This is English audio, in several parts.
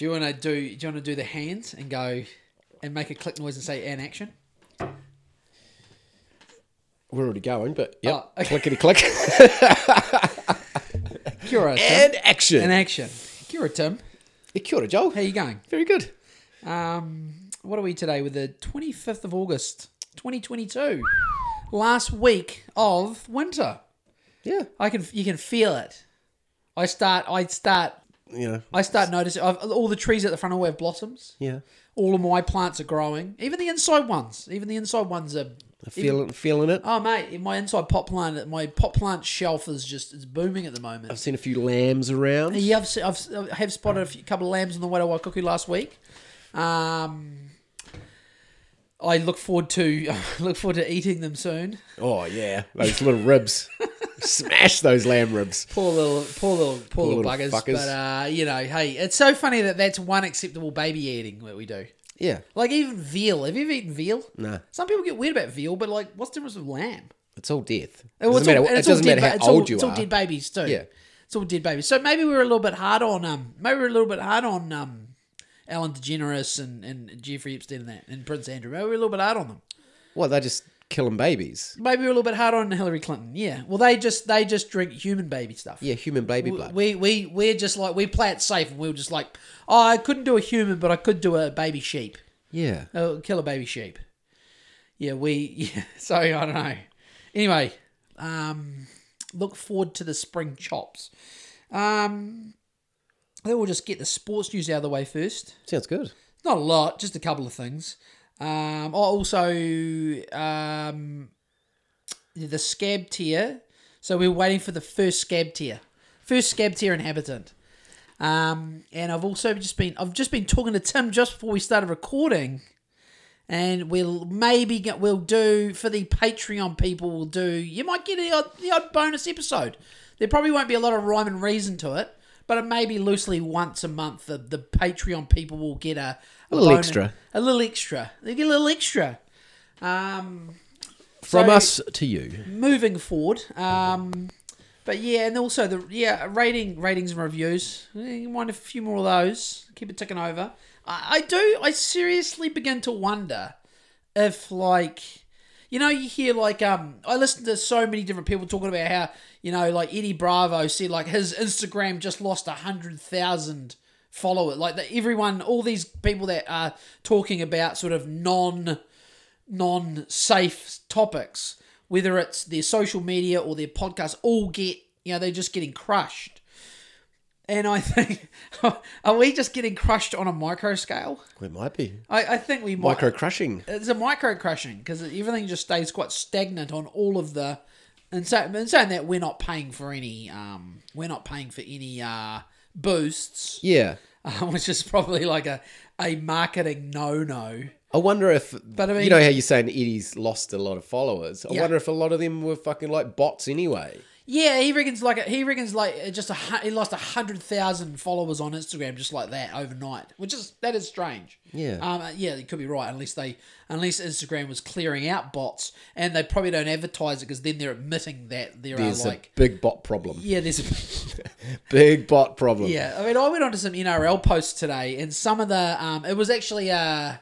Do you want to do? Do you want to do the hands and go and make a click noise and say "and action"? We're already going, but yep. Oh, okay. Clickety click. Kia ora, Tim. and action. And action. Kia ora, Tim. Yeah, Kia ora, Joel. How you going? Very good. Um, what are we today? With the twenty fifth of August, twenty twenty two. Last week of winter. Yeah. I can you can feel it. I start I start You know. I start noticing I've, all the trees at the front of have blossoms. Yeah. All of my plants are growing. Even the inside ones. Even the inside ones are. Feeling feeling it. Oh mate, my inside pot plant, my pot plant shelf is just it's booming at the moment. I've seen a few lambs around. Yeah, I've, se- I've I have spotted a few, couple of lambs on the way to Waikuku last week. Um, I look forward to look forward to eating them soon. Oh yeah, those little ribs. Smash those lamb ribs. Poor little, poor little, poor, little, little buggers. fuckers. But uh, you know, hey, it's so funny that that's one acceptable baby eating that we do. Yeah. Like even veal. Have you ever eaten veal? Nah. Some people get weird about veal, but like, what's the difference with lamb? It's all death. It doesn't it's matter, all, it doesn't matter how it's old all, you it's all dead babies too. Yeah. it's all dead babies. So maybe we were a little bit hard on um, maybe we were a little bit hard on um, Ellen DeGeneres and, and Jeffrey Epstein and that and Prince Andrew. Maybe we were a little bit hard on them. Well, they're just killing babies. Maybe we're a little bit hard on Hillary Clinton. Yeah. Well, they just they just drink human baby stuff. Yeah, human baby blood. We we we're just like we play it safe and we were just like, oh, I couldn't do a human, but I could do a baby sheep. yeah. Oh, kill a baby sheep. Yeah, we. Yeah, so I don't know. Anyway, um, look forward to the spring chops. Um, I think we'll just get the sports news out of the way first. Sounds good. Not a lot, just a couple of things. Um, oh, also, um, the scab tier. So we're waiting for the first scab tier, first scab tier inhabitant. Um, and I've also just been I've just been talking to Tim just before we started recording, and we'll maybe get we'll do for the Patreon people. We'll do you might get the odd, the odd bonus episode. There probably won't be a lot of rhyme and reason to it, but it may be loosely once a month. The, the Patreon people will get a, A little bonus- extra. a little extra. They get a little extra. Um, From So- us to you. moving forward. Um, but yeah, and also the yeah rating ratings and reviews. You want a few more of those. Keep it ticking over. I, I do. I seriously begin to wonder if like. You know, you hear like um, I listen to so many different people talking about how you know, like Eddie Bravo said, like his Instagram just lost a hundred thousand followers. Like that, everyone, all these people that are talking about sort of non non-safe topics, whether it's their social media or their podcast, all get you know they're just getting crushed. And I think, are we just getting crushed on a micro scale? It might be. I, I think we might. Micro crushing. It's a micro crushing because everything just stays quite stagnant on all of the. And so, and saying that we're not paying for any, um, we're not paying for any uh, boosts, Yeah. uh, which is probably like a a marketing no no. I wonder if, But I mean- you know how you're saying Eddie's lost a lot of followers. I Yeah. wonder if a lot of them were fucking like bots anyway. Yeah, he reckons like he reckons like just a he lost a hundred thousand followers on Instagram just like that overnight, which is that is strange. Yeah. um, yeah, you could be right unless they unless Instagram was clearing out bots and they probably don't advertise it because then they're admitting that there There's are a like big bot problem. yeah, there's a Big bot problem. yeah. I mean, I went on to some NRL posts today, and some of the um, it was actually uh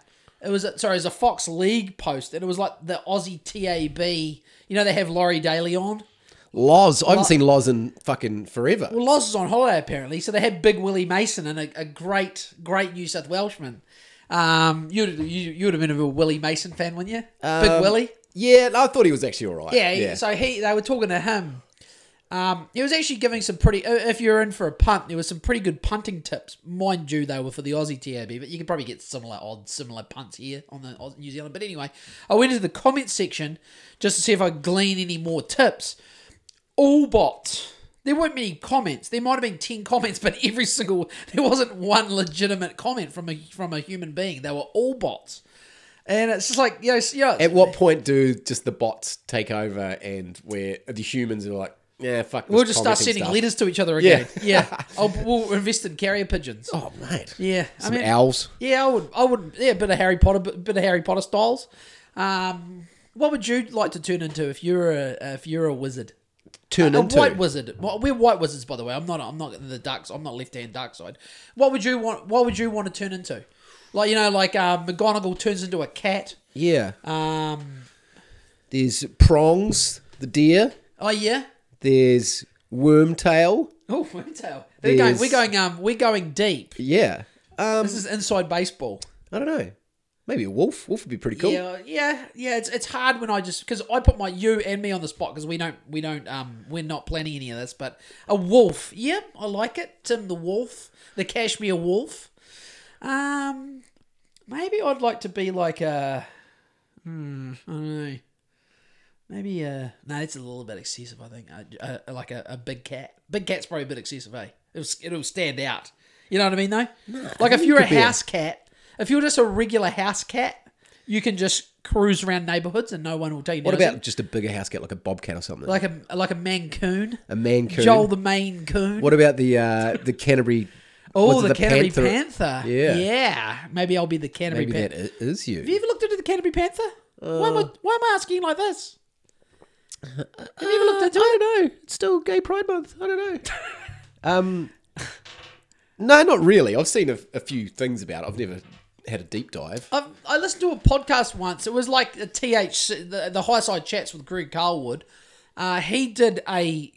it was sorry, it was a Fox League post, and it was like the Aussie TAB. You know, they have Laurie Daley on. Loz. I haven't seen Loz in fucking forever. Well, Loz is on holiday apparently, so they had Big Willie Mason and a, a great, great New South Welshman. Um, you'd you, you'd have been a Willie Mason fan, wouldn't you? Big Um, Willie. Yeah, I thought he was actually all right. Yeah, he- So he, they were talking to him. Um, he was actually giving some pretty. If you're in for a punt, there was some pretty good punting tips. Mind you, they were for the Aussie TAB, but you could probably get similar odd, similar punts here on the New Zealand. But anyway, I went into the comment section just to see if I glean any more tips. All bots. There weren't many comments. There might have been ten comments, but every single there wasn't one legitimate comment from a from a human being. They were all bots, and it's just like you know, yeah. At what point do just the bots take over and where the humans are like, yeah, fuck. this We'll just start sending stuff. letters to each other again. Yeah, I'll, we'll invest in carrier pigeons. Oh mate. Yeah, Some I mean, owls. yeah, I would, I would, yeah, bit of Harry Potter, bit, bit of Harry Potter styles. Um, what would you like to turn into if you're a if you're a wizard? Turn into a into? white wizard. Well, we're white wizards, by the way. I'm not. I'm not the dark. I'm not left hand dark side. What would you want? What would you want to turn into? Like you know, like uh, McGonagall turns into a cat. yeah. Um. There's prongs, the deer. Oh yeah. There's wormtail. Oh, Wormtail. We're going. There's- We're going. Um. We're going deep. Yeah. Um, This is inside baseball. I don't know. Maybe a wolf. Wolf would be pretty cool. Yeah, yeah, yeah. It's it's hard when I just because I put my you and me on the spot because we don't we don't um we're not planning any of this. But a wolf, yeah, I like it. Tim the wolf, the cashmere wolf. Um, maybe I'd like to be like a. Hmm, I don't know. Maybe uh no, it's a little bit excessive. I think uh, uh, like a, a big cat. Big cat's probably a bit excessive, eh? It'll it'll stand out. You know what I mean, though. like if you're a be a- house cat, if you're just a regular house cat, you can just cruise around neighborhoods and no one will tell you. What nothing. about just a bigger house cat, like a bobcat or something? like a like a Maine Coon? a Maine Coon. Joel the Maine Coon. What about the uh, the Canterbury? oh, it the, Canterbury Panther? Panther. Yeah. yeah. Maybe I'll be the Canterbury Maybe Panther. that is you. Have you ever looked into the Canterbury Panther? why, am I, why am I asking like this? Have you ever looked into Uh, I it? don't know. It's still Gay Pride Month. I don't know. um, no, not really. I've seen a, a few things about it. I've never had a deep dive. I've, I listened to a podcast once. It was like a THC, the, the Higherside Chats with Greg Carlwood. Uh, he did a,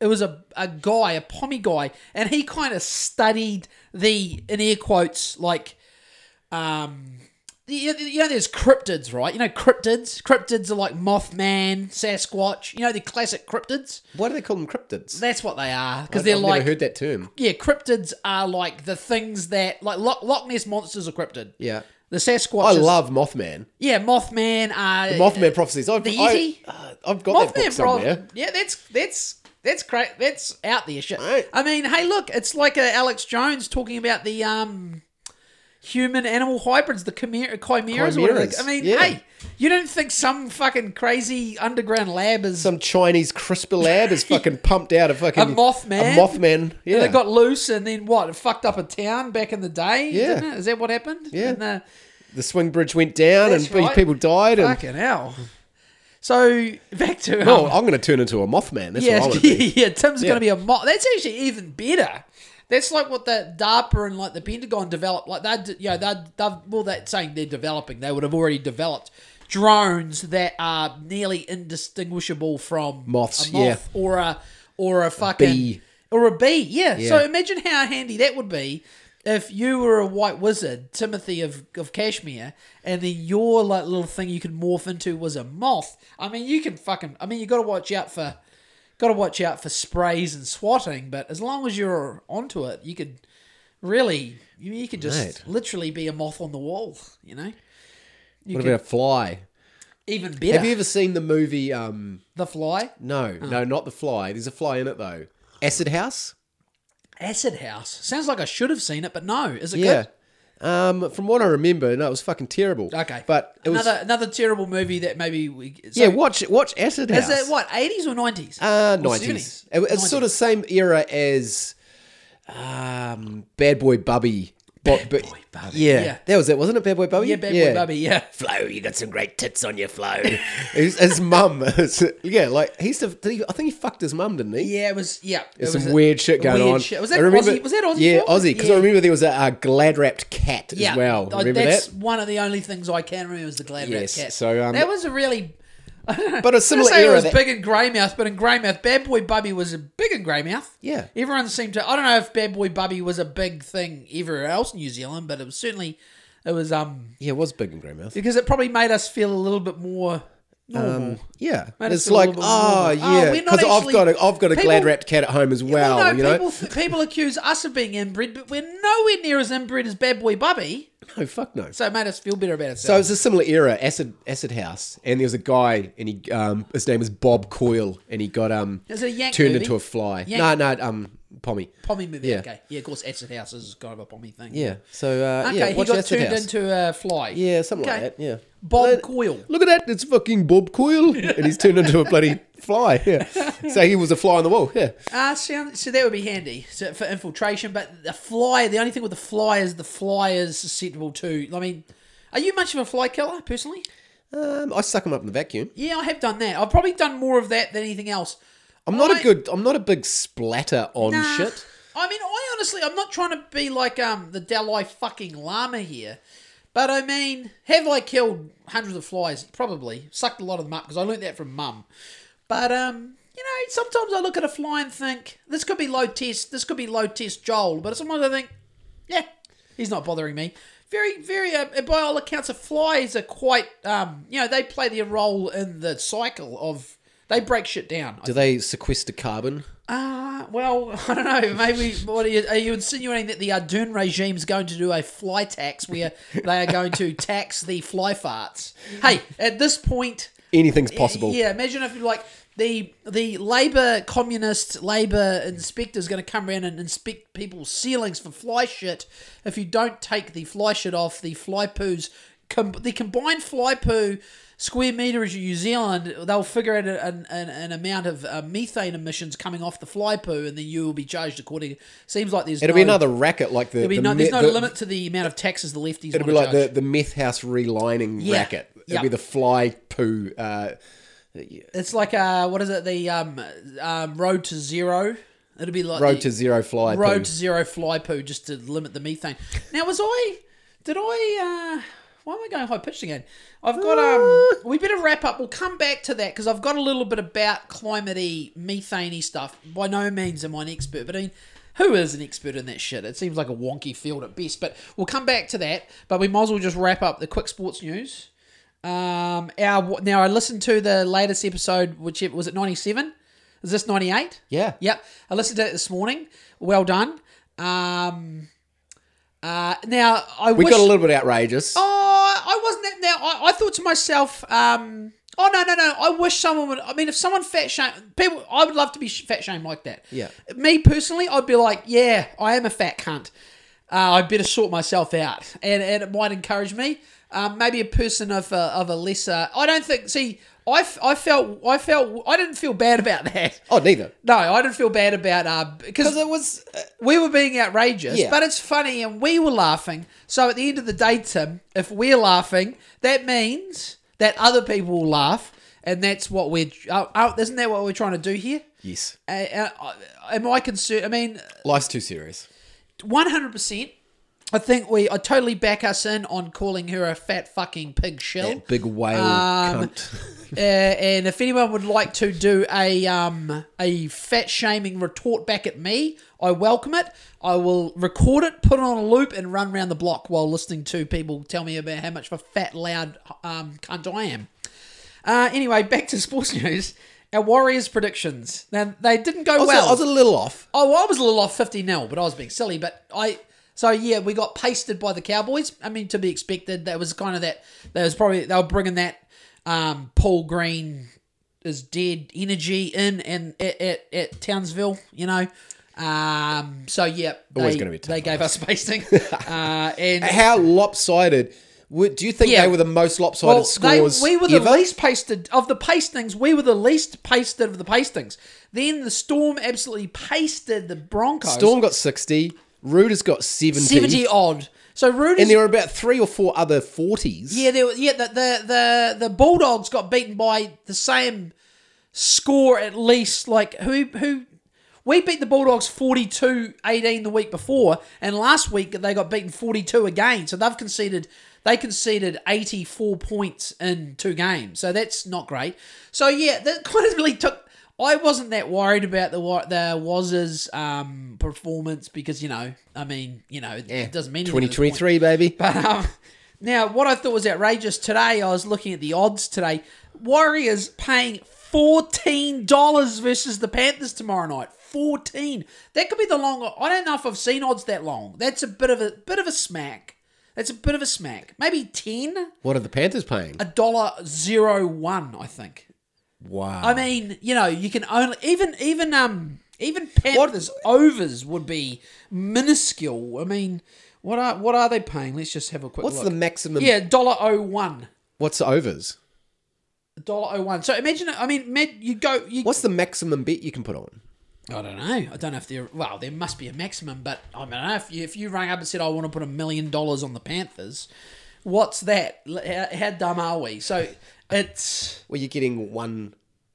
it was a, a guy, a pommy guy, and he kind of studied the, in air quotes, like, um, you know, there's cryptids, right? You know, cryptids. Cryptids are like Mothman, Sasquatch. You know, the classic cryptids. Why do they call them cryptids? That's what they are because I've they're never like heard that term. yeah, cryptids are like the things that like Loch, Loch Ness monsters are cryptid. Yeah. The Sasquatch. I love Mothman. Yeah, Mothman. Uh, The Mothman prophecies. I've, the I, uh, I've got that book Mothman, somewhere. Yeah, that's that's that's great. That's out there shit. Right. I mean, hey, look, it's like uh, Alex Jones talking about the um human animal hybrids, the chimera, chimeras. or whatever. I mean, yeah. hey, you don't think some fucking crazy underground lab is Some Chinese CRISPR lab is fucking pumped out a fucking A Mothman? A Mothman. Yeah. They got loose and then what? It fucked up a town back in the day. Yeah. didn't it? Is that what happened? Yeah. And, uh, the swing bridge went down and right. people died. And fucking hell. So back to um, oh, I'm going to turn into a Mothman. That's yeah, what I want to be. yeah. Tim's Yeah. going to be a moth. That's actually even better. That's like what the DARPA and like the Pentagon developed. Like they, you know, they, they, well, that saying they're developing. They would have already developed drones that are nearly indistinguishable from Moths, a moth or a or a fucking bee. or a bee. Yeah. So imagine how handy that would be. If you were a white wizard, Timothy of, of Kashmir, and then your like little thing you could morph into was a moth, I mean, you can fucking. I mean, you got to watch out for got to watch out for sprays and swatting, but as long as you're onto it, you could really, you, you could just Mate. literally be a moth on the wall, you know? You What could, about a fly? even better. Have you ever seen the movie? Um, the Fly? no, Oh. no, not the fly. There's a fly in it though. Acid House. Acid House. Sounds like I should have seen it, but no. Is it Yeah. good? Um, from what I remember, no, it was fucking terrible. Okay. but it another was. another terrible movie that maybe we. So, yeah, watch watch Acid House. Is it what, 80s or 90s? Uh, nineties. 70s? It's sort of same era as um, Bad Boy Bubby. Bad Boy Bubby, Yeah. yeah. that was it, wasn't it? Bad Boy Bubby. Yeah, Bad Boy Bubby, yeah. Flo, you got some great tits on your Flo. his, his mum, yeah, like he used to. Did he, I think he fucked his mum, didn't he? Yeah, it was, yeah. There's some a- weird shit going weird on. shit. Was that I remember, Aussie? Was that Aussie? Yeah, film? Aussie. Because I remember there was a, glad wrapped cat as well. I- Remember that's that? one of the only things I can remember is the Glad Rat Yes, Cat. so, um, that was a really. But a similar say it era. was that- big in Greymouth, but in Greymouth, Bad Boy Bubby was a big in Greymouth. Yeah. everyone seemed to. I don't know if Bad Boy Bubby was a big thing everywhere else in New Zealand, but it was certainly it was um yeah, it was big in Greymouth. because it probably made us feel a little bit more normal. Yeah, Made it's like, oh oh, yeah, because I've got a, I've got a people- glad wrapped cat at home as well. You know, people people accuse us of being inbred, but we're nowhere near as inbred as Bad Boy Bubby. no, fuck no. So it made us feel better about it. So ourselves. it's a similar era, acid acid house, and there was a guy, and he um his name was Bob Coyle, and he got um Is it a Yank turned movie? into a fly. Yank- No, no, um Pommy. Pommy movie, Yeah. okay. Yeah, of course, Acid House is kind of a Pommy thing. Yeah. So uh, Okay, yeah, he watch got Acid turned House. into a fly. yeah, something Okay. like that. Yeah. Bob Coyle. Look at that! It's fucking Bob Coyle, and he's turned into a bloody fly. Yeah. So he was a fly on the wall. Yeah. Uh, sound, so that would be handy so for infiltration. But the fly, the only thing with the fly is the fly is susceptible to. I mean, are you much of a fly killer personally? Um, I suck them up in the vacuum. Yeah, I have done that. I've probably done more of that than anything else. I'm not I- a good. I'm not a big splatter on Nah. shit. I mean, I honestly, I'm not trying to be like um the Dalai fucking Lama here, but I mean, have I killed hundreds of flies? Probably sucked a lot of them up because I learnt that from mum. But um, you know, sometimes I look at a fly and think this could be low test, this could be low test Joel, but sometimes I think, yeah, he's not bothering me. Very, very. Uh, by all accounts, the flies are quite. Um, you know, they play their role in the cycle of. They break shit down. Do they sequester carbon? Uh, well, I don't know. Maybe what are you, are you insinuating that the Ardern regime is going to do a fly tax where they are going to tax the fly farts? Hey, at this point, Anything's possible. yeah. Imagine if like the the Labor communist Labor inspector is going to come around and inspect people's ceilings for fly shit. If you don't take the fly shit off the fly poos, com- the combined fly poo square meterage of New Zealand, they'll figure out an, an, an amount of uh, methane emissions coming off the fly poo, and then you will be charged according. Seems like there's It'll no, be another racket like the. Be the no, there's no the- limit to the amount of taxes the lefties. It'll be like the, charge. the meth house relining Yeah. racket. It'll Yeah. be the fly poo. Uh, It's like uh, what is it? The um, um, road to zero. It'll be like road to zero fly road poo. to zero fly poo just to limit the methane. Now, was I? Did I? Uh, why am I going high pitched again? I've got um. We better wrap up. We'll come back to that because I've got a little bit about climatey, methaney stuff. By no means am I an expert, but I mean. Who is an expert in that shit? It seems like a wonky field at best, but we'll come back to that. But we might as well just wrap up the quick sports news. Um, our now I listened to the latest episode, which it was it ninety seven. Is this ninety eight? Yeah. Yep. I listened to it this morning. Well done. Um, uh, now I We wish, got a little bit outrageous. Oh, I wasn't that. Now I, I thought to myself, um, oh no, no, no. I wish someone would. I mean, if someone fat shame people, I would love to be fat shamed like that. Yeah. Me personally, I'd be like, yeah, I am a fat cunt. Uh, I better sort myself out, and and it might encourage me. Um, maybe a person of a, of a lesser. I don't think. See, I, f- I felt I felt I didn't feel bad about that. Oh, neither. No, I didn't feel bad about uh because it was. Uh, we were being outrageous, Yeah. but it's funny and we were laughing. So at the end of the day, Tim, if we're laughing, that means that other people will laugh, and that's what we're. Uh, uh, isn't that what we're trying to do here? yes. Uh, uh, am I concerned? I mean, Life's too serious. one hundred percent. I think we. I totally back us in on calling her a fat fucking pig shell. That big whale Um, cunt. Uh, and if anyone would like to do a um, a fat shaming retort back at me, I welcome it. I will record it, put it on a loop, and run around the block while listening to people tell me about how much of a fat, loud um, cunt I am. Uh, anyway, back to sports news. Our Warriors predictions. Now they didn't go I was, well. I was a little off. Oh, well, I was a little off 50 0, but I was being silly. But I. So, yeah, we got pasted by the Cowboys. I mean, to be expected. That was kind of that. That was probably. They were bringing that um, Paul Green is dead energy in and at, at, at Townsville, you know. Um, so, yeah. They, Always be They gave us pasting. uh, and. How lopsided? Do you think Yeah. they were the most lopsided Well, they, scores we were the ever? least pasted of the pastings. We were the least pasted of the pastings. Then the Storm absolutely pasted the Broncos. Storm got 60. Roosters got 70. 70 odd. So Rude And there were about three or four other 40s. yeah, there, were- yeah. The, the the the Bulldogs got beaten by the same score at least. Like who who we beat the Bulldogs 42-18 the week before, and last week they got beaten forty two again. So they've conceded they conceded eighty four points in two games. So that's not great. So yeah, that kind of really took. I wasn't that worried about the the Waz's um, performance because you know, I mean, you know, it, it doesn't mean this point. 2023, baby. But um, now, what I thought was outrageous today, I was looking at the odds today. Warriors paying fourteen dollars versus the Panthers tomorrow night. Fourteen. That could be the long. I don't know if I've seen odds that long. That's a bit of a bit of a smack. That's a bit of a smack. Maybe ten. What are the Panthers paying? A dollar zero one. I think. Wow. I mean, you know, you can only even even um even Panthers overs would be minuscule. I mean, what are what are they paying? Let's just have a quick What's look. the maximum? Yeah, dollar oh one. What's the overs? Dollar oh one. So imagine. I mean, med, you go. You, What's the maximum bet you can put on? I don't know. I don't know if there. Well, there must be a maximum, but I don't know if you, if you rang up and said I want to put a million dollars on the Panthers. What's that? How, how dumb are we? So it's Well, you're getting one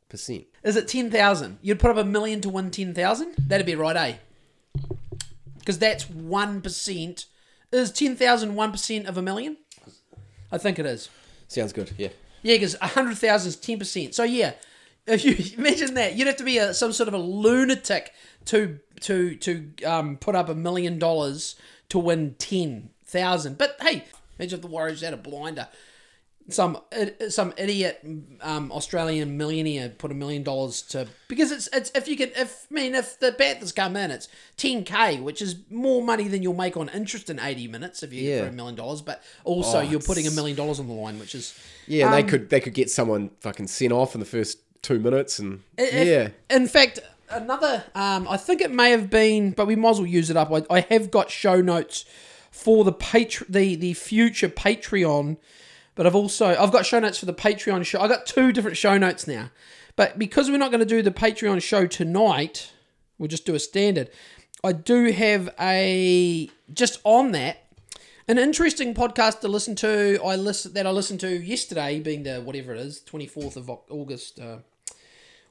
percent? Is it ten thousand? You'd put up a million to win ten thousand. That'd be right, eh? Because that's one percent. Is ten thousand one percent of a million? I think it is. Sounds good. Yeah. Yeah, because a hundred thousand is ten percent. So yeah, if you imagine that, you'd have to be a, some sort of a lunatic to to to um, put up a million dollars to win ten thousand. But hey, imagine if the Warriors had a blinder. Some some idiot um, Australian millionaire put a million dollars to because it's it's if you can if I mean if the Panthers come in it's ten k which is more money than you'll make on interest in eighty minutes if you Yeah. for a million dollars but also Oh, you're putting a million dollars on the line which is Yeah, and they Um, could they could get someone fucking sent off in the first two minutes, and If- yeah, In fact, another, um, I think it may have been, but we might as well use it up. I, I have got show notes for the patr- the the future Patreon, but I've also I've got show notes for the Patreon show. I've got two different show notes now, but because we're not going to do the Patreon show tonight, we'll just do a standard. I do have a just on that an interesting podcast to listen to. I listen that I listened to yesterday, being the whatever it is, twenty fourth of August. Uh,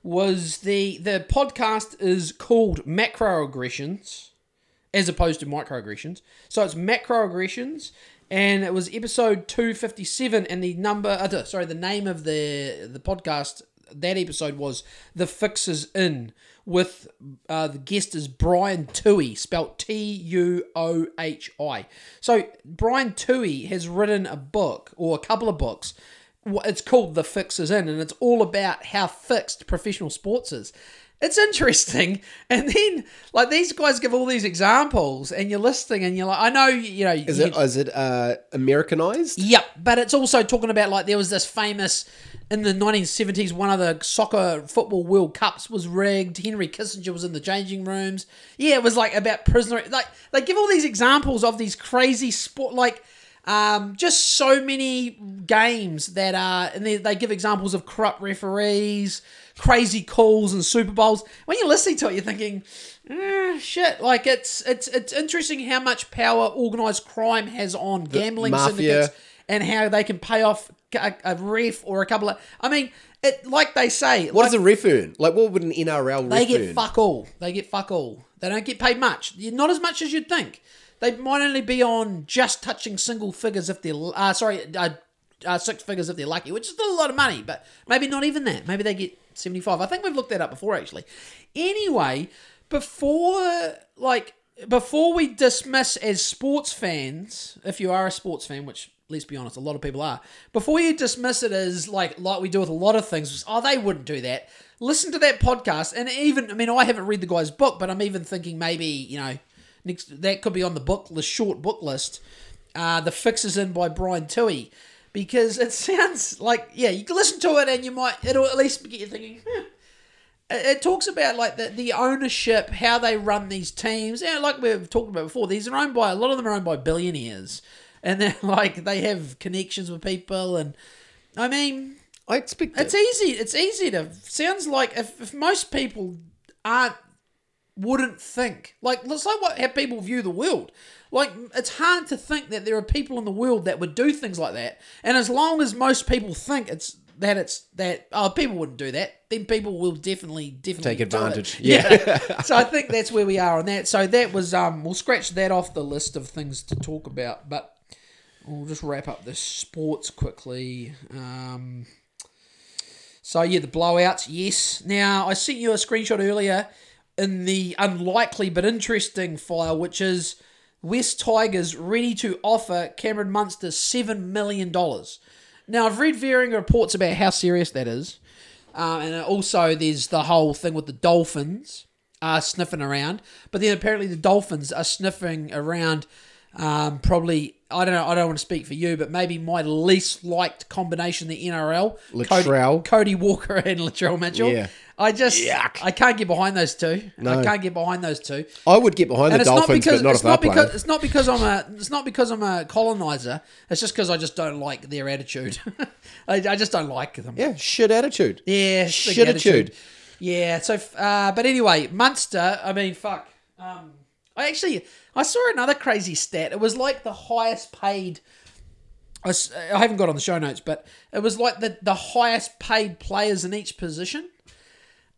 was the the podcast is called macroaggressions as opposed to microaggressions. So it's macroaggressions, and it was episode two fifty seven, and the number uh, sorry the name of the the podcast that episode was the fixes in with uh, the guest is Brian Tuohy, spelt T U O H I. So Brian Tuohy has written a book or a couple of books it's called The Fix Is In, and it's all about how fixed professional sports is. It's interesting, and then like these guys give all these examples, and you're listening, and you're like, I know, you know, is it is it uh, Americanized? Yep, but it's also talking about like there was this famous in the 1970s one of the soccer football World Cups was rigged. Henry Kissinger was in the changing rooms. Yeah, it was like about prisoner like they give all these examples of these crazy sport like um, just so many games that are and they, they give examples of corrupt referees, crazy calls and Super Bowls. When you're listening to it, you're thinking, eh, shit. Like it's it's it's interesting how much power organized crime has on gambling mafia. syndicates and how they can pay off a, a ref or a couple of. I mean, it like they say. What like, does a ref earn? Like, what would an NRL they get earn? fuck all. They get fuck all. They don't get paid much. Not as much as you'd think. They might only be on just touching single figures if they're uh, sorry, uh, uh, six figures if they're lucky, which is still a lot of money, but maybe not even that. Maybe they get seventy five. I think we've looked that up before actually. Anyway, before like before we dismiss as sports fans, if you are a sports fan, which let's be honest, a lot of people are, before you dismiss it as like like we do with a lot of things, oh they wouldn't do that. Listen to that podcast, and even I mean I haven't read the guy's book, but I'm even thinking maybe you know next that could be on the book list, short book list. Uh, the fixes in by Brian Tuohy. Because it sounds like yeah, you can listen to it and you might it'll at least get you thinking, hmm, it it talks about like the, the ownership, how they run these teams. Yeah, like we've talked about before, these are owned by a lot of them are owned by billionaires, and they're like they have connections with people. And I mean, I expect it's it. easy. It's easy to sounds like if, if most people aren't wouldn't think like let's like what how people view the world. Like it's hard to think that there are people in the world that would do things like that. And as long as most people think it's that it's that oh people wouldn't do that, then people will definitely definitely Take advantage. Yeah. so I think that's where we are on that. So that was um we'll scratch that off the list of things to talk about, but we'll just wrap up the sports quickly. Um so yeah, the blowouts, yes. Now I sent you a screenshot earlier in the unlikely but interesting file, which is West Tigers ready to offer Cameron Munster seven million dollars. Now I've read varying reports about how serious that is, um, and also there's the whole thing with the Dolphins are sniffing around, but then apparently the Dolphins are sniffing around. Um, probably I don't know. I don't want to speak for you, but maybe my least liked combination the NRL: Cody, Latrell. Cody Walker and Latrell Mitchell. Yeah. I just Yuck. I can't get behind those two. I can't get behind those two. I would get behind And the it's not Dolphins, because but not it's if not because playing. it's not because I'm a it's not because I'm a colonizer. It's just because I just don't like their attitude. I, I just don't like them. Yeah, shit attitude. Yeah, Shit attitude. Yeah. So, uh, but anyway, Munster. I mean, fuck. Um, I actually I saw another crazy stat. It was like the highest paid I haven't got on the show notes, but it was like the the highest paid players in each position.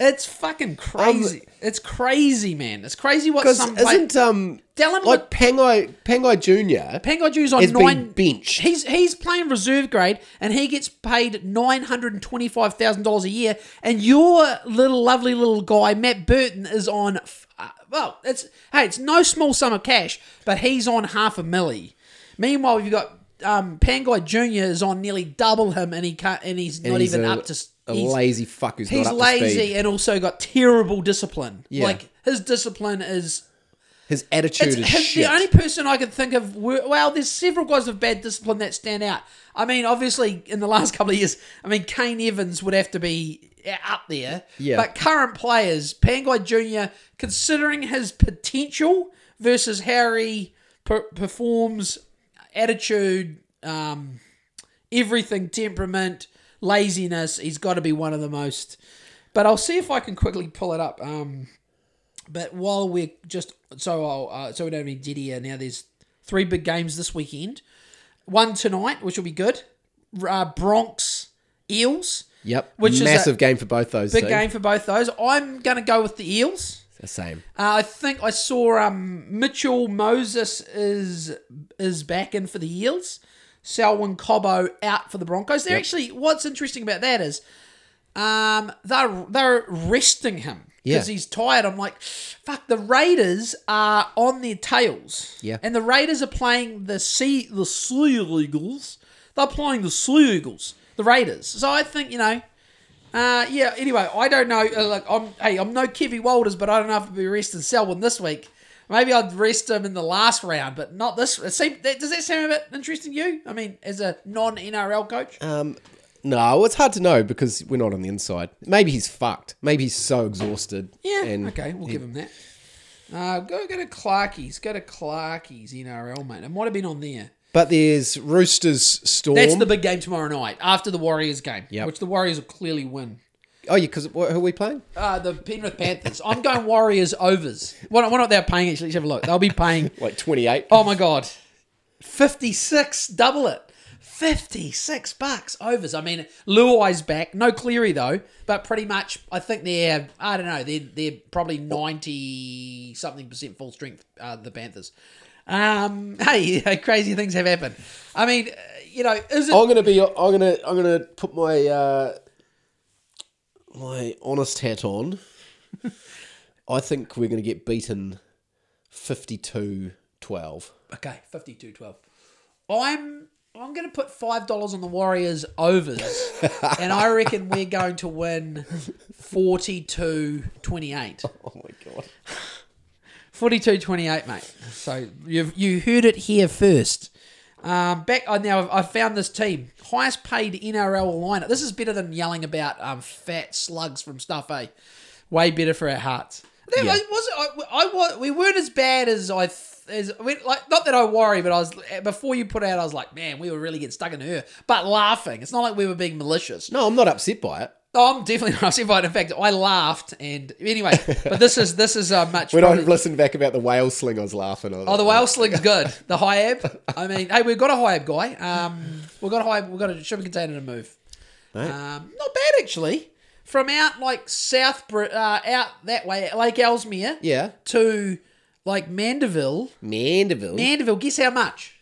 It's fucking crazy. it's crazy, man. It's crazy what some play- isn't um Dylan like Pangai Pangai Junior Pangaju's on has been nine. benched. He's he's playing reserve grade, and he gets paid nine hundred and twenty five thousand dollars a year. And your little lovely little guy Matt Burton is on. f- Uh, well, it's hey, it's no small sum of cash, but he's on half a milli. Meanwhile, you've got um, Pangai Junior is on nearly double him, and he can't, and he's And not he's even a, up to. s- a he's- lazy fuck who's He's not up to lazy speed. and also got terrible discipline. Yeah. Like his discipline is His attitude it's is his- shit. the only person I could think of. Were, well, there's several guys with bad discipline that stand out. I mean, obviously, in the last couple of years, I mean, Kane Evans would have to be up there. Yeah. But current players, Pangai Junior, considering his potential versus how he per- performs, attitude, um, everything, temperament, laziness, he's got to be one of the most. But I'll see if I can quickly pull it up. Um, but while we're just so I'll, uh, so we don't have any dead here now. There's three big games this weekend. One tonight, which will be good. Uh, Bronx Eels, Yep. Which is a massive game for both those. big two. game for both those. I'm going to go with the Eels. The same. Uh, I think I saw um, Mitchell Moses is is back in for the Eels. Selwyn Cobbo out for the Broncos. They're actually what's interesting about that is um, they're they're resting him because Yeah. he's tired. I'm like, fuck. The Raiders are on their tails. Yeah. and the Raiders are playing the sea the Sea Eagles. They're playing the Sea Eagles. The Raiders. So I think you know. Uh, yeah. Anyway, I don't know. Uh, like, I'm hey, I'm no Kevy Walters, but I don't know if I'll be resting Selwyn this week. Maybe I'd rest him in the last round, but not this. It seem, that, does that sound a bit interesting to you? I mean, as a non NRL coach, Um, no, it's hard to know because we're not on the inside. Maybe he's fucked. Maybe he's so exhausted. yeah. and okay, we'll give him that. Uh, go go to Clarkie's. Go to Clarkie's NRL, mate. It might have been on there. But there's Roosters Storm. That's the big game tomorrow night after the Warriors game, Yep. which the Warriors will clearly win. oh, yeah, because who are we playing? Uh, the Penrith Panthers. I'm going Warriors overs. What, what they're paying actually? Let's have a look. They'll be paying Like 28. Oh my god. 56, double it. 56 bucks overs. I mean, Luai's back. No Cleary though, but pretty much I think they're I don't know, they're they're probably 90 something percent full strength uh, the Panthers. Um hey, crazy things have happened. I mean, uh, you know, is it I'm gonna be. I'm gonna. I'm gonna put my uh, my honest hat on. I think we're gonna get beaten 52-12. Okay, 52-12. I'm I'm going to put five dollars on the Warriors overs, and I reckon we're going to win 42-28. Oh my god. 42-28, mate. So you've you heard it here first. Um, back I now I found this team highest paid NRL lineup. This is better than yelling about um, fat slugs from stuff, eh? Way better for our hearts. That Yeah. was, was I, I we weren't as bad as I th- as like. Not that I worry, but I was before you put out. I was like, man, we were really getting stuck in her, but laughing. It's not like we were being malicious. No, I'm not upset by it. Oh, I'm definitely not upset by it. In fact, I laughed, and anyway, but this is this is uh, much. When I probably- listened back about the whale sling, I was laughing. I was Oh, the like, whale sling's good. The Hiab. I mean, hey, we've got a Hiab guy. Um, we've got a Hiab. We've got a shipping container to move. Mate. Um, not bad actually. From out like South, Br- uh, out that way, Lake Ellesmere Yeah. to like Mandeville. Mandeville. Mandeville, guess how much?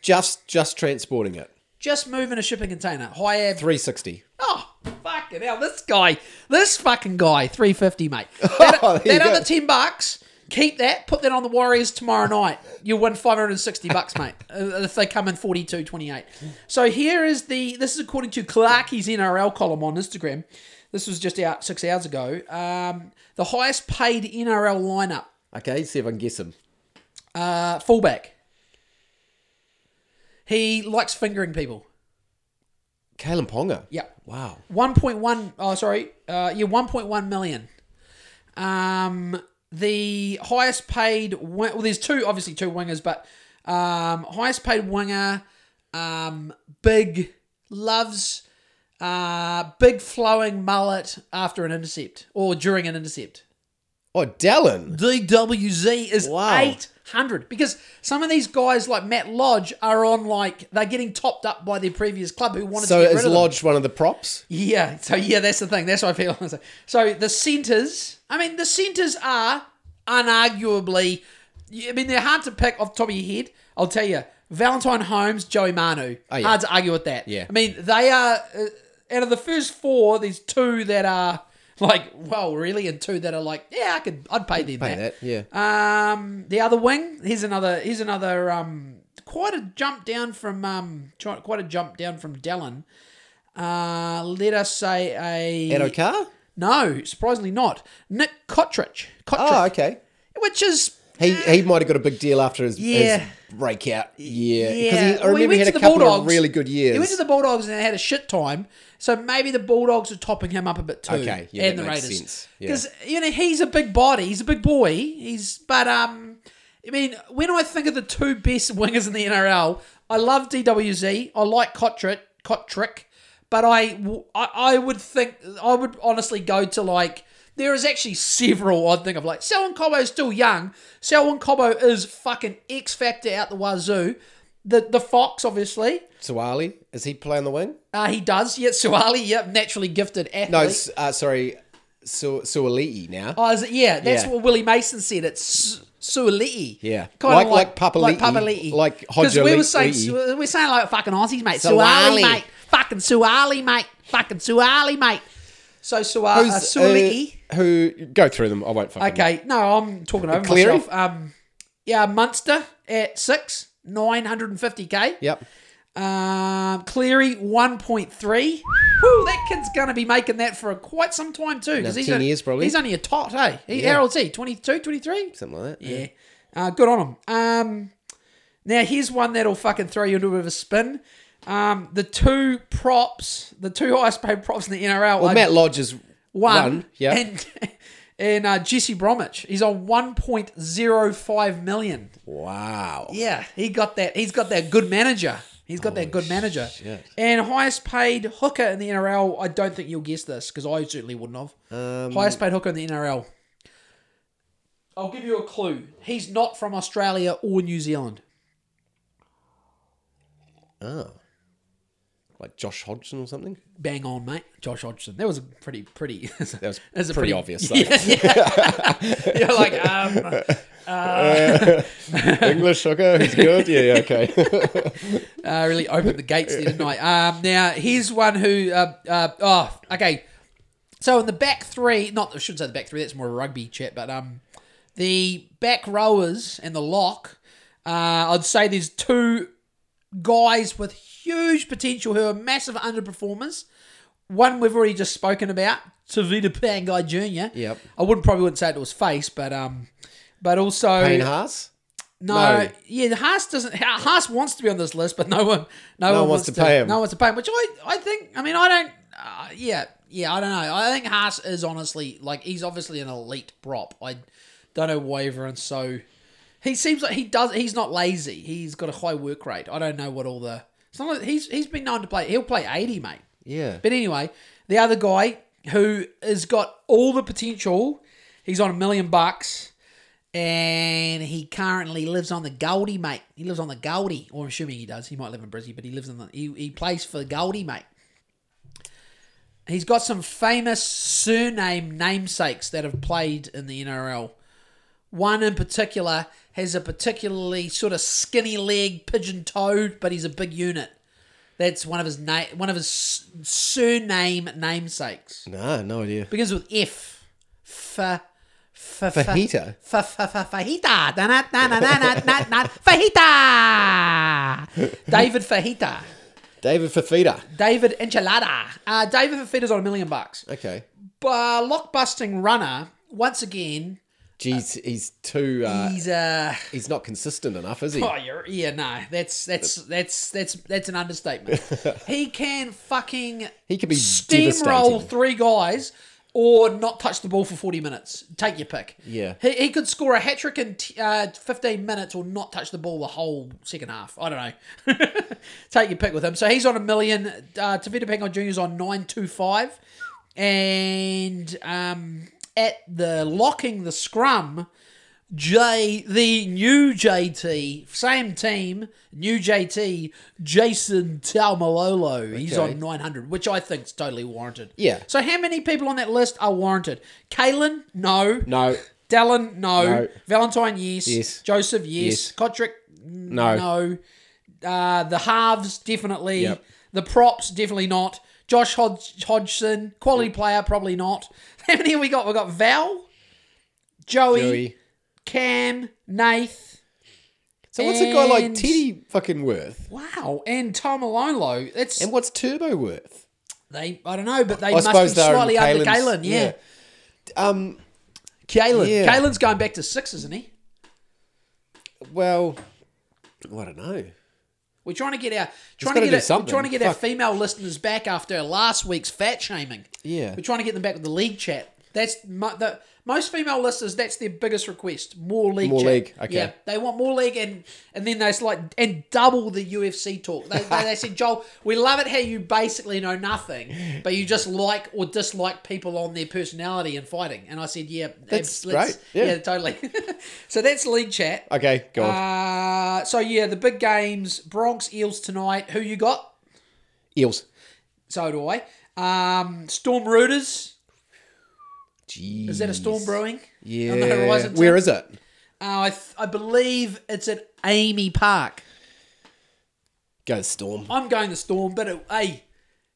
just just transporting it. Just moving a shipping container. Hiab. 360. Oh, fucking hell. This guy, this fucking guy, 350, mate. That, Oh, there you go. other 10 bucks, keep that, put that on the Warriors tomorrow night. You'll win 560 bucks, mate, uh, if they come in 42 28. So here is the, this is according to Clarkie's NRL column on Instagram. This was just out six hours ago. Um, the highest paid NRL lineup, Okay, see if I can guess him. uh, fullback. He likes fingering people. Kalyn Ponga. Yeah. Wow. 1.1 oh sorry uh yeah 1.1 million um the highest paid well there's two obviously two wingers but um highest paid winger um big loves uh big flowing mullet after an intercept or during an intercept Oh, Dallin. DWZ is Wow. 800 because some of these guys like Matt Lodge are on like they're getting topped up by their previous club who wanted So to get is rid of them. Lodge one of the props? Yeah, so yeah, that's the thing. That's what I feel. So the centres, I mean, the centres are unarguably, I mean, they're hard to pick off the top of your head. I'll tell you, Valentine Holmes, Joey Manu. Oh, yeah. Hard to argue with that. Yeah. I mean, they are, uh, out of the first four, there's two that are like, well, really, and two that are like, yeah, I could, I'd pay them Pay that. that, yeah. Um, the other wing. Here's another. Here's another. Um, quite a jump down from. Um, try- quite a jump down from Dallin. Uh, let us say a. O'Carr? No, surprisingly not. Nick Cotric. Cotric, Oh, okay. which is. He he might have got a big deal after his, Yeah. Breakout year. Because Yeah, he, I Well, remember he went had a couple Bulldogs. of really good years. He went to the Bulldogs and had a shit time. So maybe the Bulldogs are topping him up a bit too. Okay, yeah, and the makes Raiders. sense. Yeah. Because you know he's a big body, he's a big boy. He's but um, I mean when I think of the two best wingers in the NRL, I love DWZ. I like Cotric, Cotric, but I, I I would think I would honestly go to like. There is actually several I'd think of. Like Selwyn is still young. Selwyn Cobbo is fucking X factor out the wazoo. The the Fox obviously. Suwali, is he playing the wing? Uh, he does. Yeah, Suwali, Yep, naturally gifted athlete. No, uh, sorry, Su- now. oh, is it? Yeah, that's Yeah. what Willie Mason said. It's Su- Suali'i. Yeah. Kinda Like- like Papali'i. Like Papali'i. Like Because we were saying Hodjali'i. we're saying like fucking Aussies, mate. Suali, mate. Fucking Suwali, mate. Fucking Suwali, mate. So Suwali, uh, uh, who go through them? I won't fucking. Okay, no, I'm talking over Cleary? myself. Um, yeah, Munster at six, nine hundred and fifty k. Yep. Um, Cleary, 1.3. Whew, that kid's going to be making that for quite some time too. 'cause Another he's 10 a- years, probably. He's only a tot, hey? He, Yeah. How old's he? 22, 23? Something like that. Yeah. Uh, good on him. Um, now, here's one that'll fucking throw you into a bit of a spin. Um, the two props, the two highest paid props in the NRL Well, are Matt Lodge is one, one. yeah. and, and uh, Jesse Bromwich. He's on 1.05 million. wow. Yeah, he got that. He's got that good manager. He's got that good manager. shit. And highest paid hooker in the NRL. I don't think you'll guess this because I certainly wouldn't have. Um, highest paid hooker in the NRL. I'll give you a clue. He's not from Australia or New Zealand. Oh. Like Josh Hodgson or something? Bang on, mate. Josh Hodgson. That was a pretty, pretty. That was a pretty obvious, though. Yeah, yeah. You're like, um, English hooker, he's good. Yeah, yeah, okay. uh, really opened the gates there, didn't I? Um, now here's one who. Uh, uh, oh, okay. So in the back three, not I shouldn't say the back three. That's more rugby chat, but um, the back rowers and the lock. Uh, I'd say there's two guys with huge potential who are massive underperformers. One we've already just spoken about, Tevita Pangai Jr. Yep. I wouldn't probably wouldn't say it to his face, but um, but also Payne Haas? no, No. yeah, Haas doesn't. Haas wants to be on this list, but no one, no, one one wants to pay him. No one wants to pay him. Which I, I think. I mean, I don't. Uh, yeah, yeah, I don't know. I think Haas is honestly like he's obviously an elite prop. I don't know why everyone's so. He seems like he does. He's not lazy. He's got a high work rate. I don't know what all the. It's not like he's he's been known to play. He'll play eighty, mate. Yeah. But anyway, the other guy who has got all the potential, he's on a million bucks, and he currently lives on the Goldie, mate. He lives on the Goldie, or I'm assuming he does. He might live in Brisbane, but he lives in the. He, he plays for the Goldie, mate. He's got some famous surname namesakes that have played in the NRL. One in particular has a particularly sort of skinny leg, pigeon toed, but he's a big unit. That's one of his name, one of his surname namesakes. No, no idea. Begins with F. Fajita? Fajita. Na na na na na na na. Fajita. David Fajita. David Fifita. David Enchilada. Uh, David Fajita's on a million bucks. Okay. But lock busting runner. Once again, Jeez, he's too. Uh, he's uh he's not consistent enough, is he? Oh, you're, yeah, no, that's that's that's that's that's an understatement. he can fucking He could be steamroll three guys or not touch the ball for forty minutes. Take your pick. Yeah. he, he could score a hat trick in t- uh, fifteen minutes or not touch the ball the whole second half. I don't know. Take your pick with him. So he's on a million. Uh, Tevita Pangon is on nine two five, and um, at the locking the scrum, J the new JT, same team, new JT, Jason Taumalolo. He's on 900, which I think is totally warranted. Yeah. So how many people on that list are warranted? Kalyn, no. No, Dallin, no. No. Valentine, yes. Yes. Joseph, yes. Yes. Cotric, No. no. Uh, the halves, definitely. Yep. The props, definitely not. Josh Hodg- Hodgson, quality player, probably not. How many have we got? We've got Val, Joey, Joey. Cam, Nath. So what's a guy like And- Teddy fucking worth? Wow, and Taumalolo. That's And what's Turbo worth? they. I don't know, but they I must be suppose they're slightly under Kalyn's- Galen. Yeah, Um. Kalyn. Yeah. Kalyn's going back to six, isn't he? Well, I don't know. We're trying to get our trying gotta get our, we're trying to get our female listeners back after last week's fat shaming. Yeah. We're trying to get them back with the league chat. That's mo- the most female listeners. That's their biggest request: more league. More chat. league, okay. Yeah, they want more league, and and then they like and double the UFC talk. They, they, they said, Joel, we love it how you basically know nothing, but you just like or dislike people on their personality and fighting. And I said, yeah, That's great. Yeah. totally. so that's league chat. Okay, go on. Uh, so yeah, the big games: Bronx Eels tonight. Who you got? Eels. So do I. Um, Storm Roosters. Jeez. Is that a storm brewing? Yeah. On the horizon, Where is it? Uh, I, th- I believe it's at AAMI Park. Go Storm. I'm going to Storm, but it, hey,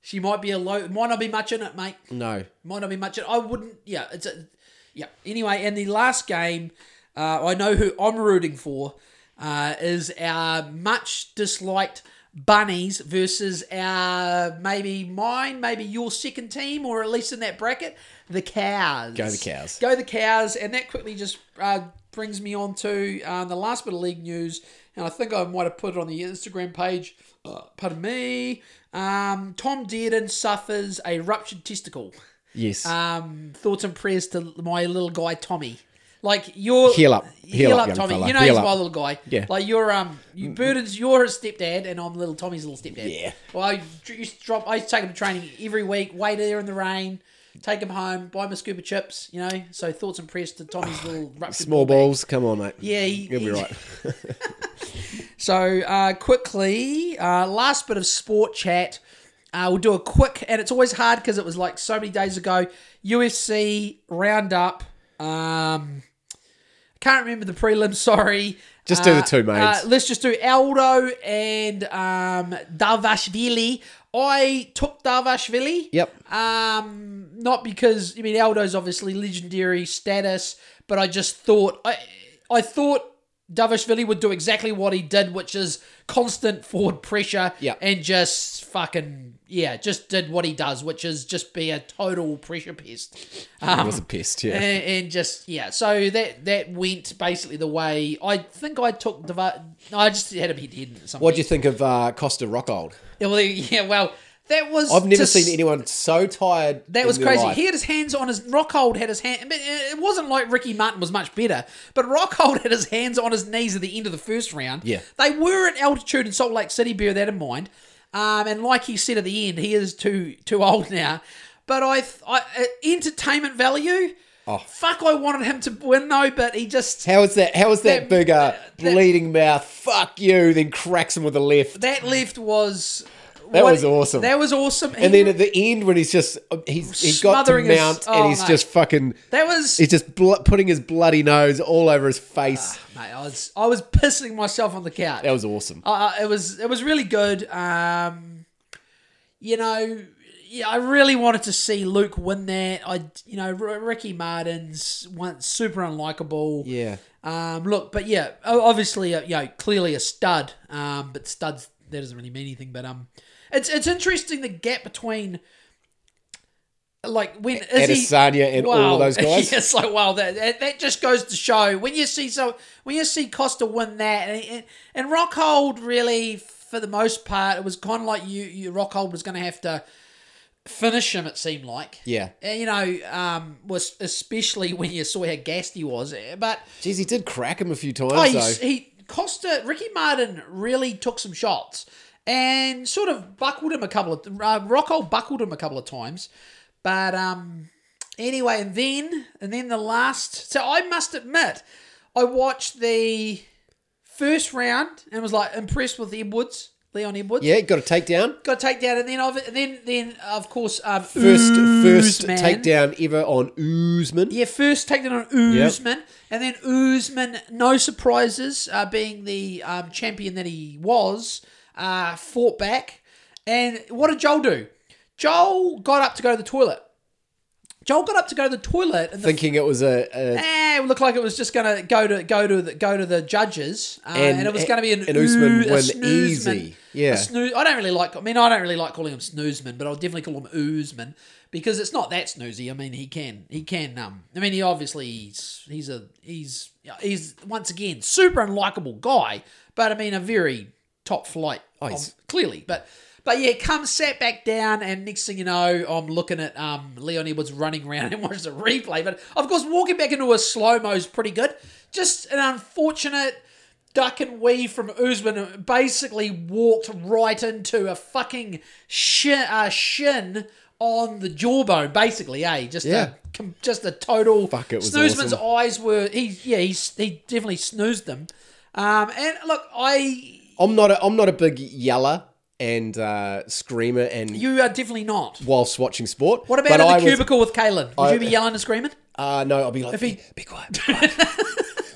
she might be a low. Might not be much in it, mate. No. Might not be much. In, it. I wouldn't. Yeah, it's a. Yeah. Anyway, and the last game, uh, I know who I'm rooting for. Uh, is our much disliked bunnies versus our maybe mine, maybe your second team, or at least in that bracket, the cows. Go the Cows. Go the cows, and that quickly just uh, brings me on to um, the last bit of league news, and I think I might have put it on the Instagram page. Uh, pardon me. Um, Tom Dearden suffers a ruptured testicle. Yes. Um, thoughts and prayers to my little guy Tommy. Like you're Heal up. heal, Heal up, up, Tommy. fella. You know Heal he's up. my little guy. Yeah. Like you're um, you Burden's you're his stepdad, and I'm little Tommy's little stepdad. Yeah. Well, I used to drop. I used to take him to training every week. Wait there in the rain. Take him home. Buy him a scuba chips. You know. So thoughts and prayers to Tommy's little ruptured Small ball bag. balls. Come on, mate. Yeah, he, You'll be right. So uh, quickly, uh, last bit of sport chat. Uh, we'll do a quick, and it's always hard because it was like so many days ago. UFC roundup. Um, can't remember the prelims. Sorry. Just do the Uh, two mains. Uh, let's just do Aldo and um, Dvalishvili. I took Dvalishvili. Yep. Um, not because I mean Aldo's obviously legendary status, but I just thought I I thought Dvalishvili would do exactly what he did, which is constant forward pressure Yep. and just fucking yeah, just did what he does, which is just be a total pressure pest. It was a pest, yeah. And, and just yeah, so that that went basically the way I think I took the. I just had a hit head. What do you think of uh, Costa Rockhold? Yeah, well, yeah, well, that was. I've never seen anyone so tired. That was crazy. life. He had his hands on his Rockhold had his hand. It wasn't like Ricky Martin was much better, but Rockhold had his hands on his knees at the end of the first round. Yeah. they were at altitude in Salt Lake City. Bear that in mind. Um, and like he said at the end, he is too too old now. But I, I uh, entertainment value. Oh. Fuck! I wanted him to win though, but he just How is that? How is that, That- big uh, bleeding mouth? Fuck you! Then cracks him with a left. that left was. That what- was awesome. That was awesome. And then at the end, when he's just uh, he's he's got to his- mount oh, and he's mate. just fucking that was he's just bl- putting his bloody nose all over his face. Mate, I was I was pissing myself on the couch. that was awesome. Uh, it was it was really good. Um, you know, yeah, I really wanted to see Luke win that. I, you know, R- Ricky Martin's one super unlikable. Yeah. Um, look, but yeah, obviously, uh, you know, clearly a stud. Um, but studs that doesn't really mean anything. But um, it's it's interesting the gap between. Like when is he, Adesanya and all those guys. it's like wow, that, that that just goes to show when you see so when you see Costa win that and and, and Rockhold really for the most part it was kind of like you you Rockhold was going to have to finish him. It seemed like Yeah. And, you know um was especially when you saw how gassed he was, but Jeez, he did crack him a few times Oh, though. he Costa Ricky Martin really took some shots and sort of buckled him a couple of uh, Rocco buckled him a couple of times, but um Anyway, and then and then the last. So I must admit, I watched the first round and was like impressed with Edwards, Leon Edwards. Yeah, got a takedown. Got a takedown, and then of and then then of course um, First, first Usman. takedown ever on Usman. Yeah, first takedown on Usman, and then Usman, no surprises, uh, being the um, champion that he was, uh, fought back. And what did Joel do? Joel got up to go to the toilet. Joel got up to go to the toilet, and the Thinking it was a, a Eh, it looked like it was just gonna go to go to the, go to the judges, uh, and, And- it was gonna be an and Usman oo- win easy. Yeah. A snoo- I don't really like. I mean, I don't really like calling him snoozman, but I'll definitely call him oozman because it's not that snoozy. I mean, he can he can. Um, I mean, he obviously he's he's a he's he's once again super unlikable guy, but I mean a very top flight. Oh, he's- clearly, but. But yeah, come sat back down, and next thing you know, I'm looking at um, Leon Edwards running around and watch the replay. But of course, walking back into a slow mo is pretty good. Just an unfortunate duck and weave from Usman, basically walked right into a fucking shin, uh, shin on the jawbone. Basically, eh? Just Yeah. a com- just a total. Fuck, it was Snoozman's awesome. eyes were he yeah he he definitely snoozed them. Um, and look, I I'm not a I'm not a big yeller and uh, screamer and you are definitely not. whilst watching sport. What about but in the I was- cubicle with Kalyn? Would I- you be yelling and screaming? Uh, no, I'll be like, If he- be, be quiet, be quiet,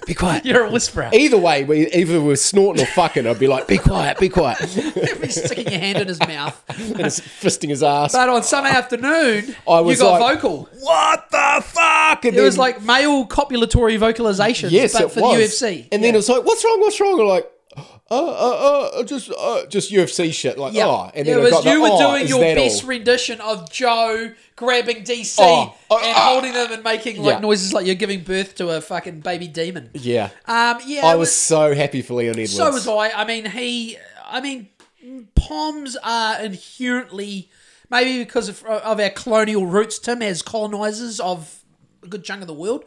be quiet. You're a whisperer. Either way, we, either we're snorting or fucking, I'd be like, be quiet, be quiet, You'd be sticking your hand in his mouth. and it's fisting his ass. But on Sunday afternoon, I was you got like, vocal. what the fuck? And It was like male copulatory vocalizations, yes, but it for was. the UFC. And then it was like, what's wrong? What's wrong? I'm like, uh, uh, uh, just, uh, just UFC shit. Like, Yeah, oh, and it then I was got the, you were oh, doing your best all? rendition of Joe grabbing DC Oh, oh, and oh. holding them and making like Yeah. noises like you're giving birth to a fucking baby demon. Yeah, Um, yeah, I it was so happy for Leon Edwards. So was I. I mean, he. I mean, Poms are inherently maybe because of, of our colonial roots. Tim as colonizers of a good chunk of the world.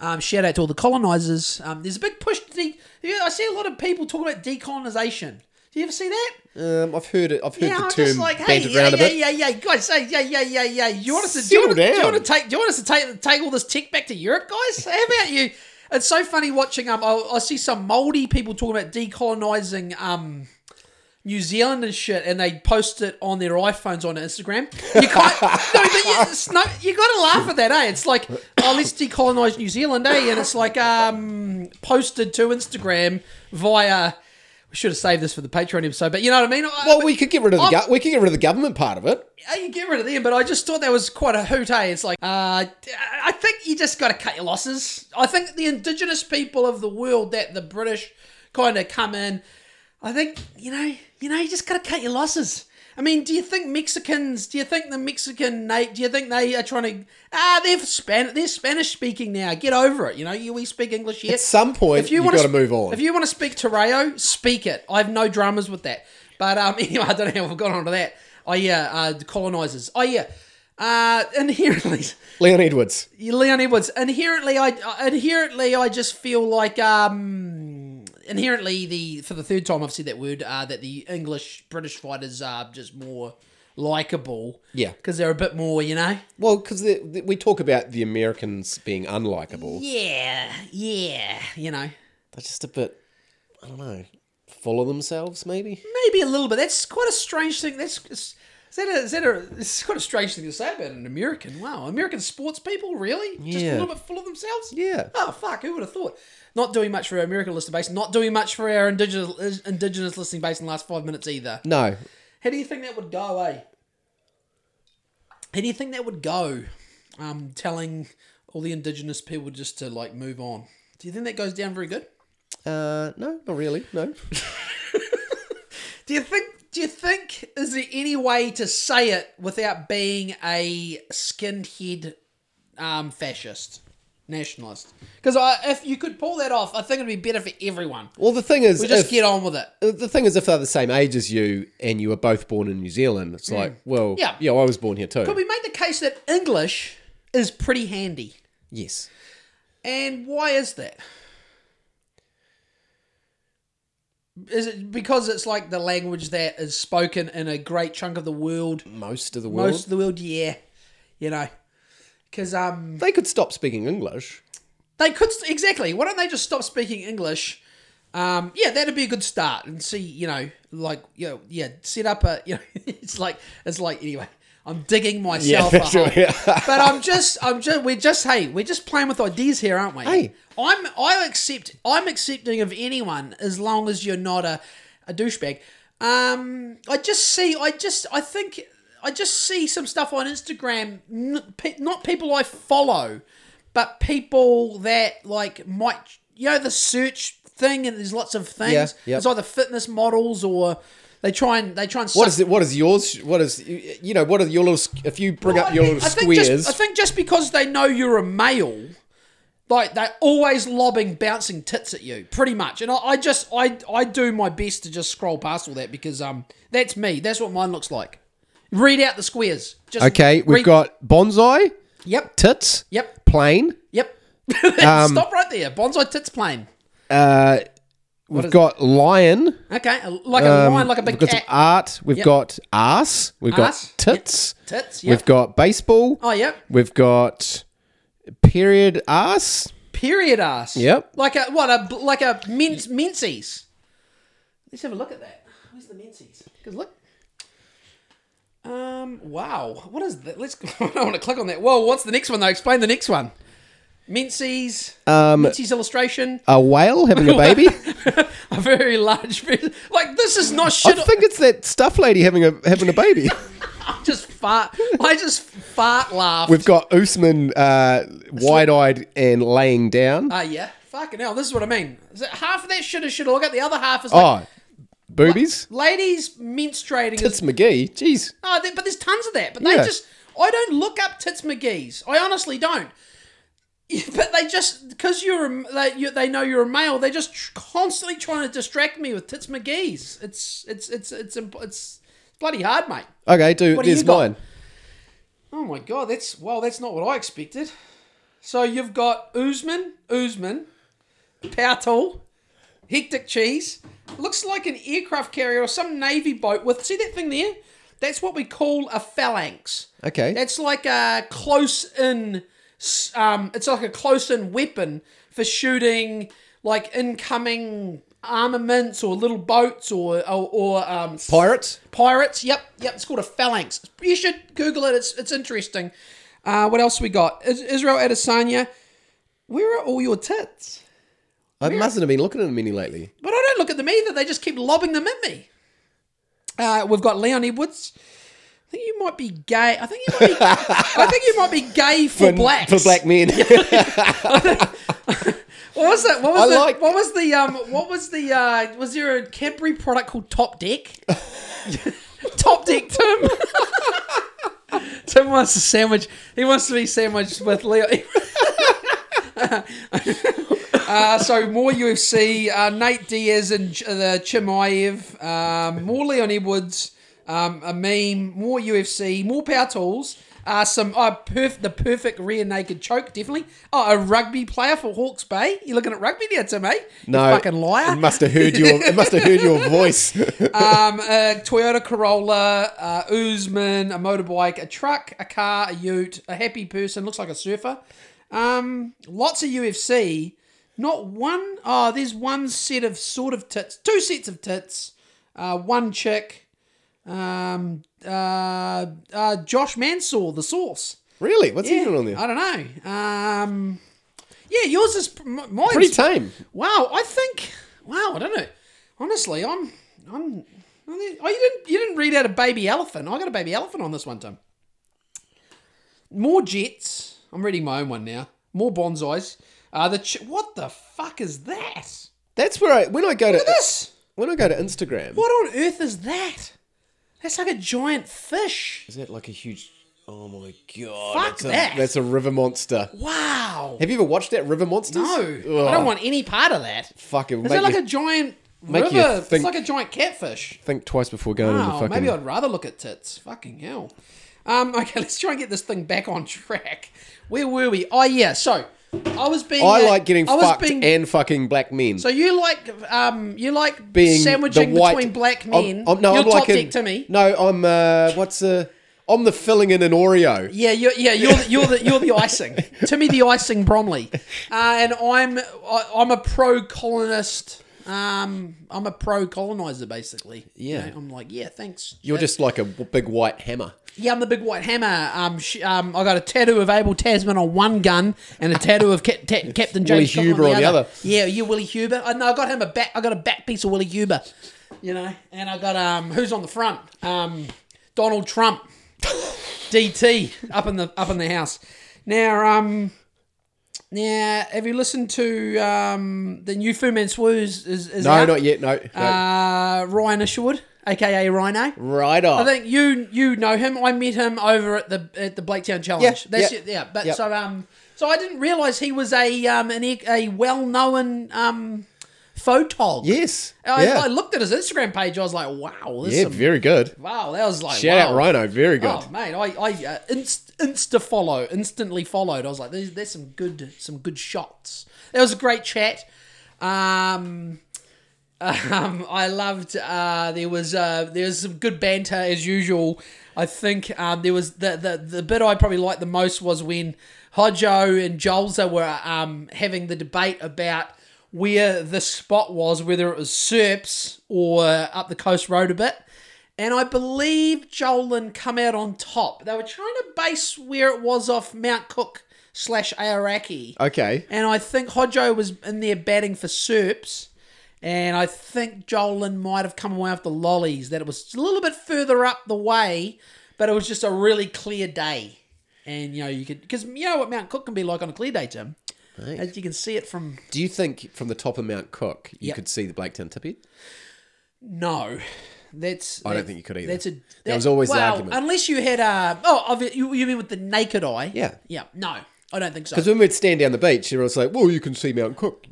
Um, shout out to all the colonizers. Um, there's a big push. To de- I see a lot of people talking about decolonization. Do you ever see that? Um, I've heard it. I've heard Yeah, the I'm term just like, hey, yeah, yeah, yeah, yeah, guys, say, yeah, yeah, yeah, yeah. You want us to, do you want, to, do you want to take, do you want us to take, take all this tech back to Europe, guys? How about you? It's so funny watching. Um, I, I see some mouldy people talking about decolonizing um, New Zealand and shit, and they post it on their iPhones on Instagram. You can't, no, but you, no, you got to laugh at that, eh? It's like, oh, let's decolonize New Zealand, eh? And it's like um, posted to Instagram via. We should have saved this for the Patreon episode, but you know what I mean. I- Well, we could get rid of the I'm- we could get rid of the government part of it. yeah, you get rid of them, but I just thought that was quite a hoot. Hey, it's like, uh, I think you just got to cut your losses. I think the indigenous people of the world that the British kind of come in, I think you know, you know, you just got to cut your losses. I mean, do you think Mexicans? Do you think the Mexican? na- Do you think they are trying to? Ah, they're Span. They're Spanish speaking now. Get over it. You know, you we speak English here. At some point, you wanna got to sp- move on. If you want to speak te reo, speak it. I have no dramas with that. But um, anyway, I don't know how we've got onto that. Oh yeah, uh, the colonizers. Oh yeah, uh, inherently, Leon Edwards. Leon Edwards. Inherently, I uh, inherently I just feel like um, inherently the for the third time I've said that word uh, that the English British fighters are just more likable. Yeah. because they're a bit more, you know. Well, because we talk about the Americans being unlikable. Yeah, yeah, you know. They're just a bit, I don't know, full of themselves, maybe. Maybe a little bit. That's quite a strange thing. That's is that a, is that a it's quite a strange thing to say about an American. Wow, American sports people really just a Yeah. little bit full of themselves. Yeah. Oh fuck, who would have thought? Not doing much for our American listening base. Not doing much for our indigenous indigenous listening base in the last five minutes either. No. How do you think that would go, eh? How do you think that would go? Um, telling all the indigenous people just to like move on. Do you think that goes down very good? Uh, no, not really. No. Do you think? Do you think is there any way to say it without being a skinhead um, fascist nationalist? Because if you could pull that off, I think it'd be better for everyone. Well, the thing is, We just if, get on with it. uh, the thing is, if they're the same age as you and you were both born in New Zealand, it's like, well, Yeah. yeah, I was born here too. Could we make the case that English is pretty handy? yes. And why is that? Is it because it's like the language that is spoken in a great chunk of the world? Most of the world. Most of the world, yeah. You know, because um They could stop speaking English. they could exactly. Why don't they just stop speaking English? Um, yeah, that'd be a good start, and see, you know, like, you know, yeah, set up a, you know, it's like, it's like, anyway, I'm digging myself a sure, yeah. but I'm just, I'm just, we're just, hey, we're just playing with ideas here, aren't we? Hey. I'm, I accept, I'm accepting of anyone as long as you're not a, a douchebag. Um, I just see, I just, I think, I just see some stuff on Instagram, not people I follow, but people that like might, you know, the search thing, and there's lots of things. Yeah, yep. It's either fitness models or they try and they try and. What is it? What is yours? What is you know? What are your little? If you bring Well, up I your mean, little I think squares, Just, I think just because they know you're a male, like they're always lobbing bouncing tits at you, pretty much. And I, I just I I do my best to just scroll past all that because um that's me. That's what mine looks like. Read out the squares. Just okay, we've read- got bonsai, Yep. tits, Yep. plain. Yep. Um, Stop right there. Bonsai tits plane. Uh, we've is- got lion. Okay, like a um, lion, like a big we've got cat. some art. We've Yep. got ass. We've got tits. Tits. Yep. We've got baseball. oh, yep. We've got period ass. Period ass. Yep. Like a what a like a mince minces. Let's have a look at that. Where's the minces? Because look. Um. Wow. What is that? Let's. I don't want to click on that. Whoa. What's the next one though? Explain the next one. Minces. Um, Minces illustration. a whale having a baby. a very large. Like this is not shit. I think it's that stuff lady having a having a baby. I just fart. I just fart laugh. We've got Usman uh, wide eyed and laying down. Ah, yeah. Fucking hell. This is what I mean. Is it half of that shit is shit. Look at the other half is like Oh, boobies. ladies menstruating. is Tits McGee. Jeez. Oh, there, but there's tons of that. But they Yeah. just, I don't look up Tits McGee's. I honestly don't. But they just, because you're, a, they, you, they know you're a male, they're just tr- constantly trying to distract me with Tits McGee's. It's, it's, it's, it's, imp- it's bloody hard, mate. Okay, do What do you there's mine. Oh my god, that's well, that's not what I expected. So you've got Usman, Usman, Powtool, Hectic Cheese. Looks like an aircraft carrier or some navy boat with see that thing there? That's what we call a phalanx. Okay. That's like a close in. Um, it's like a close in weapon for shooting like incoming armaments or little boats or or, or um, Pirates. Pirates. Yep, yep. It's called a phalanx. You should Google it. It's it's interesting. Uh, what else we got? Is- Israel Adesanya. Where are all your tits? I mustn't have been looking at them any lately. But I don't look at them either. They just keep lobbing them at me. Uh, we've got Leon Edwards. I think you might be gay. I think you might be. I think you might be gay for, blacks. For black men. What was that? What was I the? like- What was the? Um. What was the? Uh. Was there a Cadbury product called Top Deck? Top Deck Tim. Tim wants a sandwich. He wants to be sandwiched with Leo. uh, so more UFC. Uh, Nate Diaz and Ch- the Chimaev. Um, more Leon Edwards. Um, a meme. More UFC. More power tools. Uh, some uh, perf- the perfect rear naked choke, definitely. Oh, a rugby player for Hawke's Bay. You're looking at rugby there, Tim? Eh? You no, fucking liar. It must have heard your. It must have heard your voice. um, a Toyota Corolla, uh, Usman, a motorbike, a truck, a car, a ute, a happy person, looks like a surfer. Um, lots of UFC. Not one oh there's one set of sort of tits, two sets of tits, uh, one chick. Um, uh, uh, Josh Mansour, the source. really? What's he doing on there? I don't know. Um, yeah, yours is m- mine's Pretty tame. Wow, I think. Wow, I don't know. Honestly, I'm. I'm. Oh, you didn't. You didn't read out a baby elephant. I got a baby elephant on this one, Tim. More jets. I'm reading my own one now. More bonsais. Uh, the ch- what the fuck is that? That's where I when I go to This. when I go to Instagram. What on earth is that? That's like a giant fish. Is that like a huge? Oh my god! Fuck that's a, that. That's a river monster. Wow. Have you ever watched that River Monsters? No, Ugh. I don't want any part of that. Fucking Is make that like you a giant make you river? It's like a giant catfish. think twice before going into Wow, fucking. maybe I'd rather look at tits. Fucking hell. Um, okay, let's try and get this thing back on track. Where were we? Oh yeah, so I was being. I uh, like getting I was fucked being- and fucking black men. So you like um you like being sandwiching the white, between black I'm- men. I'm, no, You're I'm like top in- deck Timmy. No, I'm. Uh, what's uh, I'm the filling in an Oreo. Yeah, you're, yeah, you're the, you're the you're the icing. Timmy the icing Bromley, uh, and I'm I, I'm a pro colonist. Um, I'm a pro colonizer basically. You Yeah. know, I'm like, yeah, thanks. You're just like a w- big white hammer. Yeah, I'm the big white hammer. Um, sh- um, I got a tattoo of Abel Tasman on one gun and a tattoo of Cap- Ta- Captain Willie James Cook Huber on the, other. Yeah, you Willie Huber. I know I got him a back. I got a back piece of Willie Huber. You know, and I got um, who's on the front? Um, Donald Trump, DT up in the up in the house. Now, um, now, have you listened to um the new Fu Man Swoos? Is, is No, out? not yet. No. no. Uh, Ryan Isherwood, aka Rhino. right on. I think you you know him. I met him over at the at the Blaketown Challenge. Yeah, That's yeah. it, yeah. But Yep. so um so I didn't realize he was a um an, a well known um photog. yes. I, yeah. I looked at his Instagram page. I was like, wow, this yeah, some, very good. wow, that was like Shout wow. out Rhino. Very good. Oh mate, I I uh, inst, insta follow, instantly followed. I was like, there's, there's some good some good shots. That was a great chat. Um, um, I loved. Uh, there was uh, there was some good banter as usual. I think um, there was the, the the bit I probably liked the most was when Hodjo and Jolza were um, having the debate about where the spot was, whether it was Serps or up the coast road a bit. And I believe Jolin come out on top. They were trying to base where it was off Mount Cook slash Aoraki. Okay. And I think Hodjo was in there batting for Serps. And I think Jolin might have come away with the lollies, that it was a little bit further up the way, but it was just a really clear day. And, you know, you could, because you know what Mount Cook can be like on a clear day, Tim? Right. As you can see it from, Do you think from the top of Mount Cook you Yep. could see the Blaketown Tippy? no. That's. I don't think you could either. That's a. That was always the well, argument. Unless you had a. Oh, you, you mean with the naked eye? Yeah. Yeah. No, I don't think so. Because when we'd stand down the beach, everyone's like, "Well, you can see Mount Cook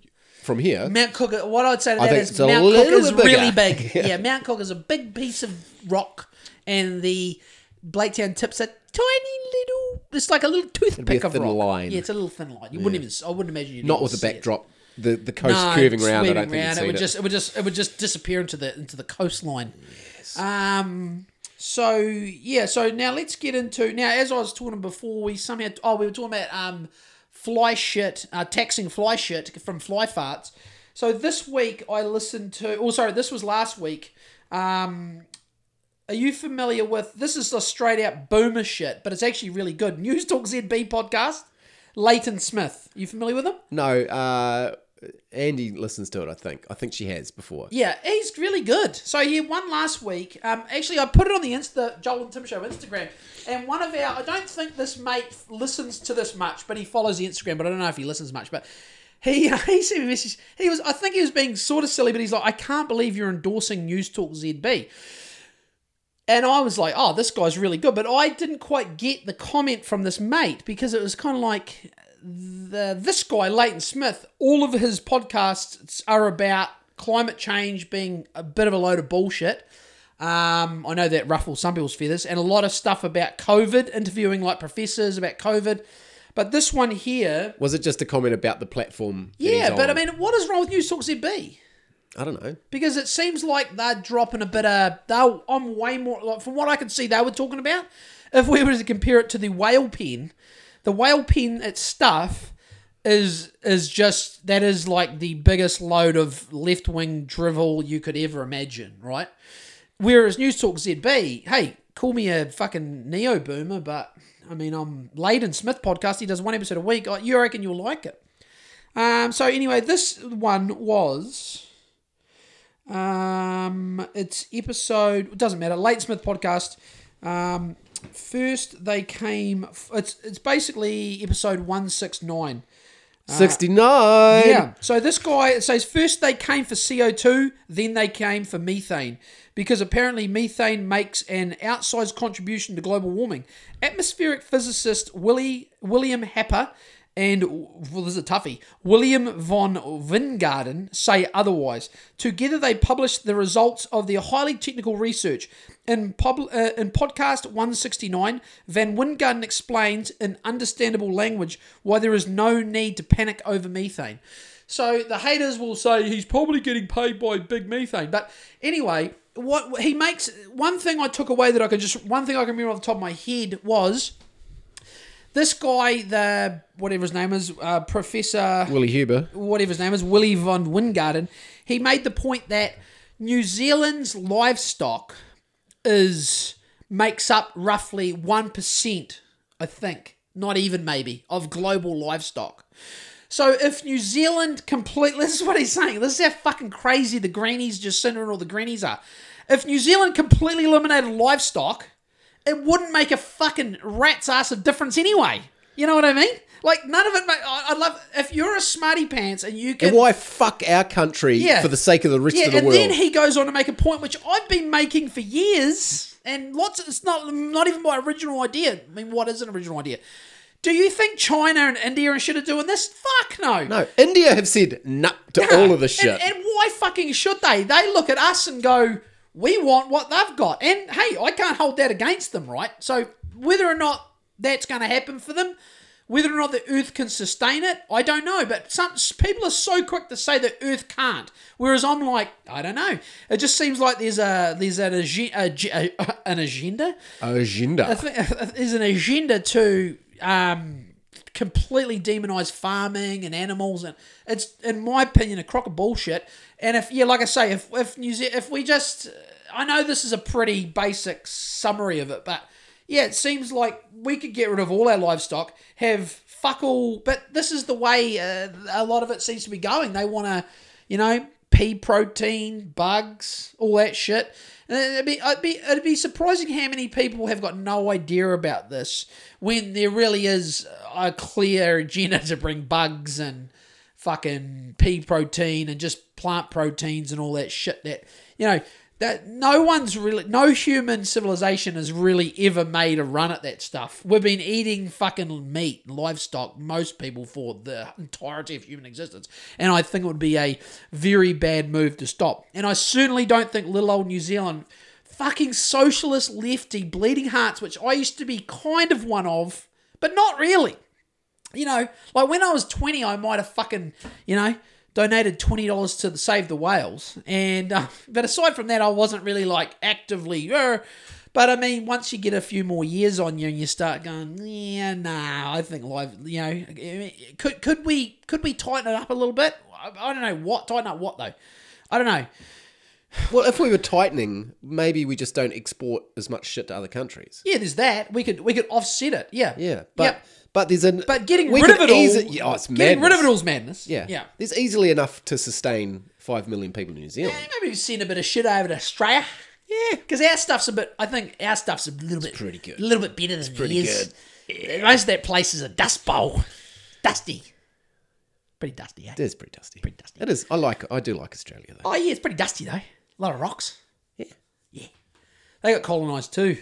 from here." Mount Cook, what I'd say to I that think is it's a Mount Cook little is bit bigger. really big. yeah. Mount Cook is a big piece of rock, and the Blaketown tips a tiny little. It's like a little toothpick a of thin rock. line. Yeah, it's a little thin line. You wouldn't even. I wouldn't imagine you. Not with the backdrop, the the coast No, curving round. I don't think round, you'd it would see just it would just it would just disappear into the into the coastline. Um. So yeah. So now let's get into now. As I was talking before, we somehow oh we were talking about um fly shit, uh, taxing fly shit from fly farts. So this week I listened to. Oh, sorry, this was last week. Um, are you familiar with this? Is a straight out boomer shit, but it's actually really good. Newstalk ZB podcast. Leighton Smith. You familiar with him? No, uh, Andy listens to it. I think. I think she has before. Yeah, he's really good. So he won last week. Um, actually, I put it on the Insta Joel and Tim Show Instagram, and one of our I don't think this mate listens to this much, but he follows the Instagram. But I don't know if he listens much. But he he sent me a message. He was I think he was being sort of silly, but he's like, I can't believe you're endorsing Newstalk ZB. And I was like, oh, this guy's really good. But I didn't quite get the comment from this mate because it was kind of like the this guy, Leighton Smith, all of his podcasts are about climate change being a bit of a load of bullshit. Um, I know that ruffles some people's feathers, and a lot of stuff about COVID, interviewing like professors about COVID. But this one here, Was it just a comment about the platform? that he's yeah, but I on? mean, what is wrong with Newstalk ZB? I don't know. because it seems like they're dropping a bit of. They're, I'm way more like from what I could see they were talking about. If we were to compare it to the whale pen, the whale pen its stuff is is just that is like the biggest load of left wing drivel you could ever imagine, right? Whereas Newstalk ZB, hey, call me a fucking neo boomer, but I mean I'm Leighton Smith podcast. He does one episode a week. I- You reckon you'll like it? Um, so anyway, this one was. Um, it's episode. It doesn't matter. Late Smith podcast. Um, first they came. It's it's basically episode one six nine. Uh, Sixty nine. Yeah. So this guy it says first they came for CO two, then they came for methane, because apparently methane makes an outsized contribution to global warming. Atmospheric physicist Willie William Happer and well, this is a toughie. William von Wijngaarden say otherwise. Together, they published the results of their highly technical research. In, pub, uh, in podcast 169, Van Wijngaarden explains in understandable language why there is no need to panic over methane. So the haters will say he's probably getting paid by big methane. But anyway, what he makes one thing I took away that I could just one thing I can remember off the top of my head was this guy, the whatever his name is, uh, Professor Willie Huber. whatever his name is, Willie von Wijngaarden, he made the point that New Zealand's livestock is makes up roughly one percent, I think, not even maybe, of global livestock. So if New Zealand completely, this is what he's saying. This is how fucking crazy the greenies, Jacinda and all the greenies are. If New Zealand completely eliminated livestock, it wouldn't make a fucking rat's ass of difference anyway. You know what I mean? Like none of it. ma- I I love if you're a smarty pants and you can. And why fuck our country Yeah. for the sake of the rest yeah, of the and world? And then he goes on to make a point which I've been making for years, and lots. Of, it's not not even my original idea. I mean, what is an original idea? Do you think China and India and shit are doing this? Fuck no. no, India have said nah to all of this shit. And, and why fucking should they? They look at us and go, we want what they've got. And hey, I can't hold that against them, right? So whether or not that's going to happen for them, whether or not the Earth can sustain it, I don't know. But some people are so quick to say that Earth can't, whereas I'm like, I don't know. It just seems like there's a there's an, ag- an agenda. Agenda. there's an agenda to um, completely demonize farming and animals, and it's, in my opinion, a crock of bullshit. And if yeah, like I say, if if New Ze- if we just, I know this is a pretty basic summary of it, but yeah, it seems like we could get rid of all our livestock, have fuck all, but this is the way uh, a lot of it seems to be going. They want to, you know, pea protein, bugs, all that shit. It'd be, it'd be it'd be surprising how many people have got no idea about this when there really is a clear agenda to bring bugs and fucking pea protein and just plant proteins and all that shit that you know that no one's really no human civilization has really ever made a run at that stuff. We've been eating fucking meat, livestock, most people for the entirety of human existence. And I think it would be a very bad move to stop. And I certainly don't think little old New Zealand fucking socialist lefty bleeding hearts, which I used to be kind of one of, but not really you know, like when I was 20, I might have fucking, you know, donated $20 to the Save the Whales. And, uh, but aside from that, I wasn't really like actively, "Er." but I mean, once you get a few more years on you and you start going, yeah, nah, I think live, you know, could, could we, could we tighten it up a little bit? I, I don't know what, tighten up what though? I don't know. Well, if we were tightening, maybe we just don't export as much shit to other countries. Yeah, there's that. We could, we could offset it. Yeah. Yeah, but Yep. But there's an But getting we rid of could it all, easi- yeah, oh, it's getting rid of madness. it all is madness. Yeah, Yeah. There's easily enough to sustain five million people in New Zealand. Eh, maybe seen a bit of shit over to Australia. Yeah, because our stuff's a bit. I think our stuff's a little bit pretty good. a little bit better than pretty theirs. Most of that place is a dust bowl, dusty, pretty dusty. Eh? It is pretty dusty. Pretty dusty. It is. I like. I do like Australia though. Oh yeah, it's pretty dusty though. A lot of rocks. Yeah. Yeah, they got colonised too.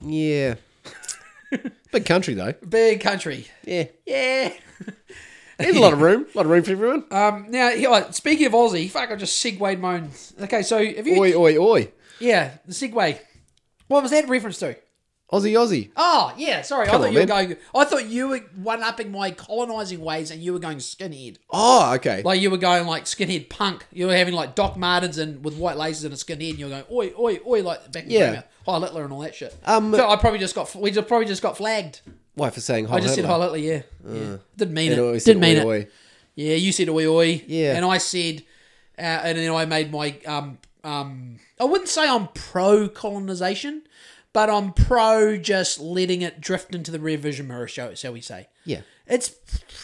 Yeah. Big country though. Big country. Yeah. Yeah. There's a lot of room. A lot of room for everyone. Um. Now, here, like, speaking of Aussie, fuck, I just segued my own. Okay, so have you? Oi, oi, oi. Yeah, the segue. What was that reference to? Aussie, Aussie. Oh, yeah, sorry. Come I thought on, you were man. going I thought you were one upping my colonising ways and you were going skinhead. Oh, okay. Like you were going like skinhead punk. You were having like Doc Martens and with white laces and a skinhead and you were going oi oi oi like back in Yeah. yeah. High Littler and all that shit. Um, so I probably just got we just probably just got flagged. Why for saying hi? I just said High Hitler? Littler, yeah. yeah. Didn't mean it. Didn't mean oi, it. oi. Yeah, you said oi oi. Yeah. And I said, uh, and then I made my, um, um, I wouldn't say I'm pro colonisation, but I'm pro just letting it drift into the rear vision mirror, shall, shall we say. Yeah. It's,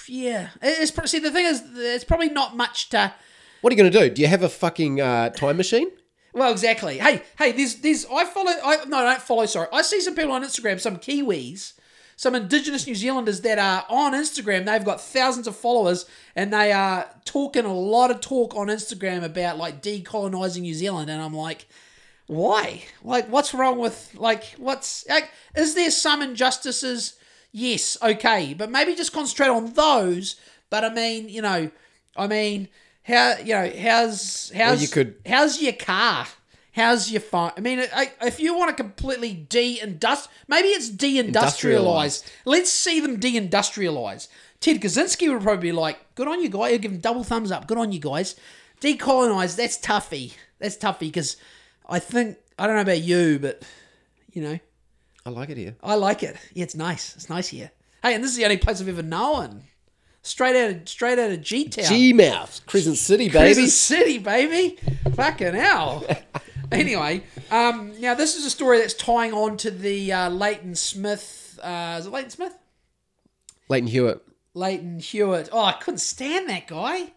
yeah. It's, see, the thing is, it's probably not much to, What are you going to do? Do you have a fucking uh, time machine? well, exactly. Hey, hey, there's, there's, I follow, I, no, I don't follow, sorry. I see some people on Instagram, some Kiwis, some indigenous New Zealanders that are on Instagram. They've got thousands of followers and they are talking a lot of talk on Instagram about like decolonizing New Zealand. And I'm like, why? Like, what's wrong with, like, what's, like, is there some injustices? Yes, okay. But maybe just concentrate on those. But I mean, you know, I mean, how, you know, how's, how's, you could- how's your car? How's your phone? I mean, I- if you want to completely de-indust, maybe it's de-industrialized. Let's see them de-industrialize. Ted Kaczynski would probably be like, "Good on you guys." He'd give him double thumbs up. Good on you guys. decolonize. That's toughy. That's toughy because I think I don't know about you, but you know, I like it here. I like it. Yeah, it's nice. It's nice here. Hey, and this is the only place I've ever known. Straight out of straight out of G Town. G Mouth, Crescent City, baby. Crescent City, baby. Fucking hell. anyway, um, now this is a story that's tying on to the uh, Leighton Smith. Uh, is it Leighton Smith? Lleyton Hewitt. Lleyton Hewitt. Oh, I couldn't stand that guy.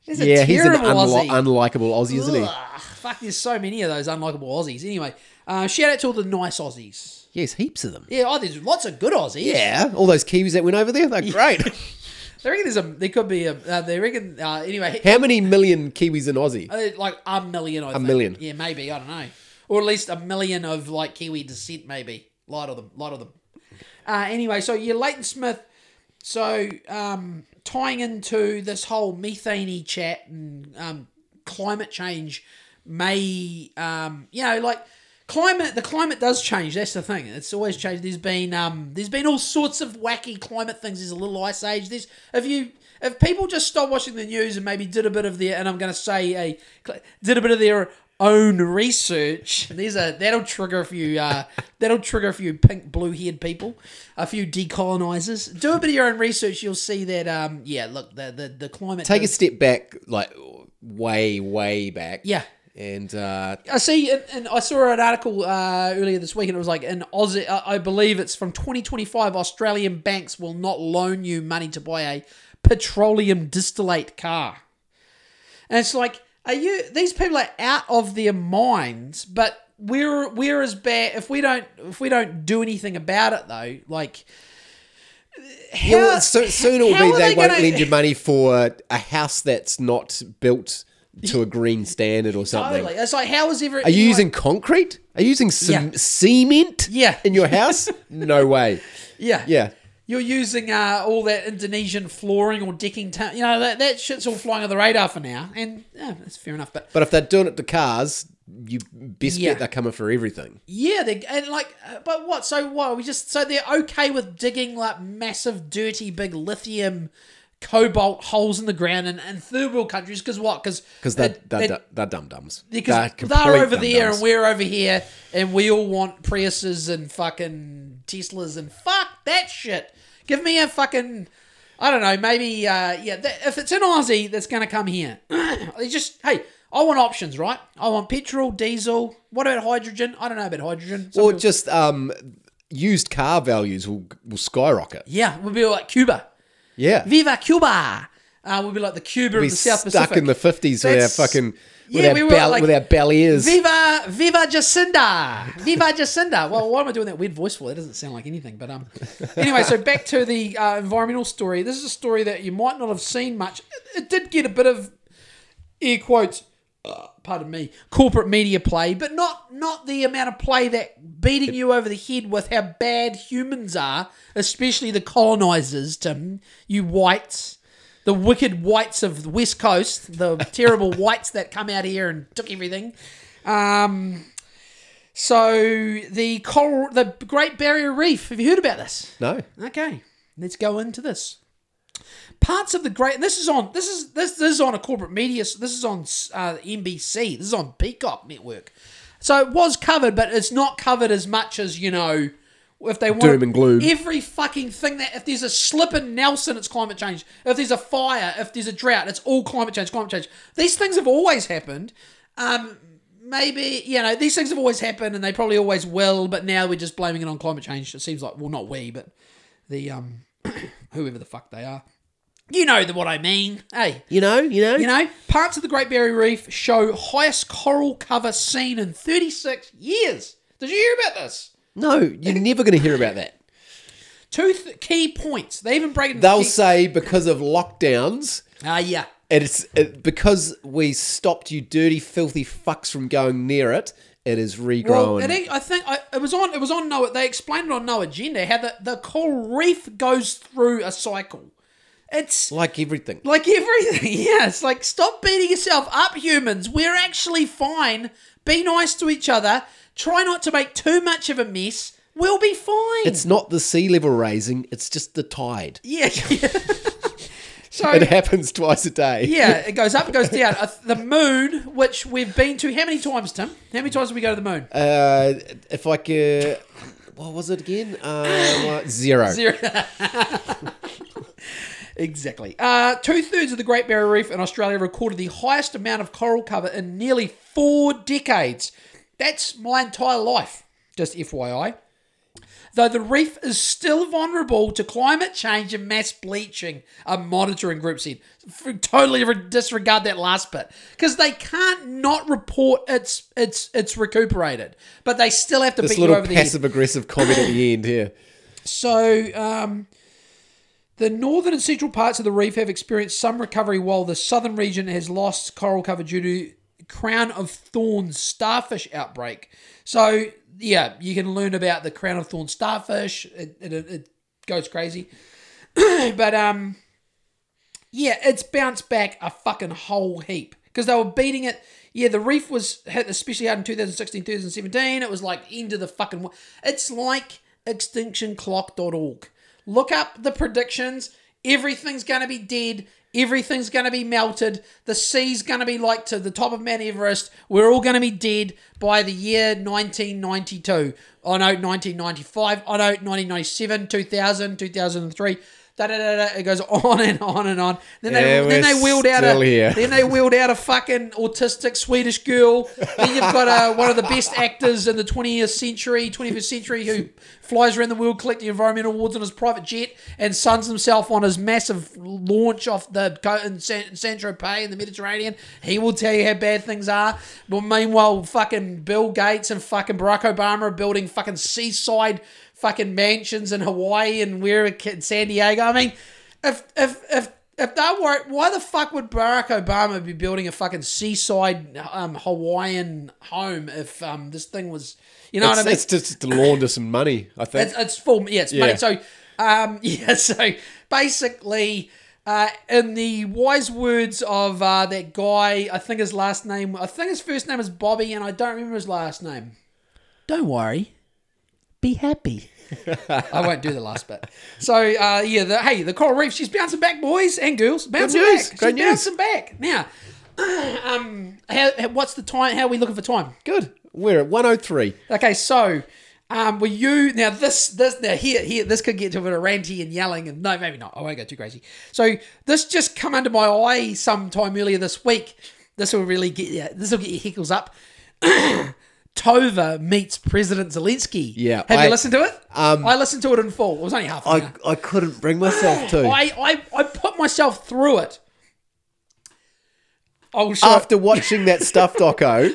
He's a Yeah, he's an terrible unli- Aussie. unlikable Aussie, isn't he? Ugh, fuck, there's so many of those unlikable Aussies. Anyway, uh, shout out to all the nice Aussies. Yes, heaps of them. Yeah, oh, there's lots of good Aussies. Yeah, all those Kiwis that went over there, they're great. They reckon there's a, there could be a, uh, they reckon, uh, anyway, How many million Kiwis in Aussie? Uh, like a million. I a million. Yeah, maybe. I don't know, or at least a million of like Kiwi descent. Maybe lot of them. Lot of them. Uh, anyway, so yeah, Leighton Smith. So um, tying into this whole methane chat and um, climate change may, um, you know, like climate. The climate does change. That's the thing. It's always changed. There's been um, there's been all sorts of wacky climate things. There's a little ice age. There's if you if people just stop watching the news and maybe did a bit of their and I'm going to say a did a bit of their own research. There's a that'll trigger a few uh, that'll trigger a few pink blue haired people, a few decolonizers. Do a bit of your own research. You'll see that um yeah look the the, the climate Take a step back, like way, way back. yeah And uh, I see, and, and I saw an article uh, earlier this week, and it was like in Aussie. uh, I believe it's from 2025. Australian banks will not loan you money to buy a petroleum distillate car, and it's like, are you? These people are out of their minds. But we're we're as bad if we don't if we don't do anything about it though. Like, how, well, so, soon it will be are they, won't gonna- lend you money for a house that's not built to a green standard or something. Totally. It's like how is every? Are you using concrete? Are you using some Yeah. cement Yeah. in your house? no way. Yeah. Yeah. You're using uh, all that Indonesian flooring or decking, ta- you know, that, that shit's all flying on the radar for now. And yeah, that's fair enough. But But if they're doing it to cars, you best Yeah. bet they're coming for everything. yeah, they and like, uh, but what? So what? We just so they're okay with digging like massive, dirty, big lithium, cobalt holes in the ground and, in third world countries because what? Because Because they're, they're, they're, dumb dums. because they're, over there and we're over here and we all want Priuses and fucking Teslas and fuck that shit. Give me a fucking I don't know, maybe uh, yeah. That, if it's an Aussie that's going to come here, they just hey, I want options, right? I want petrol, diesel. What about hydrogen? I don't know about hydrogen. Some Or people- just um, used car values will, will skyrocket. yeah, we'll be like Cuba. Yeah. Viva Cuba. Uh, we'll be like the Cuba of the South stuck Pacific. in the 50s with our That's- fucking. With, Yeah, our we were like- with our belly ears. Viva, Viva Jacinda, Viva Jacinda. Well, why am I doing that weird voice for? That doesn't sound like anything. But um, anyway, so back to the uh, environmental story. This is a story that you might not have seen much. It, it did get a bit of air quotes. Uh, pardon me, corporate media play, but not not the amount of play that beating you over the head with how bad humans are, especially the colonizers. Tim, you whites, the wicked whites of the West Coast, the terrible whites that come out here and took everything. Um, so the coral, the Great Barrier Reef. Have you heard about this? no. Okay, let's go into this. Parts of the great. This is on. This is this, this is on a corporate media. This is on uh, NBC. This is on Peacock Network. So it was covered, but it's not covered as much as you know. If they want Doom and gloom. every fucking thing that if there's a slip in Nelson, it's climate change. If there's a fire, if there's a drought, it's all climate change. Climate change. These things have always happened. Um, maybe you know these things have always happened, and they probably always will. But now we're just blaming it on climate change. It seems like well, not we, but the um, whoever the fuck they are. You know the, what I mean. Hey, You know, you know? you know, parts of the Great Barrier Reef show highest coral cover seen in 36 years. Did you hear about this? No, you're never going to hear about that. Two th- key points. They even break it. They'll say because of lockdowns, Ah, yeah. it's it, because we stopped you dirty, filthy fucks from going near it. It is regrown. Well, it, I think I, it was on. It was on no. They explained it on No Agenda how the the coral reef goes through a cycle. It's like everything. like everything. Yeah, it's like stop beating yourself up, humans. We're actually fine. Be nice to each other. Try not to make too much of a mess. We'll be fine. It's not the sea level raising; it's just the tide. Yeah. yeah. So It happens twice a day. yeah, it goes up, it goes down. Uh, The moon, which we've been to, how many times, Tim? How many times did we go to the moon? Uh, if I could, what was it again? Uh, zero. Zero. Exactly. Uh, Two thirds of the Great Barrier Reef in Australia recorded the highest amount of coral cover in nearly four decades. That's my entire life, just FYI. Though the reef is still vulnerable to climate change and mass bleaching, a monitoring group said. Totally re- disregard that last bit because they can't not report it's it's it's recuperated, but they still have to This beat you little over the head. passive aggressive comment at the end here. So, um, the northern and central parts of the reef have experienced some recovery, while the southern region has lost coral cover due to crown of thorns starfish outbreak. So, yeah, you can learn about the crown of thorns starfish. It, it, it goes crazy, but um, yeah, it's bounced back a fucking whole heap because they were beating it. Yeah, the reef was hit especially hard in 2016, 2017. It was like end of the fucking. It's like extinctionclock.org. Look up the predictions. Everything's going to be dead. Everything's going to be melted. The sea's going to be like to the top of Mount Everest. We're all going to be dead by the year 1992. I know 1995. I know 1997, 2000, 2003. Da, da, da, da. It goes on and on and on. Then they Yeah, then they wheeled out a here. then they wheeled out a fucking autistic Swedish girl. Then you've got uh, one of the best actors in the 20th century, 21st century, who flies around the world collecting environmental awards on his private jet and suns himself on his massive launch off the in San, in San Tropez in the Mediterranean. He will tell you how bad things are. But meanwhile, fucking Bill Gates and fucking Barack Obama are building fucking seaside fucking mansions in Hawaii and where in San Diego. I mean, if if if if they were, why the fuck would Barack Obama be building a fucking seaside um, Hawaiian home if um, this thing was, you know it's, what I mean? it's just to launder some money, I think. It's, it's full, yeah, it's money. So, um, yeah, so basically, uh, in the wise words of uh, that guy, I think his last name, I think his first name is Bobby, and I don't remember his last name. Don't worry, be happy. I won't do the last bit. So, uh, yeah, the, hey, the coral reef, she's bouncing back, boys and girls, bouncing news, back. great she's news. bouncing back now. um, how, how- what's the time? How are we looking for time? Good. We're at 103. Okay, so um, were you now this this now here here this could get to a bit of ranty and yelling and no maybe not I won't go too crazy. So this just come under my eye sometime earlier this week. This will really get you. This will get your hickles up. Tova meets President Zelensky. Yeah, have I- you listened to it? um, I listened to it in full. It was only half. An hour. I, I couldn't bring myself to. I, I I put myself through it. Show after watching that stuff doco,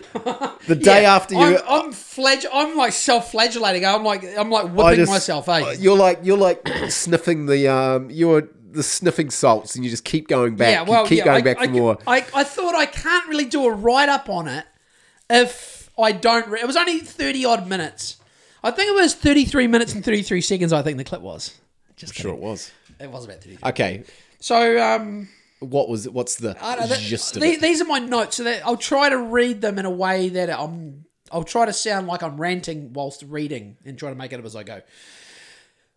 the day Yeah, after you, I'm, I'm flag- I'm like self-flagellating. I'm like I'm like whipping just- myself. Eh? You're like you're like sniffing the um, you're the sniffing salts, and you just keep going back. yeah, well, keep yeah, going I, back I, for more. I, I thought I can't really do a write up on it if I don't. Re- it was only thirty odd minutes. I think it was thirty three minutes and thirty three seconds. I think the clip was. Just sure, it was. It was about thirty. Okay, So um, what was what's the I don't know, gist of the- it? these are my notes. So that I'll try to read them in a way that I'm. I'll try to sound like I'm ranting whilst reading and try to make it up as I go.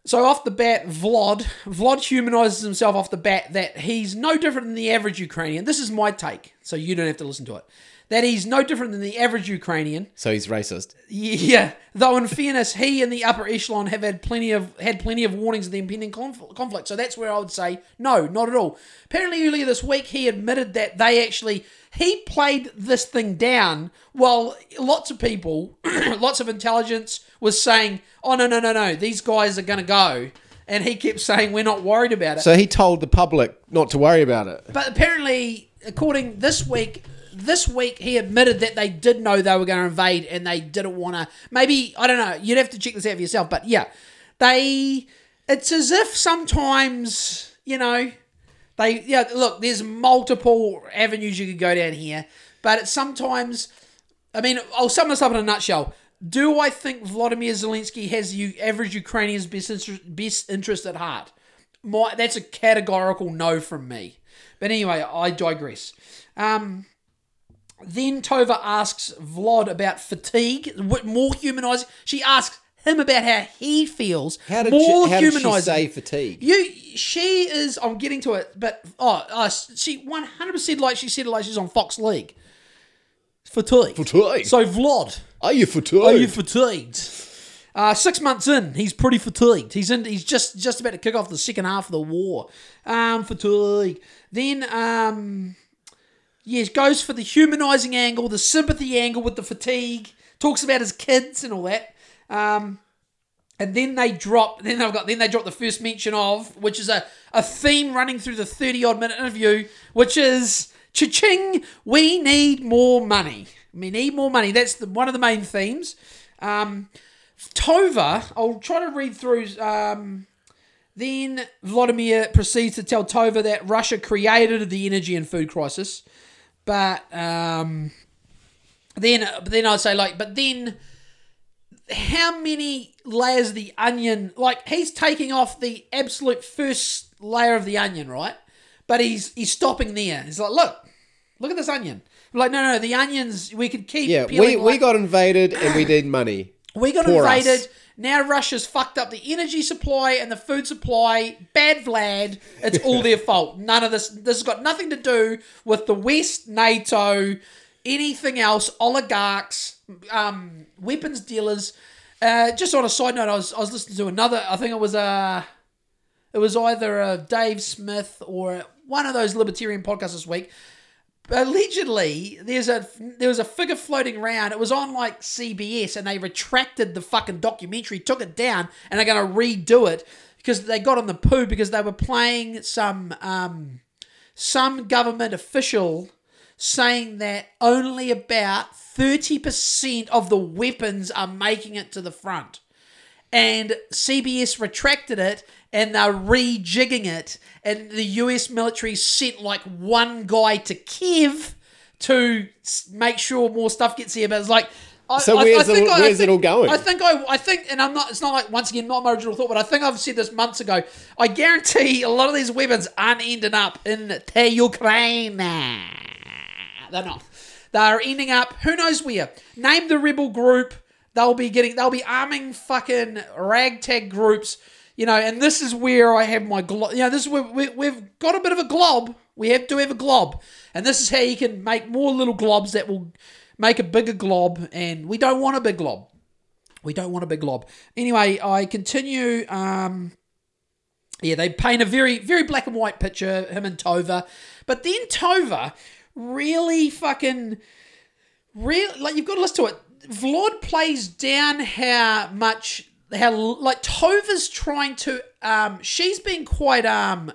So off the bat, Vlad, Vlad humanizes himself off the bat that he's no different than the average Ukrainian. This is my take, so you don't have to listen to it. That he's no different than the average Ukrainian. So he's racist. Yeah, though in fairness, he and the upper echelon have had plenty of had plenty of warnings of the impending conf- conflict. So that's where I would say no, not at all. Apparently, earlier this week, he admitted that they actually he played this thing down, while lots of people, lots of intelligence was saying, "Oh no, no, no, no, these guys are going to go," and he kept saying, "We're not worried about it." So he told the public not to worry about it. But apparently, according this week, this week he admitted that they did know they were going to invade and they didn't want to. Maybe I don't know. You'd have to check this out for yourself. But yeah, they. It's as if sometimes you know they. Yeah, look. There's multiple avenues you could go down here, but it's sometimes. I mean, I'll sum this up in a nutshell. Do I think Vladimir Zelensky has you average Ukrainians' best interest, best interest at heart? My, that's a categorical no from me. But anyway, I digress. Um, then Tova asks Vlad about fatigue, more humanizing. She asks him about how he feels. How did, more she, how did she say fatigue? You, she is. I'm getting to it, but oh, uh, she 100 percent like she said it like she's on Fox League. Fatigue. Fatigue. So Vlad, Are you fatigued? are you fatigued? Uh, six months in, he's pretty fatigued. He's in. He's just just about to kick off the second half of the war. Um, fatigue. Then um, yes, goes for the humanizing angle, the sympathy angle with the fatigue. Talks about his kids and all that. Um, and then they drop. Then they've got. Then they drop the first mention of, which is a, a theme running through the thirty odd minute interview, which is cha-ching. We need more money. We need more money. That's the, one of the main themes. Um, Tova. I'll try to read through. Um, then Vladimir proceeds to tell Tova that Russia created the energy and food crisis, but um, then then I'd say like, but then how many layers of the onion? Like he's taking off the absolute first layer of the onion, right? But he's he's stopping there. He's like, look, look at this onion. I'm like, no, no, the onions we could keep. Yeah, peeling we, like- we got invaded and we need money. we got invaded. us. Now Russia's fucked up the energy supply and the food supply. Bad Vlad. It's all their fault. None of this. This has got nothing to do with the West, NATO, anything else. Oligarchs, um, weapons dealers. Uh, just on a side note, I was I was listening to another. I think it was uh, it was either uh, Dave Smith or one of those libertarian podcasts this week. Allegedly, there's a there was a figure floating around. It was on like CBS, and they retracted the fucking documentary, took it down, and they're going to redo it because they got on the poo because they were playing some um, some government official saying that only about thirty percent of the weapons are making it to the front and CBS retracted it and they're rejigging it. And the US military sent like one guy to Kiev to make sure more stuff gets here. But it's like, I, So I- where's I it- think I- I where's it think- all going? I think I, I think, and I'm not. It's not like once again not my original thought, but I think I've said this months ago. I guarantee a lot of these weapons aren't ending up in the Ukraine. They're not. They're ending up who knows where. Name the rebel group. They'll be getting. They'll be arming fucking ragtag groups. You know, and this is where I have my glob. You know, this is where we, we've got a bit of a glob. We have to have a glob, and this is how you can make more little globs that will make a bigger glob. And we don't want a big glob. We don't want a big glob. Anyway, I continue. Um, yeah, they paint a very, very black and white picture, him and Tova. But then Tova really fucking, real like you've got to listen to it. Vlad plays down how much, how like Tova's trying to, um, she's been quite um,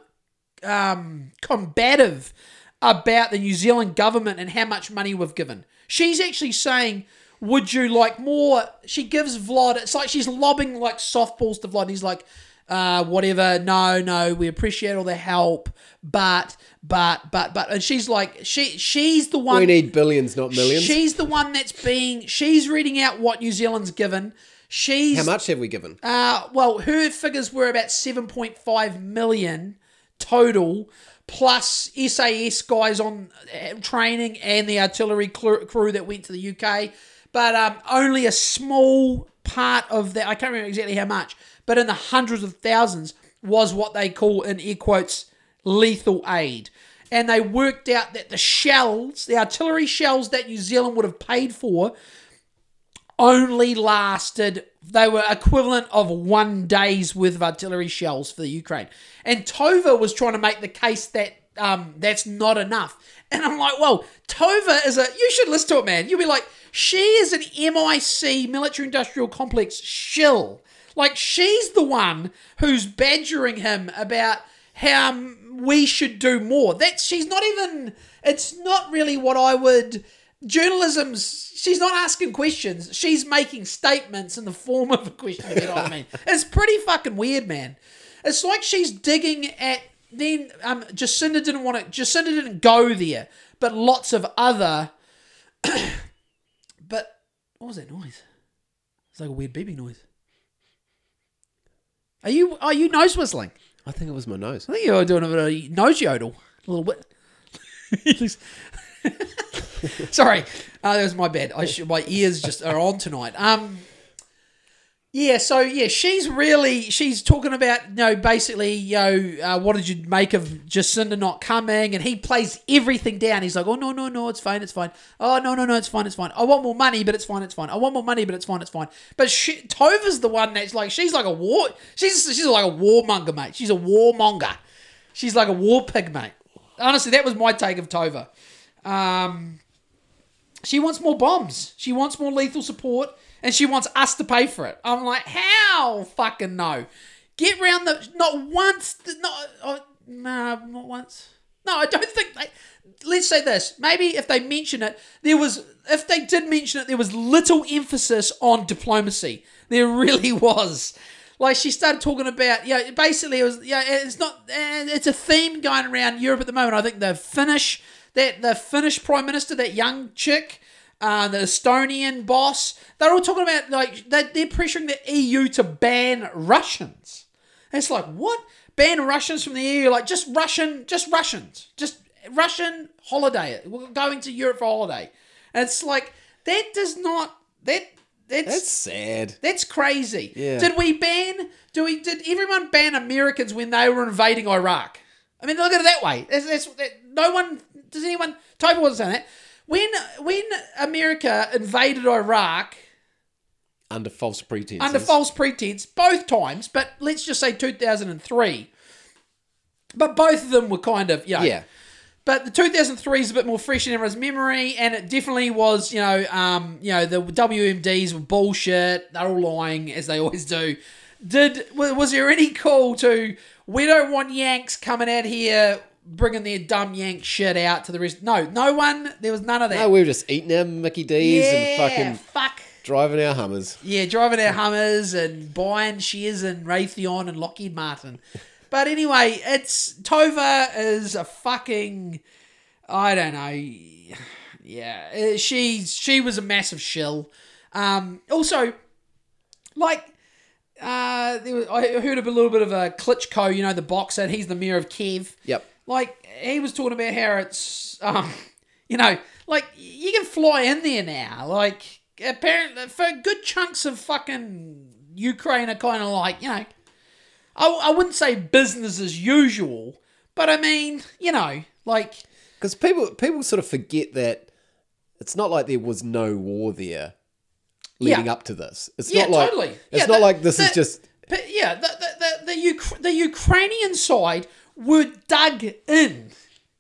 um, combative about the New Zealand government and how much money we've given. She's actually saying, "Would you like more?" She gives Vlad. It's like she's lobbing like softballs to Vlad. He's like, uh, "Whatever. No, no. We appreciate all the help, but, but, but, but." And she's like, "She, she's the one. We need billions, not millions. She's the one that's being. She's reading out what New Zealand's given. She's How much have we given? uh, well, her figures were about 7.5 million total, plus SAS guys on uh, training and the artillery crew that went to the UK. But um, only a small part of that, I can't remember exactly how much, but in the hundreds of thousands was what they call, in air quotes, lethal aid. And they worked out that the shells, the artillery shells that New Zealand would have paid for, only lasted they were equivalent of one day's worth of artillery shells for the Ukraine. And Tova was trying to make the case that um, that's not enough. And I'm like, well, Tova is a you should listen to it, man. You'll be like, she is an MIC military industrial complex shill. Like she's the one who's badgering him about how we should do more. That's she's not even it's not really what I would journalism's she's not asking questions she's making statements in the form of a question you know what i mean. It's pretty fucking weird man. It's like she's digging at then um jacinda didn't want to jacinda didn't go there but lots of other but what was that noise? It's like a weird beeping noise. Are you are you nose whistling? I think it was my nose. I think you were doing a bit of nose yodel, a little bit. Sorry, uh, that was my bad. I should, my ears just are on tonight. Um, Yeah, so yeah, she's really she's talking about you know basically you know uh, what did you make of Jacinda not coming, and he plays everything down. He's like, oh no no no, it's fine, it's fine. Oh no no no, it's fine, it's fine. I want more money, but it's fine, it's fine. I want more money, but it's fine, it's fine. But she, Tova's the one that's like she's like a war she's she's like a warmonger, mate. She's a warmonger. She's like a war pig, mate. Honestly, that was my take of Tova. Um, she wants more bombs. She wants more lethal support, and she wants us to pay for it. I'm like, how fucking no? Get round the not once, not oh, nah, not once. No, I don't think they. Let's say this. Maybe if they mention it, there was. If they did mention it, there was little emphasis on diplomacy. There really was. Like she started talking about, yeah, basically it was, yeah, it's not, it's a theme going around Europe at the moment. I think the Finnish, that the Finnish prime minister, that young chick, uh, the Estonian boss, they're all talking about like they, they're pressuring the EU to ban Russians. And it's like what? Ban Russians from the EU? Like just Russian, just Russians, just Russian holiday. We're going to Europe for holiday. And it's like that does not that that's That's sad. that's crazy. Yeah. Did we ban? Do we? Did everyone ban Americans when they were invading Iraq? I mean, look at it that way. That's, that's, that, no one. Does anyone? Toby wasn't saying that. When when America invaded Iraq Under false pretenses. under false pretense, both times, but let's just say two thousand and three. But both of them were kind of you know, Yeah. but the 2003 is a bit more fresh in everyone's memory, and it definitely was, you know, um, you know, the WMDs were bullshit. They're all lying as they always do. Did was there any call to we don't want Yanks coming out here bringing their dumb Yank shit out to the rest? No, no one. There was none of that. No, we were just eating our Mickey D's yeah, and fucking fuck. driving our Hummers. Yeah, driving our Hummers and buying shares in Raytheon and Lockheed Martin. But anyway, it's Tova is a fucking I don't know. Yeah, uh, she's she was a massive shill. Um, also, like uh, there was, I heard a little bit of a Klitschko, you know, the boxer. He's the mayor of Kiev. Yep. Like he was talking about how it's, um, you know, like you can fly in there now. Like apparently, for good chunks of fucking Ukraine are kind of like, you know, I, I wouldn't say business as usual, but I mean, you know, like Because people people sort of forget that it's not like there was no war there leading Yeah. up to this. It's Yeah, not like totally. it's Yeah, not the- like this is just But yeah, the the the, the, Uk- the Ukrainian side were dug in.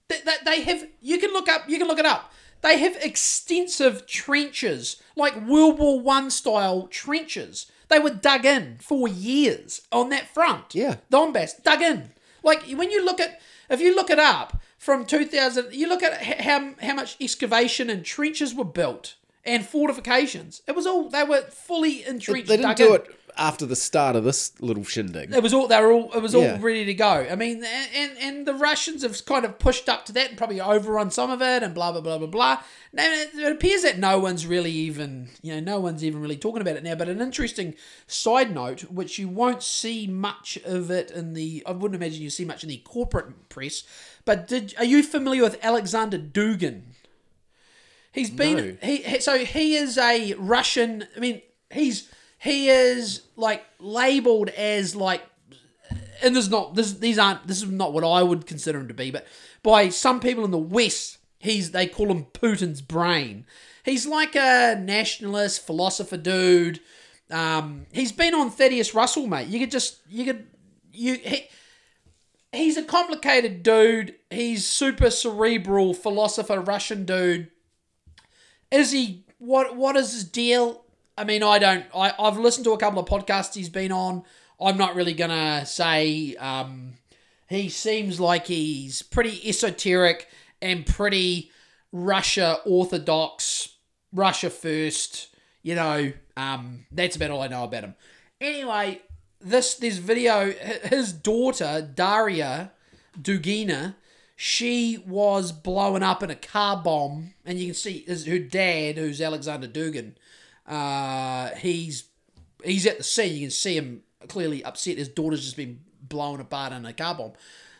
They, they, they have you can look up you can look it up. They have extensive trenches, like World War One style trenches. They were dug in for years on that front. Yeah. Donbass dug in. Like when you look at if you look it up from 2000, you look at how how much excavation and trenches were built and fortifications. It was all they were fully entrenched. they didn't dug do in. it after the start of this little shindig. It was all they were all it was all Yeah. ready to go. I mean, and, and and the Russians have kind of pushed up to that and probably overrun some of it and blah blah blah blah blah. Now it it appears that no one's really even you know no one's even really talking about it now. But an interesting side note, which you won't see much of it in the I wouldn't imagine you see much in the corporate press. But did are you familiar with Alexander Dugin? He's been No. he, he so he is a Russian. I mean, he's he is like labeled as like, and this is not this these aren't this is not what I would consider him to be, but by some people in the West, he's they call him Putin's brain. He's like a nationalist philosopher dude. Um, he's been on Thaddeus Russell, mate. You could just you could you he, he's a complicated dude. He's super cerebral philosopher Russian dude is he what what is his deal i mean i don't I, i've listened to a couple of podcasts he's been on i'm not really gonna say um he seems like he's pretty esoteric and pretty russia orthodox russia first you know um that's about all i know about him anyway this this video hi- his daughter daria dugina she was blown up in a car bomb, and you can see is her dad, who's Alexander Dugin. Uh, he's he's at the scene. You can see him clearly upset. His daughter's just been blown apart in a car bomb.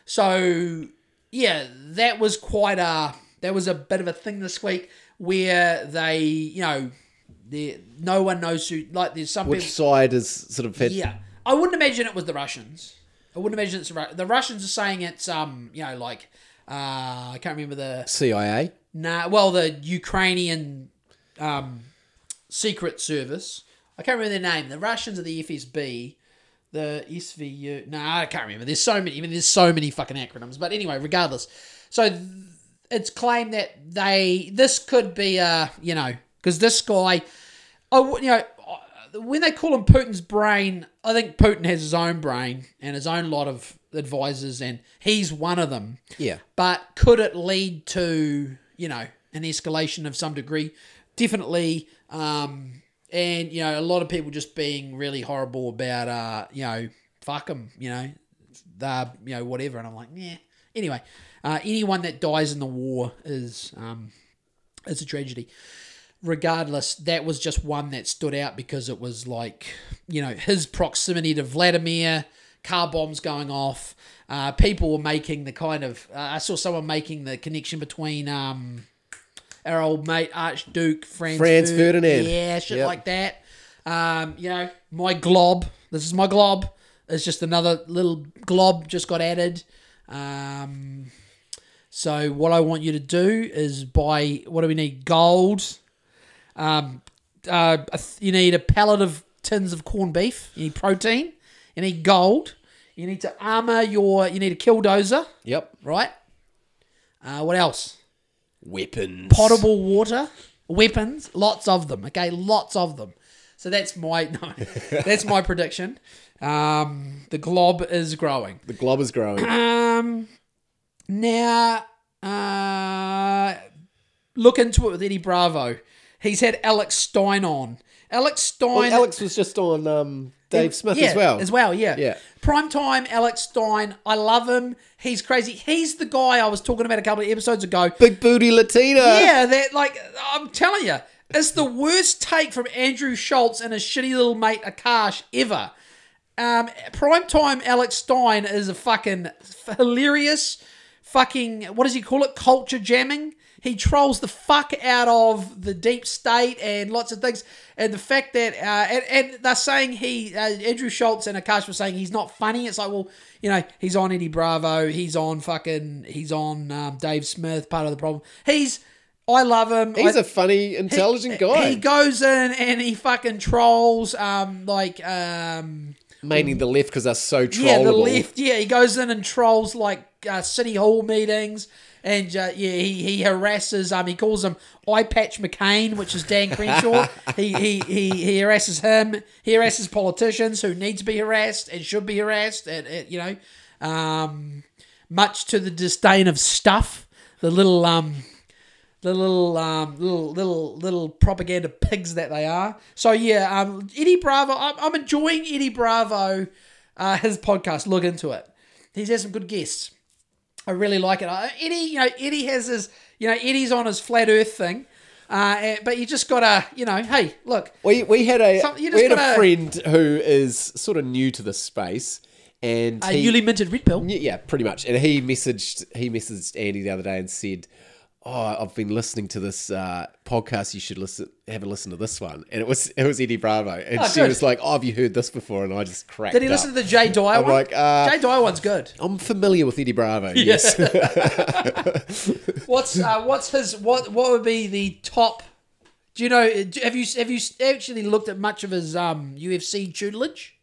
So yeah, that was quite a that was a bit of a thing this week where they you know there, no one knows who. Like, there's some Which people. side is sort of had Yeah, I wouldn't imagine it was the Russians. I wouldn't imagine it's the, the Russians are saying it's um, you know, like uh, I can't remember the CIA? Nah, well, the Ukrainian um, secret service. I can't remember their name. The Russians are the FSB. The SVU. No, I can't remember. There's so many. I mean, there's so many fucking acronyms. But anyway, regardless. So th- it's claimed that they. This could be a. You know, because this guy. Oh, you know, when they call him Putin's brain, I think Putin has his own brain and his own lot of advisors, and he's one of them. Yeah. But could it lead to, you know, an escalation of some degree? Definitely. Um, and, you know, a lot of people just being really horrible about, uh, you know, fuck them, you know, the, you know, whatever. And I'm like, yeah. Anyway, uh, anyone that dies in the war is, um, it's a tragedy. Regardless, that was just one that stood out because it was like, you know, his proximity to Vladimir, car bombs going off. Uh, people were making the kind of. Uh, I saw someone making the connection between um, our old mate Archduke Franz, Franz Fer- Ferdinand. Yeah, shit Yep. like that. Um, you know, my glob. This is my glob. It's just another little glob just got added. Um, so what I want you to do is buy. What do we need? Gold. Um, uh, you need a pallet of tins of corned beef. You need protein. You need gold. You need to armor your. You need a killdozer, Yep. right? Uh, what else? Weapons. Potable water, weapons, lots of them. Okay, lots of them. So that's my no, that's my prediction. Um, the glob is growing. The glob is growing. Um, now, uh, look into it with Eddie Bravo. He's had Alex Stein on. Alex Stein. Well, Alex was just on um, Dave Smith yeah, as well. As well, yeah. Yeah. Primetime Alex Stein. I love him. He's crazy. He's the guy I was talking about a couple of episodes ago. Big booty Latina. Yeah, that like I'm telling you, it's the worst take from Andrew Schulz and his shitty little mate Akaash ever. Um, primetime Alex Stein is a fucking hilarious, fucking what does he call it? Culture jamming. He trolls the fuck out of the deep state and lots of things. And the fact that uh, and, and they're saying he uh, Andrew Schulz and Akaash were saying he's not funny. It's like well, you know, he's on Eddie Bravo. He's on fucking. He's on um, Dave Smith. Part of the problem. He's. I love him. He's I- a funny, intelligent he, guy. He goes in and he fucking trolls. Um, like um, Mainly the left because they're so trollable. yeah, the left. Yeah, he goes in and trolls like uh, city hall meetings, and uh, yeah, he, he harasses. Um, he calls him Eye Patch McCain, which is Dan Crenshaw. he, he he he harasses him. He harasses politicians who need to be harassed and should be harassed. And, and you know, um, much to the disdain of stuff. The little um the little um, little little little propaganda pigs that they are. So yeah, um, Eddie Bravo. I'm, I'm enjoying Eddie Bravo, uh, his podcast. Look into it. He's had some good guests. I really like it. Eddie, you know, Eddie has his, you know, Eddie's on his flat Earth thing. Uh, eh, but you just gotta, you know, hey, look, We, we had a Some- we had a gotta- friend who is sort of new to the space, and a he, newly minted red pill. Yeah, yeah, pretty much. And he messaged he messaged Andy the other day and said, "Oh, I've been listening to this uh, podcast. You should listen, have a listen to this one." And it was it was Eddie Bravo, and Oh, she good. was like, "Oh, have you heard this before?" And I just cracked. Did he up. listen to the Jay Dyer I'm one? like, uh, Jay Dyer one's good. I'm familiar with Eddie Bravo. Yes. What's uh, what's his what what would be the top? Do you know? Have you have you actually looked at much of his um, UFC tutelage?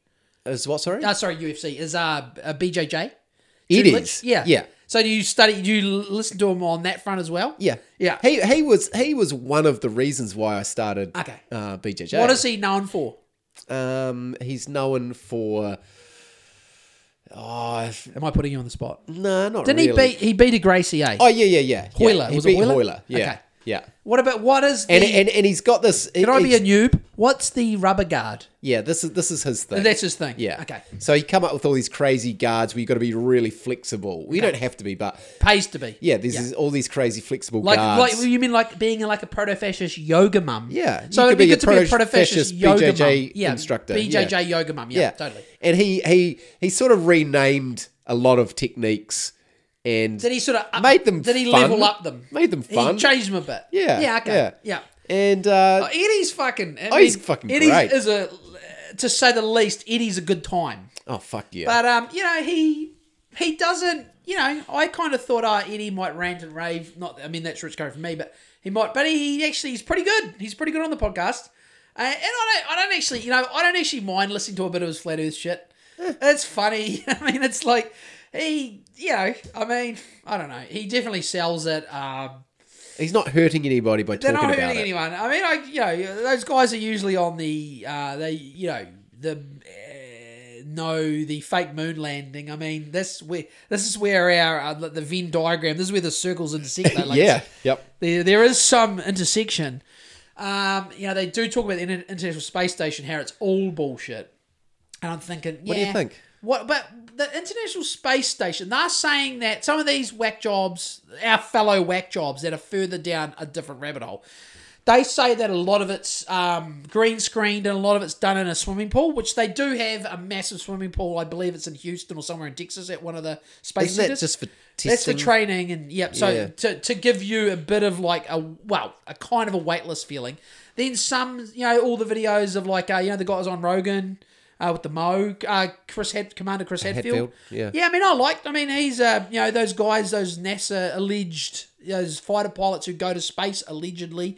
Is what? Sorry. Uh, sorry, UFC is uh, uh BJJ. It is. Yeah, Yeah. So do you study? Do you listen to him on that front as well? Yeah. Yeah. He he was he was one of the reasons why I started Okay. uh, BJJ. What is he known for? Um, he's known for. Oh Am I putting you on the spot? no, not Didn't really. he beat? He beat a Gracie, eh? Oh yeah, yeah, yeah. Royler. Yeah, he Was it beat Royler? Royler. Yeah, Okay. Yeah. What about what is the? And, and and he's got this. can I be a noob? What's the rubber guard? Yeah, this is this is his thing. That's his thing. yeah. Okay. So he come up with all these crazy guards where you got to be really flexible. We don't have to be, but Pays to be. yeah, there's these- all these crazy flexible Like, guards. like you mean like being like a proto-fascist yoga mum? Yeah, you So could it'd be, be a good to be a proto-fascist proto-fascist yoga BJJ mum. Yeah, instructor, BJJ yeah. yoga mum. Yeah, yeah, totally. And he he he sort of renamed a lot of techniques and Did he sort of up, made them Did he fun. level up them? Made them fun. He changed them a bit. Yeah, Yeah. Okay. yeah. Yeah. And uh, Oh, Eddie's fucking. I Oh, he's fucking Eddie's great. is a, to say the least. Eddie's a good time. oh fuck yeah, But um, you know, he he doesn't. You know, I kind of thought, uh, Eddie might rant and rave. Not, I mean, that's rich going for me, but he might. But he, he actually, he's pretty good. He's pretty good on the podcast. Uh, and I don't, I don't actually, you know, I don't actually mind listening to a bit of his flat Earth shit. it's funny. I mean, it's like he, you know, I mean, I don't know. He definitely sells it. Um, he's not hurting anybody by talking about it. they're talking not about hurting it. anyone. I mean, I you know those guys are usually on the uh, they you know the uh, no the fake moon landing. I mean, this where this is where our uh, the Venn diagram. This is where the circles intersect. though, like, yeah, yep. there, there is some intersection. Um, you know, they do talk about the International Space Station, how it's all bullshit. And I'm thinking, What do you think? What? But the International Space Station, they're saying that some of these whack jobs, our fellow whack jobs that are further down a different rabbit hole, they say that a lot of it's um, green screened and a lot of it's done in a swimming pool, which they do have a massive swimming pool. I believe it's in Houston or somewhere in Texas at one of the space Isn't that centers. just for testing? That's for training and yep. So Yeah. to, to give you a bit of like a well, a kind of a weightless feeling. Then some, you know, all the videos of like uh, you know the guys on Rogan uh, with the Mo, uh, Chris Had Commander Chris Hadfield. Hadfield, yeah. yeah. I mean, I liked. I mean, he's uh, you know those guys, those NASA alleged those fighter pilots who go to space allegedly.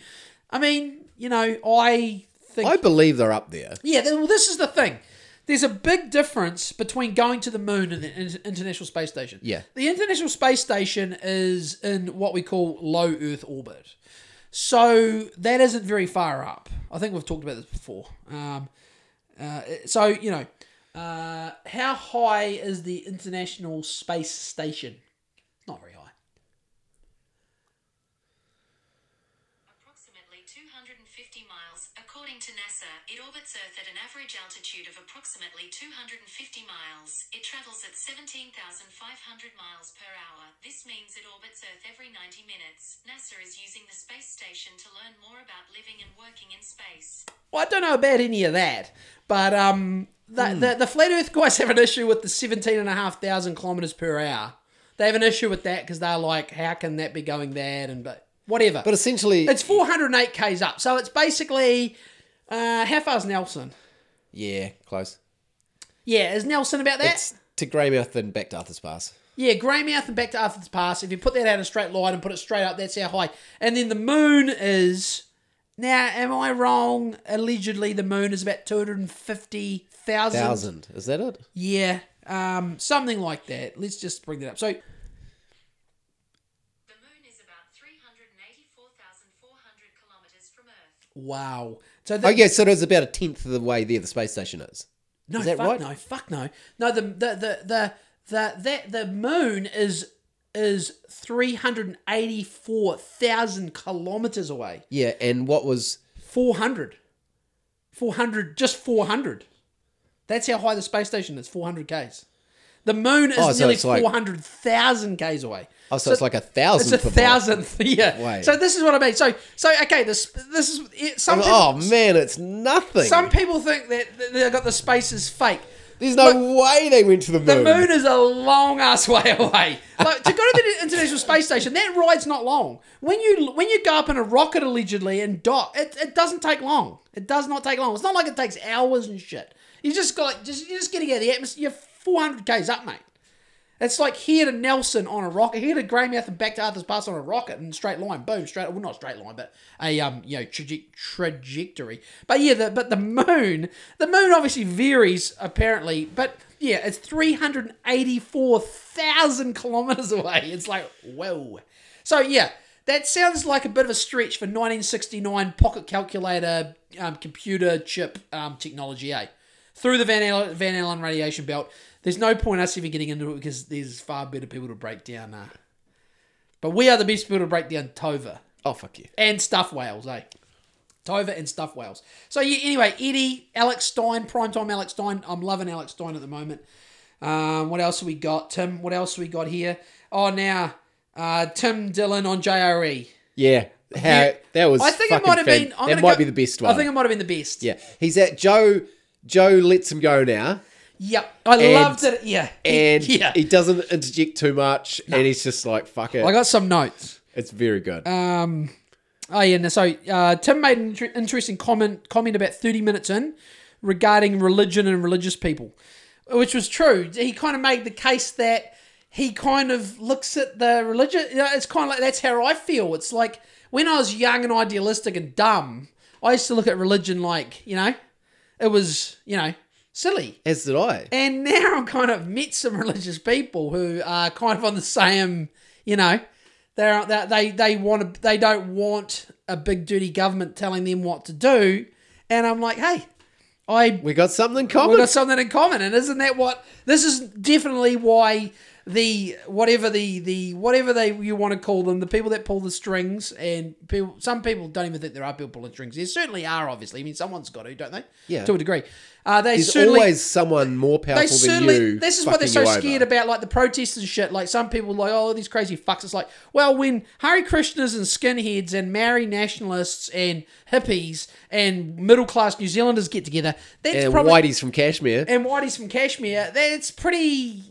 I mean, you know, I think I believe they're up there. yeah, well, this is the thing. There's a big difference between going to the moon and the International Space Station. Yeah. The International Space Station is in what we call low Earth orbit. So that isn't very far up. I think we've talked about this before. Um, uh, so, you know, uh, how high is the International Space Station? Not very high. Approximately 250 miles. According to NASA, it orbits Earth at an average altitude of approximately 250 miles. It travels at 17,500 miles per hour. This means it orbits Earth every 90 minutes. NASA is using the space station to learn more about living and working in space. Well, I don't know about any of that, but um, the, the the flat Earth guys have an issue with the seventeen and a half thousand kilometers per hour. They have an issue with that because they're like, how can that be going that? And but whatever. But essentially, it's four hundred eight k's up, so it's basically uh, how far's Nelson? yeah, close. Yeah, is Nelson about that? It's to Greymouth and back to Arthur's Pass. Yeah, Greymouth and back to Arthur's Pass. If you put that out in a straight line and put it straight up, that's how high. And then the moon is. Now, am I wrong? Allegedly, the moon is about 250,000. Thousand, is that it? Yeah, um, something like that. Let's just bring that up. So, The moon is about 384,400 kilometers from Earth. wow. So, the, Oh yeah, so it's about a tenth of the way there the space station is. no, is that fuck right? no, fuck no. No, the, the, the, the, the, that, the moon is is 384,000 kilometers away. Yeah, and what was 400. 400, just 400. That's how high the space station is, 400 Ks. The moon is Oh, so nearly like- 400,000 Ks away. oh, so, it's like a It's a thousandth, yeah. Wait. So this is what I mean. So, so okay, this this is it, some. Oh, people, Oh man, it's nothing. some people think that that they got the space is fake. There's no way they went to the moon. The moon. is a long ass way away. Like to go to the International Space Station, that ride's not long. When you when you go up in a rocket allegedly and dock, it, it doesn't take long. It does not take long. It's not like it takes hours and shit. You just got like just you're just getting out of the atmosphere. You're 400 k's up, mate. It's like here to Nelson on a rocket, here to Greymouth and back to Arthur's Pass on a rocket in a straight line. Boom, straight. Well, not straight line, but a um, you know, traje- trajectory. But yeah, the but the moon, the moon obviously varies apparently, but yeah, it's three hundred eighty-four thousand kilometers away. It's like whoa. So yeah, that sounds like a bit of a stretch for nineteen sixty-nine pocket calculator um, computer chip um, technology, eh? Through the Van Allen, Van Allen radiation belt. There's no point us even getting into it because there's far better people to break down. Uh, but we are the best people to break down Tova Oh fuck you. and stuff whales, eh? Tova and stuff whales. So yeah, anyway, Eddie, Alex Stein, primetime Alex Stein. I'm loving Alex Stein at the moment. Um, what else have we got? Tim, what else have we got here? Oh, now uh, Tim Dillon on JRE. Yeah, how Yeah. that was. I think it fucking might have fan- been. I'm that gonna might go- be the best one. I think it might have been the best. yeah, he's at Joe. Joe lets him go now, Yep. I And- loved it. Yeah. and yeah. he doesn't interject too much, and he's just like, "Fuck it." I got some notes. it's very good. Um, oh yeah, so uh, Tim made an inter- interesting comment comment about thirty minutes in regarding religion and religious people, which was true. He kind of made the case that he kind of looks at the religion. You know, it's kind of like that's how I feel. It's like when I was young and idealistic and dumb, I used to look at religion like you know, it was you know silly. As did I. And now I've kind of met some religious people who are kind of on the same, you know, they're they they, they want to, they don't want a big dirty government telling them what to do, and I'm like, hey, I We got something in common. got something in common, and isn't that what this is definitely why the whatever the the whatever they you want to call them, the people that pull the strings, and people some people don't even think there are people pulling strings. There certainly are, obviously. I mean, someone's got to, don't they? Yeah. to a degree. Uh, they There's always someone more they powerful than you. This is what they're so scared about, like the protests and shit. Like some people, like oh, these crazy fucks. It's like, well, when Hare Krishnas and skinheads and Maori nationalists and hippies and middle class New Zealanders get together, that's And probably Whitey's from Kashmir. and Whitey's from Kashmir. That's pretty.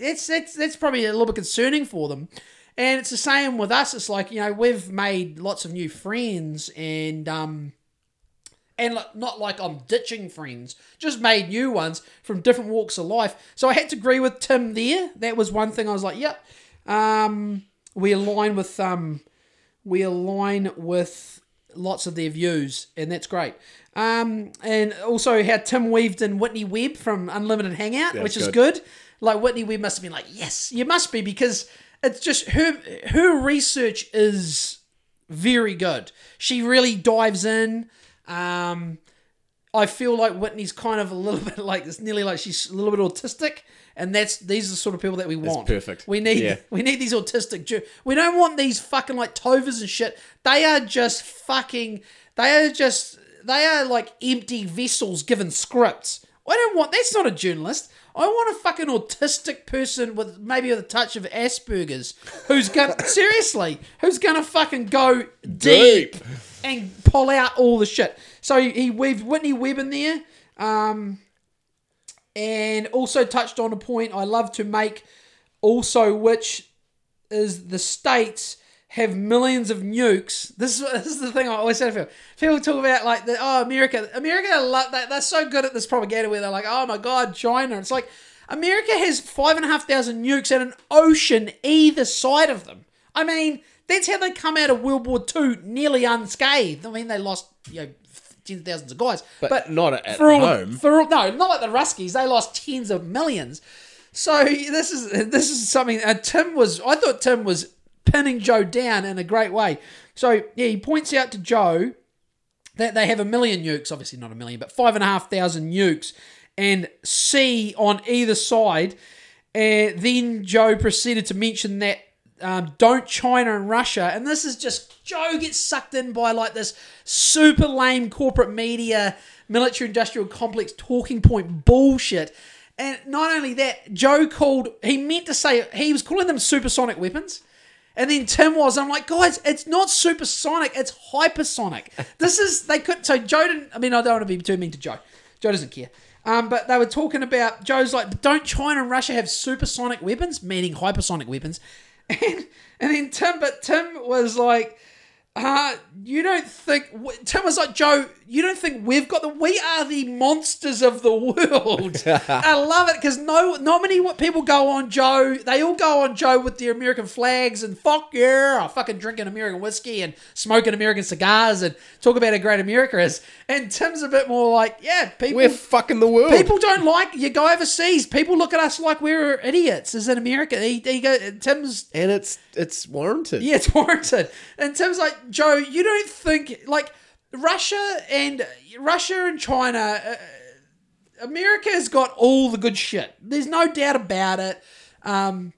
That's that's that's probably a little bit concerning for them. And it's the same with us. It's like you know we've made lots of new friends and um and like, not like I'm ditching friends, just made new ones from different walks of life. So I had to agree with Tim there. That was one thing I was like, yep. Um, we align with um, we align with lots of their views, and that's great. Um, and also how Tim weaved in Whitney Webb from Unlimited Hangout, That's which is good. good. Like Whitney Webb must have been like, yes, you must be because it's just her her research is very good. She really dives in. Um, I feel like Whitney's kind of a little bit like it's nearly like she's a little bit autistic, and that's these are the sort of people that we want. perfect. We need Yeah. we need these autistic. Ju- we don't want these fucking like tovers and shit. They are just fucking. They are just. They are like empty vessels given scripts. I don't want. That's not a journalist. I want a fucking autistic person with maybe with a touch of Asperger's who's gonna seriously who's gonna fucking go deep, Deep. And pull out all the shit. So he weaved Whitney Webb in there, um, and also touched on a point I love to make, also which is the states have millions of nukes. This is this is the thing I always say to people. People talk about like the oh America, America love that they're so good at this propaganda where they're like oh my god China. It's like America has five and a half thousand nukes and an ocean either side of them. I mean that's how they come out of World War II nearly unscathed. I mean they lost you know tens of thousands of guys, But not at for all, home. For all, no, not like the Ruskies. They lost tens of millions. So this is this is something. Uh, Tim was. I thought Tim was pinning Joe down in a great way. So yeah, he points out to Joe that they have a million nukes. Obviously not a million, but five and a half thousand nukes, and sea on either side. And then Joe proceeded to mention that um, don't China and Russia, and this is just Joe gets sucked in by like this super lame corporate media, military industrial complex talking point bullshit. And not only that, Joe called, he meant to say, he was calling them supersonic weapons. And then Tim was, I'm like, guys, it's not supersonic, it's hypersonic. This is, they could, so Joe didn't, I mean, I don't want to be too mean to Joe. Joe doesn't care. Um, but they were talking about, Joe's like, don't China and Russia have supersonic weapons, meaning hypersonic weapons? And, and then Tim, but Tim was like, uh, you don't think Tim was like Joe? You don't think we've got the? We are the monsters of the world. I love it because no, not many people go on Joe. They all go on Joe with their American flags and fuck yeah, or fucking drinking American whiskey and smoking American cigars and talk about how great America is. And Tim's a bit more like, yeah, people. We're fucking the world. People don't like you go overseas. People look at us like we're idiots. As in America, he, he go, Tim's and it's it's warranted. yeah, it's warranted. And Tim's like, Joe, you don't think like Russia and Russia and China, uh, America's got all the good shit. There's no doubt about it. Um,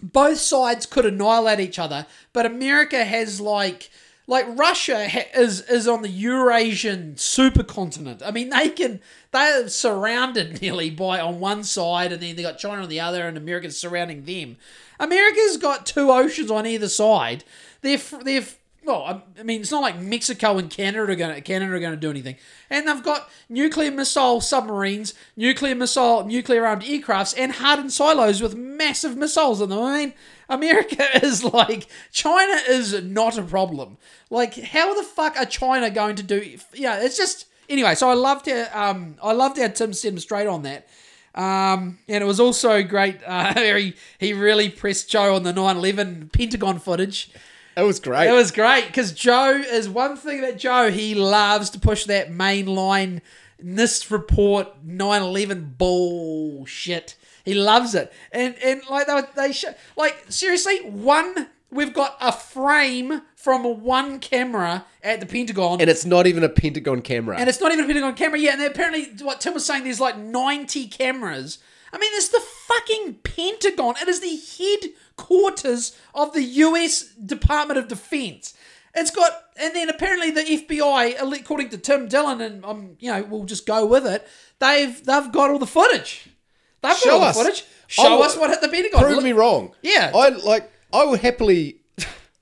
both sides could annihilate each other, but America has like. Like Russia ha- is is on the Eurasian supercontinent. I mean, they can they're surrounded nearly by on one side, and then they got China on the other, and America's surrounding them. America's got two oceans on either side. They're they're well, I- mean, it's not like Mexico and Canada are going to Canada are going to do anything, and they've got nuclear missile submarines, nuclear missile, nuclear armed aircrafts, and hardened silos with massive missiles in them. I mean, America is like China is not a problem. Like, how the fuck are China going to do? Yeah, it's just anyway. So I loved how um I loved how Tim set him straight on that. Um, and it was also great. Uh, he he really pressed Joe on the 9/11 Pentagon footage. It was great. It was great because Joe is one thing that Joe. He loves to push that mainline NIST report 9/11 bullshit. He loves it, and and like they were- they sh- like seriously one. We've got a frame from one camera at the Pentagon, and it's not even a Pentagon camera. and it's not even a Pentagon camera yet. And apparently, what Tim was saying, there's like 90 cameras. I mean, it's the fucking Pentagon. It is the headquarters of the U.S. Department of Defense. It's got, and then apparently the FBI, according to Tim Dillon, and um, you know, we'll just go with it. They've they've got all the footage. They've got Show all us. the footage. Show I us what hit the Pentagon. Prove Look- me wrong. Yeah. I like. I will happily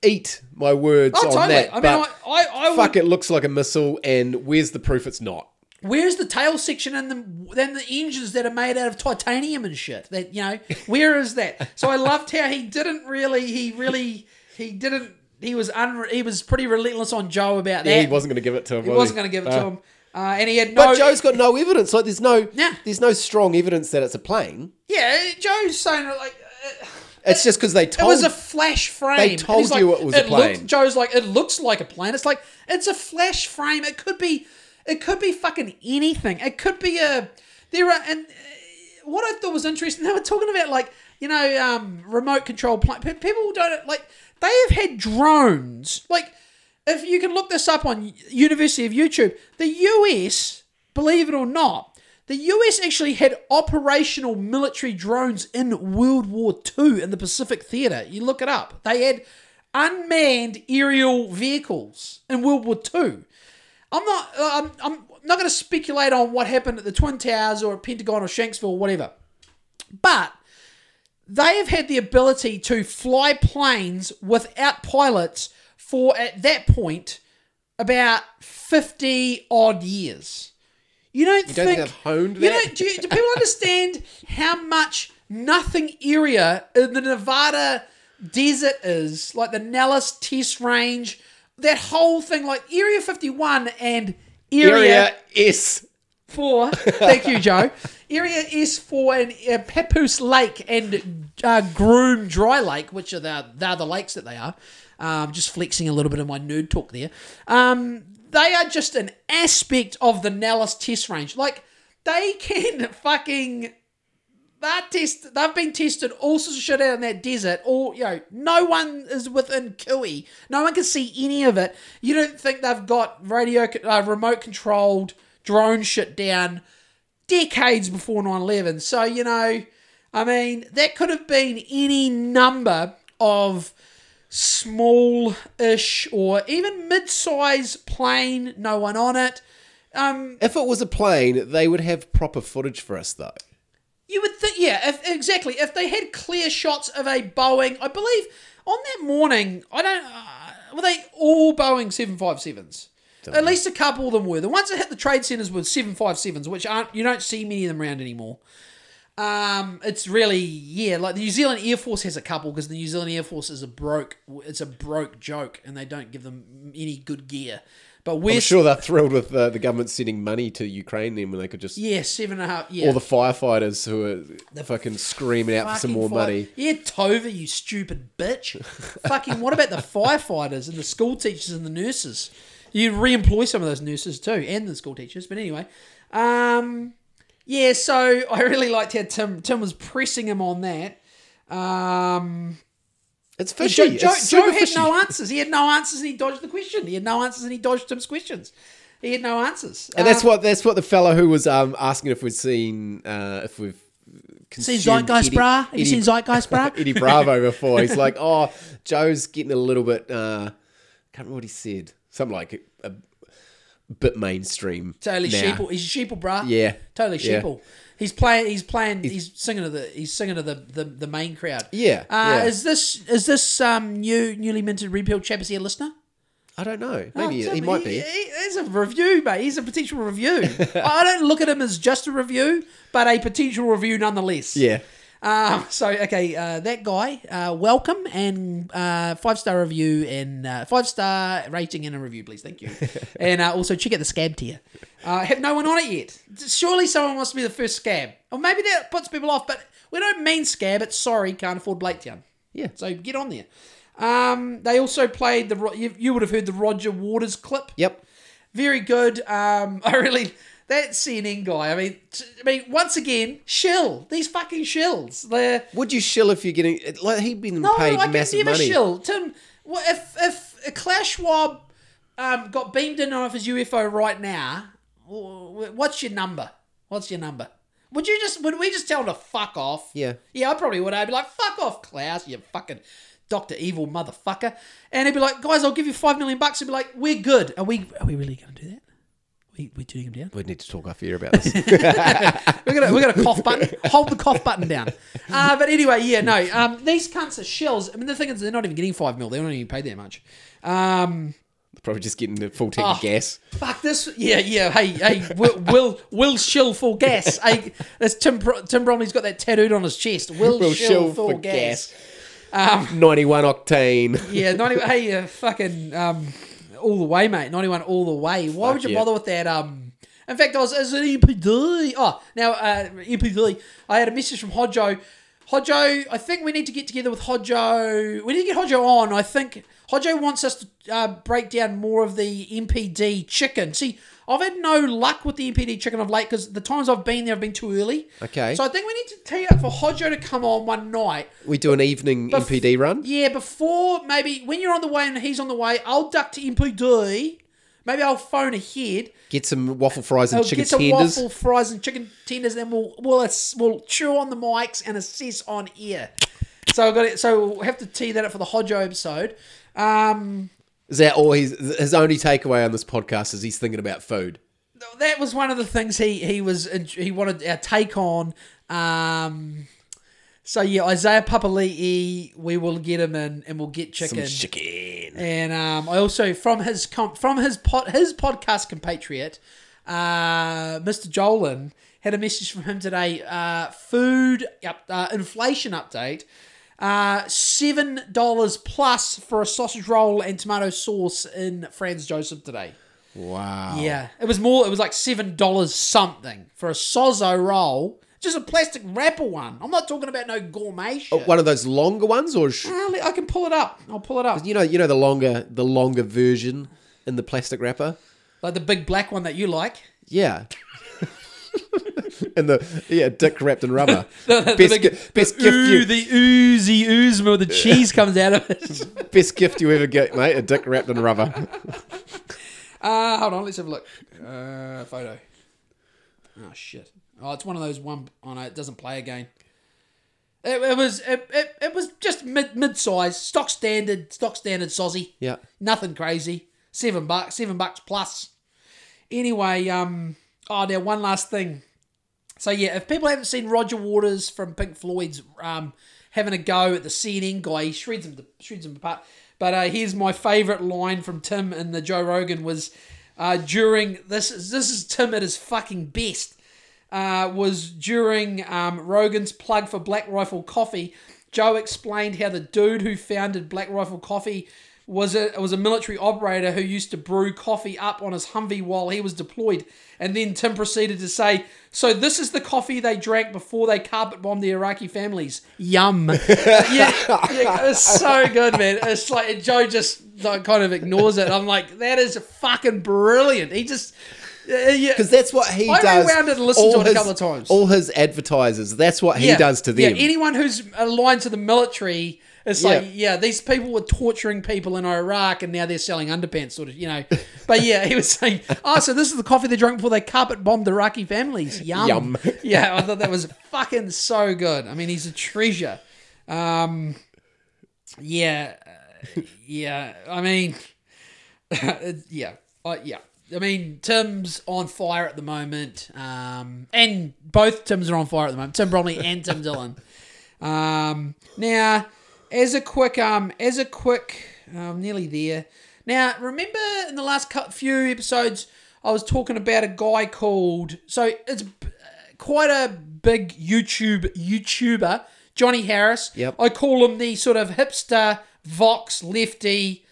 eat my words Oh, on totally. that. I mean, I, I, I would, fuck, it looks like a missile, and where's the proof it's not? Where's the tail section and the then the engines that are made out of titanium and shit? That you know, where is that? So I loved how he didn't really, he really, he didn't, he was un, he was pretty relentless on Joe about that. Yeah, he wasn't going to give it to him. He was wasn't going to give it to Uh, him, uh, and he had no. But Joe's got no evidence. Like, there's no, Yeah. there's no strong evidence that it's a plane. yeah, Joe's saying like. Uh, It's just because they told. it was a flash frame. They told he's like, you it was a looked- plane. Joe's like, it looks like a plane. It's like it's a flash frame. It could be, it could be fucking anything. It could be a. There are and uh, what I thought was interesting. They were talking about like you know um, remote control. Pe- People don't like. They have had drones. Like if you can look this up on University of YouTube, the US, believe it or not. The US actually had operational military drones in World War II in the Pacific Theatre. You look it up. They had unmanned aerial vehicles in World War II. I'm not. uh, I'm, I'm not going to speculate on what happened at the Twin Towers or at Pentagon or Shanksville or whatever. But they have had the ability to fly planes without pilots for at that point about 50 odd years. You don't, don't think they've honed you that? know, do, you- do people understand how much nothing area in the Nevada desert is? Like the Nellis Test Range, that whole thing, like Area 51 and Area, area S. for thank you joe. Area S four and uh, papoose lake and uh, groom dry lake which are the they're the lakes that they are. Um, just flexing a little bit of my nerd talk there. Um, they are just an aspect of the nellis test range. Like they can fucking that test they've been tested all sorts of shit out in that desert or you know no one is within Kui. No one can see any of it. You don't think they've got radio uh, remote controlled drone shit down decades before 9-11 so you know I mean that could have been any number of small-ish or even mid-size plane no one on it. Um, If it was a plane, they would have proper footage for us, though. You would think, yeah, if, exactly. If they had clear shots of a Boeing, I believe on that morning, I don't, uh, were they all Boeing 757s? At least a couple of them were. The ones that hit the trade centers were 757s, which aren't, you don't see many of them around anymore. Um, it's really, yeah, like the New Zealand Air Force has a couple because the New Zealand Air Force is a broke, it's a broke joke and they don't give them any good gear. But we're, I'm sure they're thrilled with uh, the government sending money to Ukraine then when they could just. yeah, seven and a half, yeah. All the firefighters who are the fucking screaming out for some more fi- money. Yeah, Tova, you stupid bitch. fucking, what about the firefighters and the school teachers and the nurses? You re-employ some of those nurses too, and the school teachers. But anyway, um, yeah. So I really liked how Tim Tim was pressing him on that. Um, It's Joe, fishy. Joe, it's Joe had fishy. no answers. He had no answers, and he dodged the question. He had no answers, and he dodged Tim's questions. He had no answers. And that's Um, what that's what the fellow who was um, asking if we'd seen uh, if we've Seen Zeitgeist, Eddie- brah? Have you seen Zeitgeist, brah? Eddie Bravo before. He's like, oh, Joe's getting a little bit. Uh, can't remember what he said. Something like a, a bit mainstream. Totally now. sheeple. He's a sheeple, bruh. Yeah. Totally Yeah. sheeple. He's playing. He's playing. He's, singing to the. He's singing to the the, the main crowd. Yeah, Uh, yeah. Is this is this um new newly minted repeal chap? Is he a listener? I don't know. Oh, Maybe Tim, he might be. He, he's a review, mate. He's a potential review. I don't look at him as just a review, but a potential review nonetheless. Yeah. Um, so okay, uh, that guy, uh, welcome and uh, five star review and uh, five star rating and a review, please. Thank you. and uh, also check out the scab tier. Uh, have no one on it yet. Surely someone wants to be the first scab, or maybe that puts people off. But we don't mean scab. It's sorry, can't afford Blaketown. Yeah. So get on there. Um, they also played the. You, you would have heard the Roger Waters clip. Yep. Very good. Um, I really that CNN guy. I mean, t- I mean, once again, shill these fucking shills. They're Would you shill if you're getting like he'd been no, paid I can massive never money? shill. Tim, well, if if Klaus Schwab um, got beamed in off his UFO right now, what's your number? What's your number? Would you just would we just tell him to fuck off? Yeah. Yeah, I probably would. I'd be like, fuck off, Klaus, you fucking Doctor Evil motherfucker. And he'd be like, guys, I'll give you five million bucks. He'd be like, we're good. Are we? Are we really going to do that? We we turning him down? We need to talk off here about this. We're gonna we're gonna cough button. Hold the cough button down. Uh, but anyway, yeah, no. Um, these cunts are shells. I mean, the thing is, they're not even getting five mil. They don't even pay that much. Um, Probably just getting the full tank Oh. of gas. fuck this. Yeah, yeah. Hey, hey. Will Will, will shill for gas. Hey, that's Tim Bro- Tim Bromley's got that tattooed on his chest. Will, Will shill, for, gas. gas. 91 octane. Yeah, ninety. hey, uh, fucking um, all the way, mate. Ninety-one all the way. Why Fuck would you yeah. bother with that? Um, in fact, I was as an NPD. Oh, now uh, NPD. I had a message from Hodjo. Hodjo, I think we need to get together with Hodjo. We need to get Hodjo on. I think Hodjo wants us to uh, break down more of the NPD chicken. See, I've had no luck with the NPD chicken of late because the times I've been there I've been too early. Okay. So I think we need to tee up for Hodjo to come on one night We do an evening Bef- NPD run. yeah, before maybe when you're on the way and he's on the way, I'll duck to NPD. Maybe I'll phone ahead. Get some waffle fries and I'll chicken get some tenders. waffle fries and chicken tenders, and we'll we'll we'll chew on the mics and assess on air. So I've got it. So we'll have to tee that up for the Hodjo episode. Um, Is that all he's, his only takeaway on this podcast is he's thinking about food? that was one of the things he he was he wanted our take on. Um, so yeah, Isaiah Papali'i, we will get him in, and we'll get chicken. Some chicken. And um, I also from his com- from his pot his podcast compatriot, uh, Mr. Jolin had a message from him today. Uh, food up, uh, inflation update. Uh, seven dollars plus for a sausage roll and tomato sauce in Franz Josef today. Wow. Yeah, it was more. It was like seven dollars something for a sozo roll, just a plastic wrapper one. I'm not talking about no gourmet shit. Oh, One of those longer ones, or sh- Well, I can pull it up. I'll pull it up. you know, you know the longer, the longer version in the plastic wrapper. Like the big black one that you like. Yeah. and the yeah, dick wrapped in rubber. The, the best big- gi- best the gift ooh- you the oozy ooze where the cheese comes out of it. best gift you ever get, mate. A dick wrapped in rubber. Uh, hold on, let's have a look. Uh, photo. Oh shit! Oh, it's one of those one. Oh no, it doesn't play again. It, it was it, it, it was just mid mid size, stock standard, stock standard sozzy. Yeah. Nothing crazy. Seven bucks, seven bucks plus. Anyway, um, oh, now one last thing. So yeah, if people haven't seen Roger Waters from Pink Floyd's um, having a go at the CNN guy, he shreds him, shreds him apart. But uh, here's my favourite line from Tim in the Joe Rogan was uh, during this. is This is Tim at his fucking best. Uh, was during um, Rogan's plug for Black Rifle Coffee. Joe explained how the dude who founded Black Rifle Coffee was a was a military operator who used to brew coffee up on his Humvee while he was deployed. And then Tim proceeded to say, "So this is the coffee they drank before they carpet bombed the Iraqi families." Yum. yeah, yeah, it's so good, man. It's like Joe just like, kind of ignores it. I'm like, that is fucking brilliant. He just. Uh, yeah. Because that's what he I does. rewound it and listened all to it a his- couple of times. All his advertisers, that's what he Yeah. does to them. Yeah, anyone who's aligned to the military, it's like, Yeah. these people were torturing people in Iraq and now they're selling underpants, sort of, you know. But yeah, he was saying, oh, so this is the coffee they drank before they carpet bombed Iraqi families. Yum. Yum. Yeah, I thought that was fucking so good. I mean, he's a treasure. Um, yeah, uh, yeah. I mean, yeah, uh, yeah. I mean, Tim's on fire at the moment, um, and both Tims are on fire at the moment. Tim Bromley and Tim Dillon. Um, now, as a quick, um, as a quick, I'm nearly there. Now, remember in the last few episodes, I was talking about a guy called. So it's quite a big YouTube YouTuber, Johnny Harris. Yep. I call him the sort of hipster Vox lefty,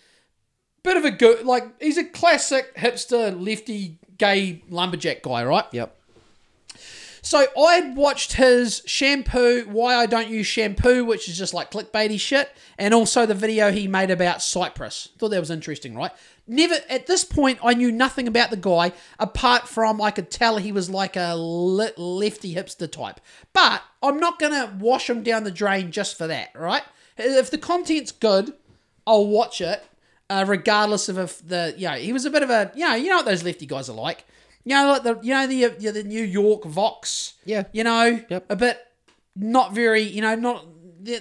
bit of a good like he's a classic hipster lefty gay lumberjack guy, right? Yep. So I'd watched his shampoo, why I don't use shampoo, which is just like clickbaity shit, and also the video he made about Cyprus. Thought that was interesting, right? Never at this point I knew nothing about the guy apart from I could tell he was like a le- lefty hipster type. But I'm not gonna wash him down the drain just for that, right? If the content's good, I'll watch it, uh, regardless of if the you know he was a bit of a you know you know what those lefty guys are like. You know, like the you know the the New York Vox. Yeah. You know, Yep. a bit not very. You know, not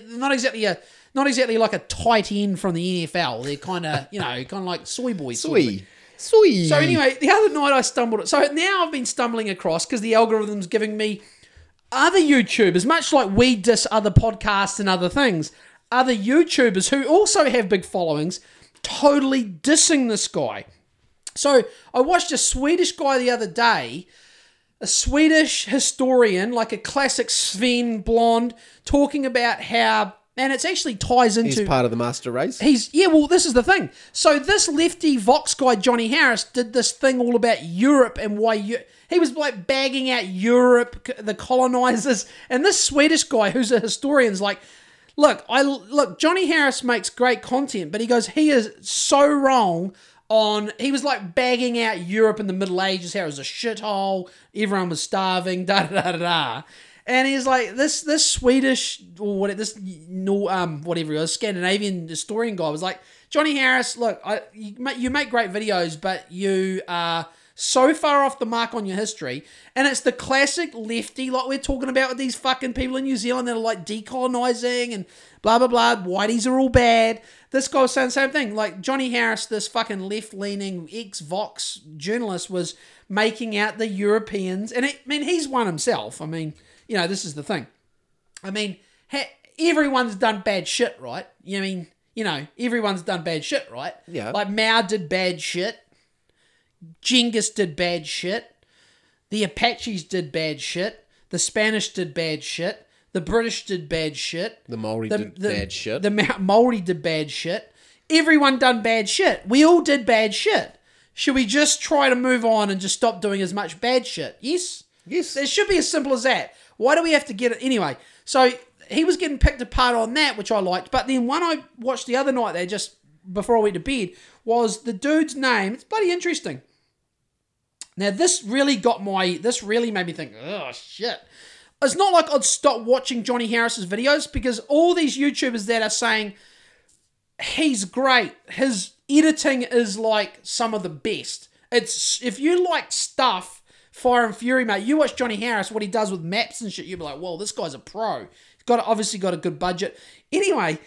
not exactly a not exactly like a tight end from the NFL. They're kind of you know kind of like soy boys. sort of. Sweet. So anyway, the other night I stumbled. So now I've been stumbling across because the algorithm's giving me other YouTubers, much like we diss other podcasts and other things. Other YouTubers who also have big followings, totally dissing this guy. So I watched a Swedish guy the other day, a Swedish historian, like a classic Sven blonde, talking about how, and it actually ties into He's part of the master race. He's yeah. Well, this is the thing. So this lefty Vox guy Johnny Harris did this thing all about Europe and why you. He was like bagging out Europe, the colonizers, and this Swedish guy who's a historian's like, look, I look. Johnny Harris makes great content, but he goes, he is so wrong. On he was like bagging out Europe in the Middle Ages, how it was a shithole, everyone was starving, da da da da da. And he's like this this Swedish or what this no um whatever it was Scandinavian historian guy was like Johnny Harris. Look, I you make, you make great videos, but you are so far off the mark on your history. And it's the classic lefty, like we're talking about with these fucking people in New Zealand that are like decolonizing and blah blah blah. Whiteys are all bad. This guy was saying the same thing. Like Johnny Harris, this fucking left leaning ex Vox journalist, was making out the Europeans, and it, I mean he's one himself. I mean, you know, this is the thing. I mean, ha- everyone's done bad shit, right? You know, I mean, you know, everyone's done bad shit, right? Yeah. Like Mao did bad shit. Genghis did bad shit. The Apaches did bad shit. The Spanish did bad shit. The British did bad shit. The Maori did bad shit. The Ma- Maori did bad shit. Everyone done bad shit. We all did bad shit. Should we just try to move on and just stop doing as much bad shit? Yes. Yes. It should be as simple as that. Why do we have to get it anyway? So he was getting picked apart on that, which I liked. But then one I watched the other night there, just before I went to bed, was the dude's name. It's bloody interesting. Now this really got my. This really made me think. Oh shit! It's not like I'd stop watching Johnny Harris's videos because all these YouTubers that are saying he's great. His editing is like some of the best. It's if you like stuff, Fire and Fury, mate. You watch Johnny Harris, what he does with maps and shit. You'll be like, "Whoa, this guy's a pro." He's got obviously got a good budget. Anyway,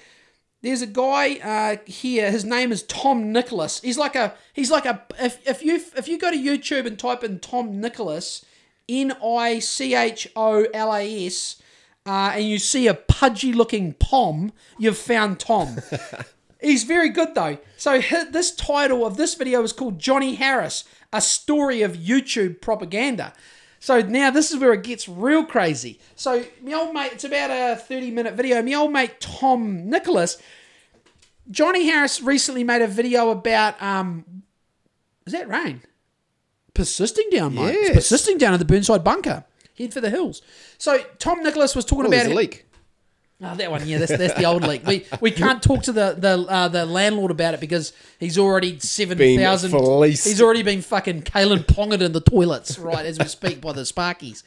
there's a guy uh, here. His name is Tom Nicholas. He's like a he's like a if, if you if you go to YouTube and type in Tom Nicholas, N I C H O L A S, uh, and you see a pudgy looking pom, you've found Tom. He's very good though. So this title of this video is called Johnny Harris: A Story of YouTube Propaganda. So now this is where it gets real crazy. So my old mate, it's about a 30 minute video. My old mate Tom Nicholas, Johnny Harris recently made a video about um is that rain? Persisting down, mate. It's Yes. persisting down at the Burnside bunker. Head for the hills. So Tom Nicholas was talking Oh, about a leak. Oh, that one, yeah, that's, that's the old leak. We we can't talk to the the uh, the landlord about it because he's already seven thousand. He's already been fucking Kalyn Ponged in the toilets right as we speak by the Sparkies.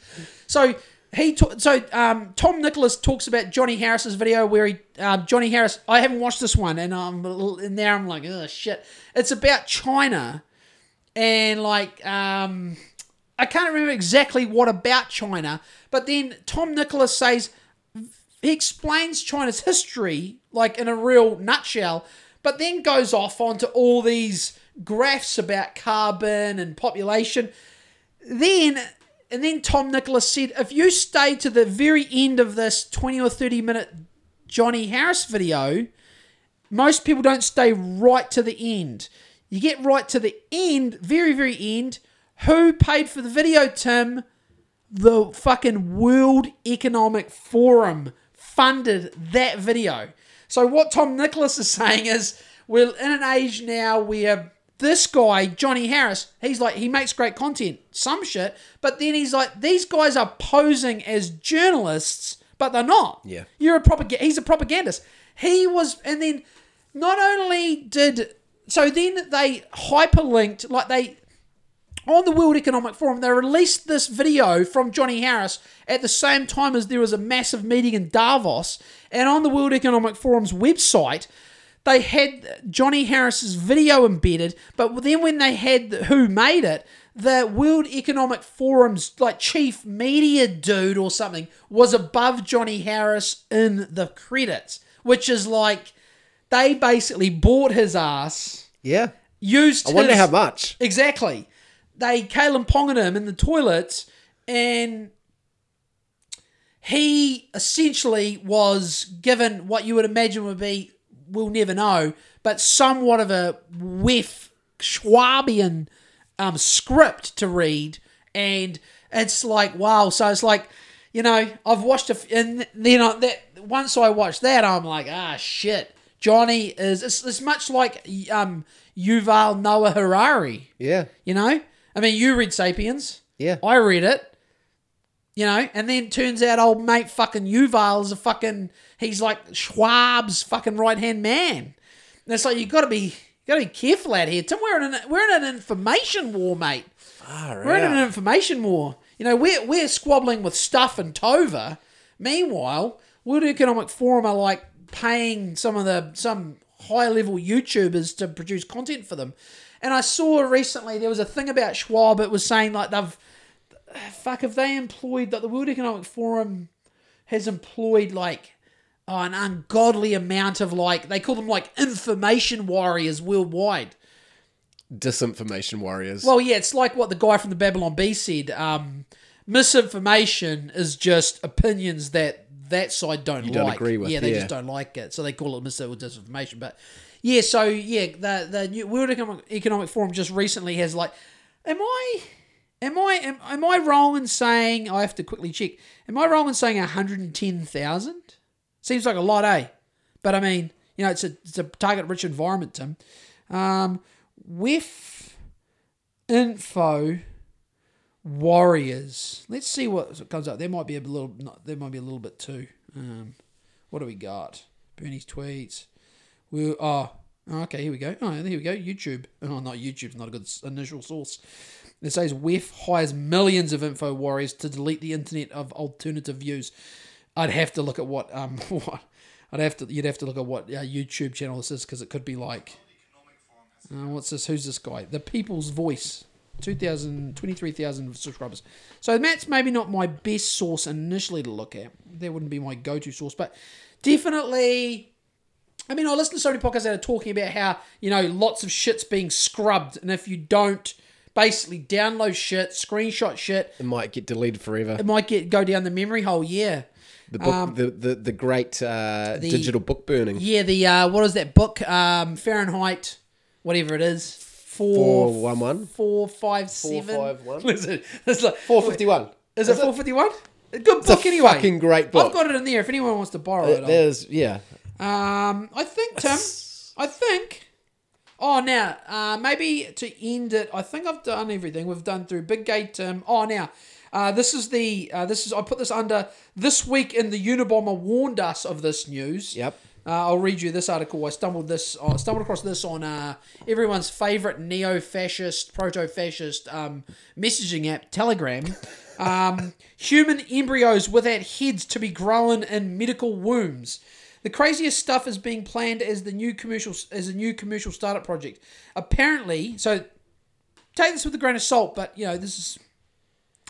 So he ta- so um, Tom Nicholas talks about Johnny Harris's video where he um, Johnny Harris. I haven't watched this one, and um, and now I'm like, oh shit. It's about China and like um I can't remember exactly what about China, but then Tom Nicholas says he explains China's history like in a real nutshell, but then goes off onto all these graphs about carbon and population. Then and then Tom Nicholas said, if you stay to the very end of this 20 or 30 minute Johnny Harris video, most people don't stay right to the end. You get right to the end, very, very end. Who paid for the video, Tim? The fucking World Economic Forum funded that video. So what Tom Nicholas is saying is we're in an age now where this guy, Johnny Harris, he's like he makes great content, some shit, but then he's like these guys are posing as journalists, but they're not. Yeah. You're a propaganda he's a propagandist. He was and then not only did so then they hyperlinked like they on the World Economic Forum, they released this video from Johnny Harris at the same time as there was a massive meeting in Davos. And on the World Economic Forum's website, they had Johnny Harris's video embedded. But then when they had who made it, the World Economic Forum's like chief media dude or something was above Johnny Harris in the credits, which is like they basically bought his ass, Yeah. used I wonder his- how much. Exactly. They Kalyn Ponged him in the toilets, and he essentially was given what you would imagine would be, we'll never know, but somewhat of a whiff Schwabian um, script to read, and it's like wow. So it's like, you know, I've watched a, f- and then I, that once I watched that, I'm like, ah, shit. Johnny is it's, it's much like um Yuval Noah Harari. Yeah. You know, I mean, you read *Sapiens*. Yeah. I read it. You know, and then turns out old mate fucking Yuval is a fucking he's like Schwab's fucking right hand man. And it's like you got to be you got to be careful out here. Tim, we're in an, we're in an information war, mate. Far We're in an information war. You know, we're we're squabbling with stuff and Tova. Meanwhile, World Economic Forum are like paying some of the some high level YouTubers to produce content for them. And I saw recently there was a thing about Schwab. It was saying like they've fuck have they employed that the World Economic Forum has employed like oh, an ungodly amount of like they call them like information warriors worldwide. Disinformation warriors. Well, yeah, it's like what the guy from the Babylon Bee said. Um, misinformation is just opinions that that side don't You like. don't agree with, Yeah, they yeah. just don't like it, so they call it mis or disinformation. But yeah, so yeah, the the new World Economic, Forum just recently has like, am I? Am I am, am I wrong in saying I have to quickly check? Am I wrong in saying hundred and ten thousand? Seems like a lot, eh? But I mean, you know, it's a it's a target rich environment, Tim. Um, with info warriors. Let's see what comes up. There might be a little. There might be a little bit too. Um, what do we got? Bernie's tweets. We oh okay. Here we go. Oh, here we go. YouTube. Oh, not YouTube's not a good initial source. It says WEF hires millions of info warriors to delete the internet of alternative views. I'd have to look at what um what I'd have to you'd have to look at what uh, YouTube channel this is because it could be like uh, what's this? Who's this guy? The People's Voice. 2,000, 23,000 subscribers. So that's maybe not my best source initially to look at. That wouldn't be my go-to source, but definitely. I mean, I listen to so many podcasts that are talking about how you know lots of shit's being scrubbed, and if you don't basically download shit, screenshot shit, it might get deleted forever. it might get go down the memory hole. Yeah, The book, the, the the great uh, Um, the- digital book burning. yeah. The uh, what is that book? Um, Fahrenheit, whatever it is. Four, 411? four, five, seven. 451? Listen, it's like Four fifty one. Is it four fifty one? A good book a anyway. fucking great book. I've got it in there. If anyone wants to borrow it, I'll- There's yeah. Um, I think Tim. I think. Oh, now uh, maybe to end it, I think I've done everything. We've done through Big Gate Tim. Oh, now uh, this is the uh, this is I put this under this week in the Unabomber warned us of this news. Yep. Uh, I'll read you this article. I stumbled this. I stumbled across this on uh, everyone's favorite neo-fascist, proto-fascist um, messaging app, Telegram. Um, human embryos without heads to be grown in medical wombs. The craziest stuff is being planned as the new commercial as a new commercial startup project. Apparently, so take this with a grain of salt, but you know this is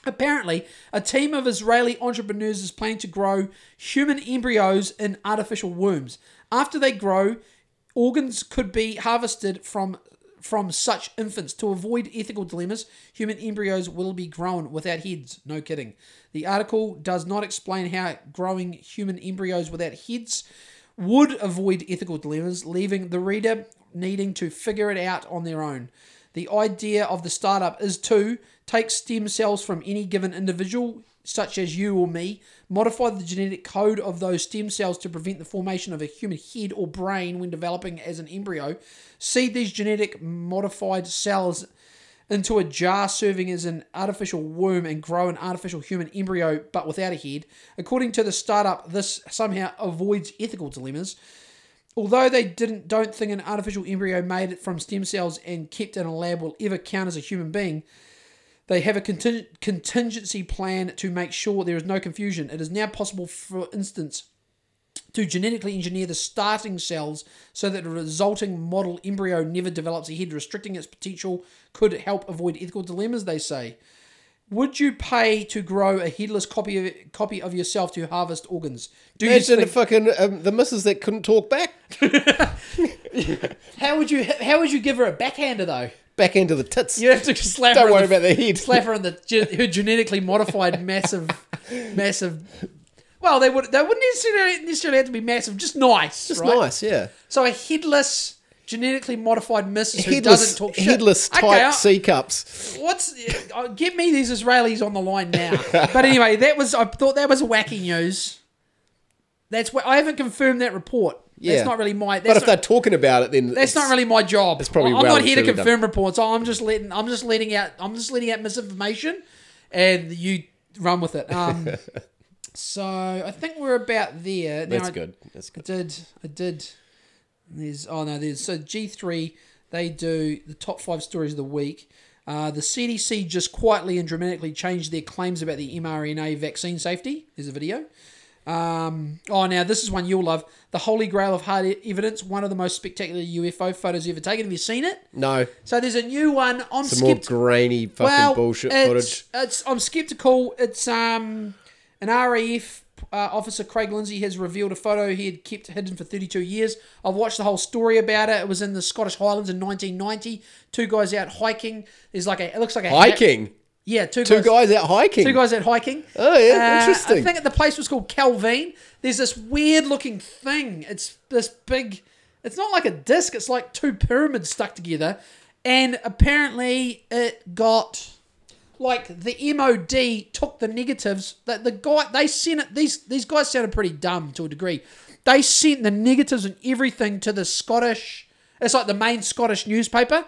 Apparently, a team of Israeli entrepreneurs is planning to grow human embryos in artificial wombs. After they grow, organs could be harvested from from such infants. To avoid ethical dilemmas, human embryos will be grown without heads. No kidding. The article does not explain how growing human embryos without heads would avoid ethical dilemmas, leaving the reader needing to figure it out on their own. The idea of the startup is to take stem cells from any given individual, such as you or me, modify the genetic code of those stem cells to prevent the formation of a human head or brain when developing as an embryo, seed these genetic modified cells into a jar serving as an artificial womb and grow an artificial human embryo but without a head. According to the startup, this somehow avoids ethical dilemmas. Although they didn't don't think an artificial embryo made from stem cells and kept in a lab will ever count as a human being, they have a conting- contingency plan to make sure there is no confusion. It is now possible, for instance, to genetically engineer the starting cells so that the resulting model embryo never develops a head, restricting its potential could help avoid ethical dilemmas, they say. Would you pay to grow a headless copy of, copy of yourself to harvest organs? Do you Imagine the fucking um, the missus that couldn't talk back. how would you how would you give her a backhander though? Back into the tits. You have to slap Don't her worry the, about the head. slap her in the ge- her genetically modified massive massive well they would they wouldn't necessarily necessarily have to be massive just nice Just right? nice, yeah. so a headless genetically modified missus who Headless, doesn't talk shit headless Okay, tight I- C cups. what's uh, get me these Israelis on the line now but anyway that was I thought that was wacky news that's what I haven't confirmed that report Yeah. that's not really my But if not, they're talking about it, then that's not really my job. It's probably I'm well not here to confirm reports. I'm just letting I'm just letting out I'm just letting out misinformation, and you run with it. Um, so I think we're about there. Now, That's good. That's good. I did. I did. There's oh no. There's so G three. They do the top five stories of the week. Uh, the CDC just quietly and dramatically changed their claims about the mRNA vaccine safety. There's a video. Um, oh, now this is one you'll love. The Holy Grail of hard evidence. One of the most spectacular UFO photos ever taken. Have you seen it? No, So there's a new one. I'm some more grainy fucking well, bullshit it's, footage. It's I'm skeptical. It's um an RAF uh, officer Craig Lindsay has revealed a photo he had kept hidden for 32 years. I've watched the whole story about it. It was in the Scottish Highlands in 1990. Two guys out hiking. There's like a it looks like a Hiking. Yeah, two, Two guys out hiking. Two guys out hiking. Oh, yeah, Uh, interesting. I think the place was called Calvine. There's this weird looking thing. It's this big. It's not like a disc. It's like two pyramids stuck together, and apparently it got like the MOD took the negatives. That the guy they sent it. These these guys sounded pretty dumb to a degree. They sent the negatives and everything to the Scottish. It's like the main Scottish newspaper.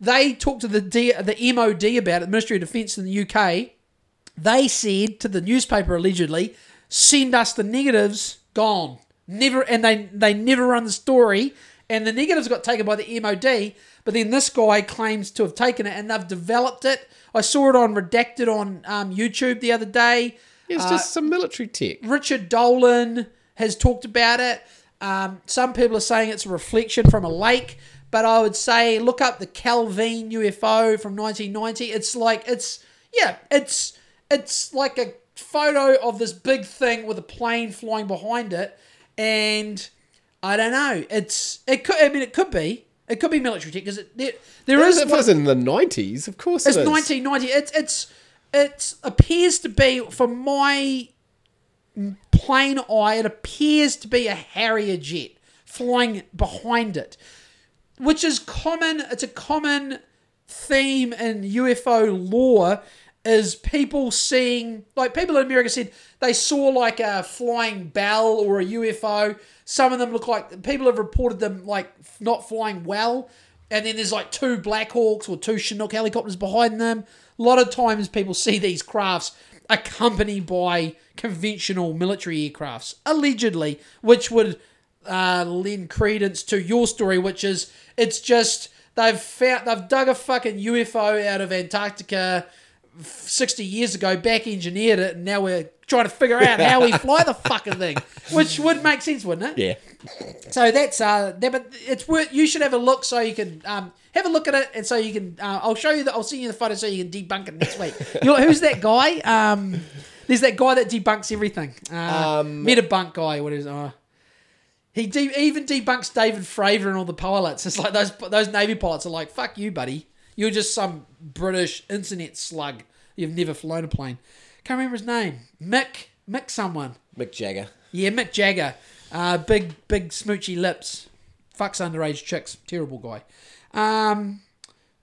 They talked to the D, the MOD about it, the Ministry of Defence in the UK. They said to the newspaper allegedly, "Send us the negatives." Gone. Never, and they they never run the story. And the negatives got taken by the MOD, but then this guy claims to have taken it, and they've developed it. I saw it on redacted on um, YouTube the other day. It's just some military tech. Richard Dolan has talked about it. Um, some people are saying it's a reflection from a lake, but I would say look up the Calvine UFO from 1990. It's like it's yeah, it's it's like a photo of this big thing with a plane flying behind it, and I don't know. It's it could. I mean, it could be. It could be military tech because it, there, there is it was in the nineties, of course it's it is. 1990. It's it's it appears to be for my plain eye. It appears to be a Harrier jet flying behind it, which is common. It's a common theme in UFO lore. Is people seeing like people in America said they saw like a flying bell or a UFO. Some of them look like people have reported them like not flying well and then there's like two Black Hawks or two Chinook helicopters behind them. A lot of times people see these crafts accompanied by conventional military aircrafts, allegedly, which would uh, lend credence to your story, which is it's just they've found they've dug a fucking UFO out of Antarctica 60 years ago, back engineered it, and now we're trying to figure out how we fly the fucking thing, which would make sense, wouldn't it? Yeah. So that's uh, that, but it's worth. You should have a look so you can um have a look at it, and so you can. Uh, I'll show you that. I'll send you the photo so you can debunk it next week. you know, who's that guy? Um, there's that guy that debunks everything. Uh, Um, Metabunk guy. What is? Uh, he de- even debunks David Fravor and all the pilots. It's like those those Navy pilots are like, "Fuck you, buddy. You're just some British internet slug. You've never flown a plane." Can't remember his name. Mick. Mick someone. Mick Jagger. Yeah, Mick Jagger. Uh, big, big smoochy lips. fucks underage chicks. Terrible guy. Um,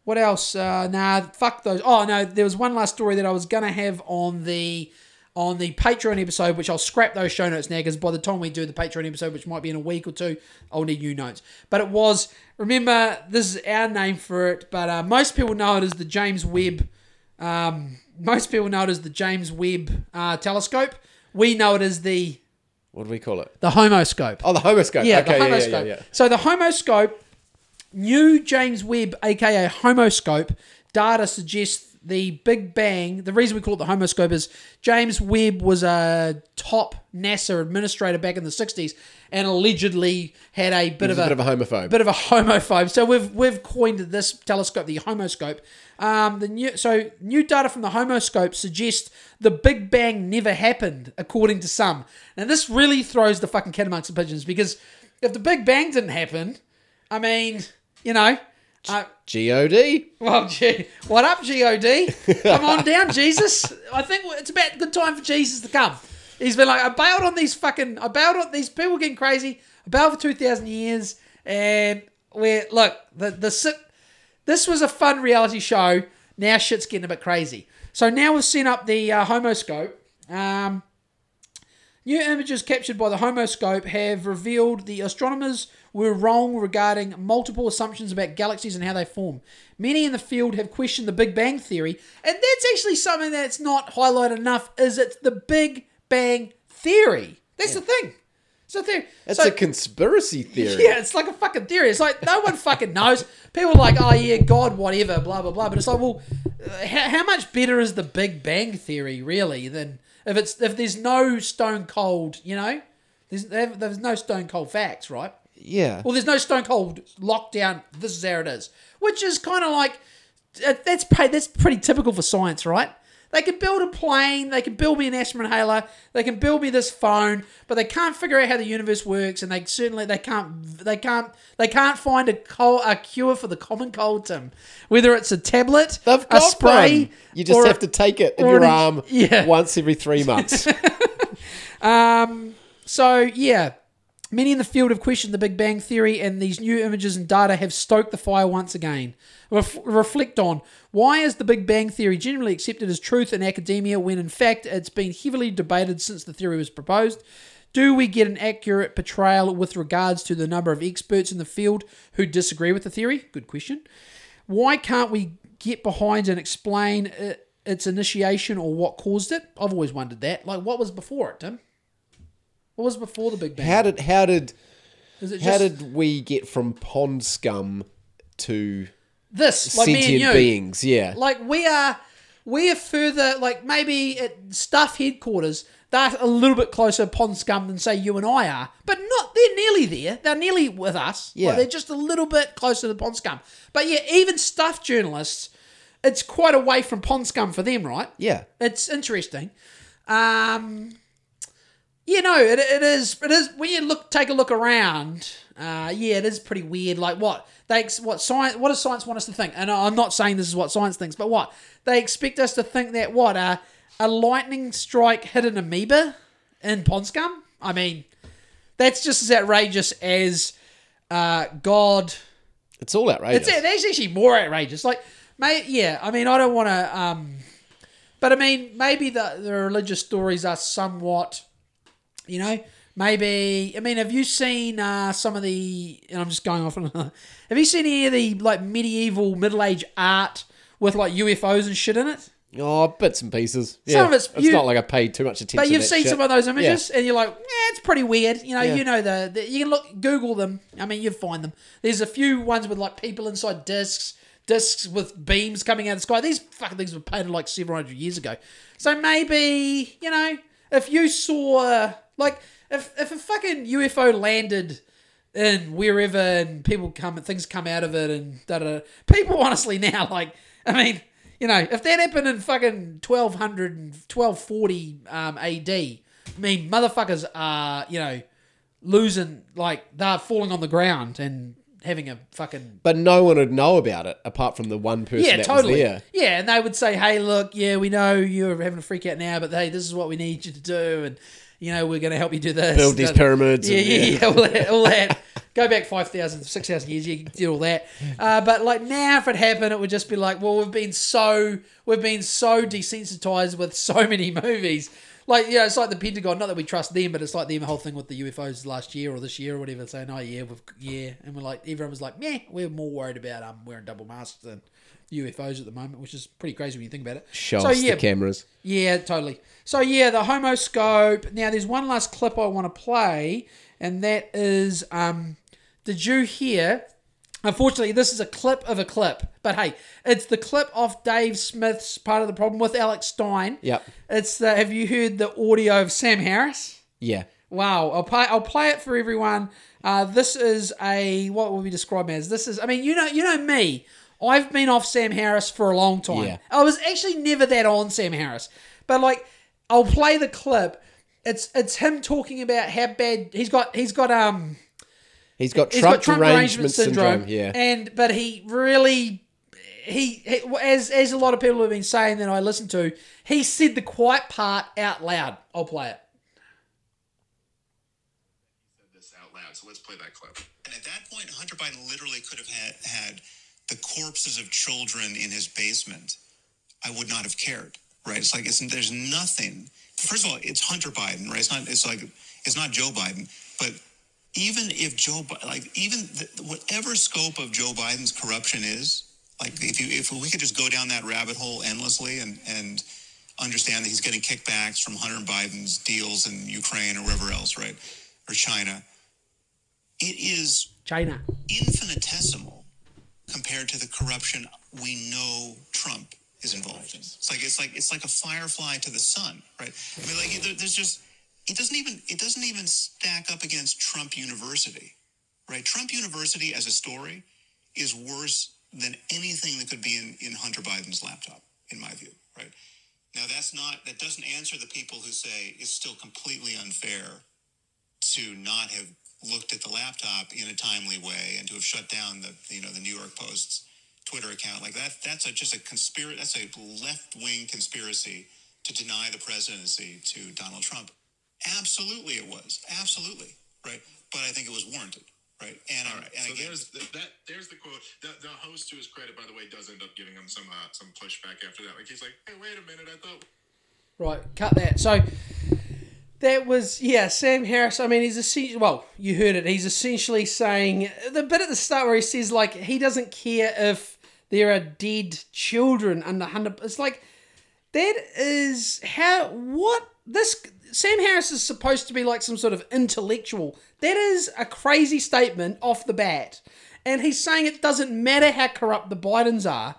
what else? Uh, nah, fuck those. Oh no, there was one last story that I was gonna have on the on the Patreon episode, which I'll scrap those show notes now because by the time we do the Patreon episode, which might be in a week or two, I'll need new notes. But it was remember this is our name for it, but uh, most people know it as the James Webb. Um, most people know it as the James Webb uh, telescope. We know it as the What do we call it? the homoscope. Oh, the homoscope. Yeah, okay, the homoscope. yeah, yeah, yeah. So the homoscope, new James Webb, aka homoscope, data suggests the Big Bang. The reason we call it the homoscope is James Webb was a top NASA administrator back in the '60s, and allegedly had a bit of a bit of a homophobe. bit of a homophobe. So we've we've coined this telescope the homoscope. Um, the new so new data from the homoscope suggests the Big Bang never happened, according to some. Now this really throws the fucking cat amongst the pigeons because if the Big Bang didn't happen, I mean, you know. Uh, God. well, gee, what up, God? Come on down, Jesus. I think it's about good time for Jesus to come. He's been like, I bailed on these fucking, I bailed on these people getting crazy. I bailed for two thousand years, and we're look the the sit. This was a fun reality show. Now shit's getting a bit crazy. So now we've seen up the uh, homoscope. Um, New images captured by the homoscope have revealed the astronomers were wrong regarding multiple assumptions about galaxies and how they form. Many in the field have questioned the Big Bang theory, and that's actually something that's not highlighted enough. Is it's the Big Bang theory? That's the thing. It's a theory. It's So- a conspiracy theory. yeah, it's like a fucking theory. It's like no one fucking knows. People are like, oh yeah, God, whatever, blah blah blah. But it's like, well, uh, how, how much better is the Big Bang theory really than if it's if there's no stone cold, you know, there's there's no stone cold facts, right? Yeah. Well, there's no stone cold lockdown. This is how it is, which is kind of like that's that's pretty typical for science, right? They can build a plane, they can build me an asthma inhaler, they can build me this phone, but they can't figure out how the universe works, and they certainly they can't they can't they can't find a co- a cure for the common cold, Tim. Whether it's a tablet, a spray, one. You just have to take it in your an- arm yeah. once every three months. Um, so yeah, many in the field have questioned the Big Bang theory, and these new images and data have stoked the fire once again. Ref- reflect on why is the Big Bang theory generally accepted as truth in academia when in fact it's been heavily debated since the theory was proposed. Do we get an accurate portrayal with regards to the number of experts in the field who disagree with the theory? Good question. Why can't we get behind and explain uh, its initiation or what caused it? I've always wondered that. Like, what was before it, Tim? What was before the Big Bang? how did how did how did we get from pond scum to this? Like sentient you. beings? Yeah. Like we are, we are further. Like maybe at staff headquarters, they're a little bit closer pond scum than say you and I are, but not. They're nearly there. They're nearly with us. Like, Yeah. they're just a little bit closer to pond scum. But yeah, even staff journalists, it's quite away from pond scum for them, right? yeah. It's interesting. Um, you know, it, it is. It is when you look, take a look around. Uh, yeah, it is pretty weird. Like what they, what science, what does science want us to think? And I'm not saying this is what science thinks, but what they expect us to think that what uh, a lightning strike hit an amoeba in pond scum. I mean, that's just as outrageous as uh, God. It's all outrageous. It's, it's actually more outrageous. Like, may, yeah, I mean, I don't want to, um, but I mean, maybe the, the religious stories are somewhat, you know, maybe, I mean, have you seen uh, some of the, and I'm just going off on another, have you seen any of the, like, medieval, middle age art with, like, UFOs and shit in it? Oh, bits and pieces. Yeah. Some of it's- it's you- not like I paid too much attention. But you've seen shit. some of those images, and you're like, yeah, it's pretty weird. You know, Yeah. you know the, the you can look Google them. I mean, you find them. There's a few ones with like people inside discs, discs with beams coming out of the sky. These fucking things were painted like several hundred years ago. So maybe you know, if you saw like if if a fucking UFO landed in wherever and people come and things come out of it and da da. People honestly now like I mean. You know, if that happened in fucking 1200 and 1240 um, AD, I mean, motherfuckers are, you know, losing, like, they're falling on the ground and having a fucking. But no one would know about it apart from the one person Yeah, that totally. was there. Yeah, and they would say, hey, look, yeah, we know you're having a freak out now, but hey, this is what we need you to do. And, you know, we're going to help you do this. Build these pyramids Yeah, and- yeah, yeah. yeah, all that. All that. Go back 5,000, 6,000 years, you can do all that. Uh, but like now, if it happened, it would just be like, well, we've been so we've been so desensitized with so many movies. Like, you know, it's like the Pentagon. Not that we trust them, but it's like the whole thing with the UFOs last year or this year or whatever, saying, "Oh yeah, we've yeah," and we're like, everyone was like, "Meh, we're more worried about um wearing double masks than UFOs at the moment," which is pretty crazy when you think about it. Show so us yeah, the cameras. yeah, totally. So yeah, the homoscope. Now there's one last clip I want to play, and that is um did you hear Unfortunately, this is a clip of a clip, but hey, it's the clip off Dave Smith's part of the problem with Alex Stein. Yep. It's the, have you heard the audio of Sam Harris? Yeah. Wow, I'll play. I'll play it for everyone. Uh, this is a what would we describe as? This is. I mean, you know, you know me. I've been off Sam Harris for a long time. Yeah. I was actually never that on Sam Harris, but like, I'll play the clip. It's it's him talking about how bad he's got. He's got um. He's got He's Trump, got Trump derangement syndrome. Yeah. and but he really. He, he as as a lot of people have been saying that I listened to, he said the quiet part out loud. I'll play it. He said this out loud. So let's play that clip. And at that point, Hunter Biden literally could have had, had the corpses of children in his basement. I would not have cared, right? It's like it's, there's nothing. First of all, it's Hunter Biden, right? It's not. It's like it's not Joe Biden, but even if Joe, like even the, whatever scope of Joe Biden's corruption is, like if you if we could just go down that rabbit hole endlessly and and understand that he's getting kickbacks from Hunter Biden's deals in Ukraine or wherever else, right, or China, it is China. infinitesimal compared to the corruption we know Trump is involved in. It's like it's like it's like a firefly to the sun, right? I mean, like there's just it doesn't even it doesn't even stack up against Trump University, right? Trump University as a story is worse than anything that could be in, in Hunter Biden's laptop, in my view, right? Now that's not that doesn't answer the people who say it's still completely unfair to not have looked at the laptop in a timely way and to have shut down the you know the New York Post's Twitter account like that that's a, just a conspiracy that's a left wing conspiracy to deny the presidency to Donald Trump. Absolutely, it was absolutely right, but I think it was warranted. Right, and, All right. and So again, there's the, that. There's the quote. The, the host, to his credit, by the way, does end up giving him some uh, some pushback after that. Like he's like, "Hey, wait a minute. I thought Right, cut that. So that was yeah, Sam Harris. I mean, he's essentially well, you heard it. He's essentially saying the bit at the start where he says like he doesn't care if there are dead children under Hunter. It's like that is how what this Sam Harris is supposed to be like some sort of intellectual. That is a crazy statement off the bat. And he's saying it doesn't matter how corrupt the Bidens are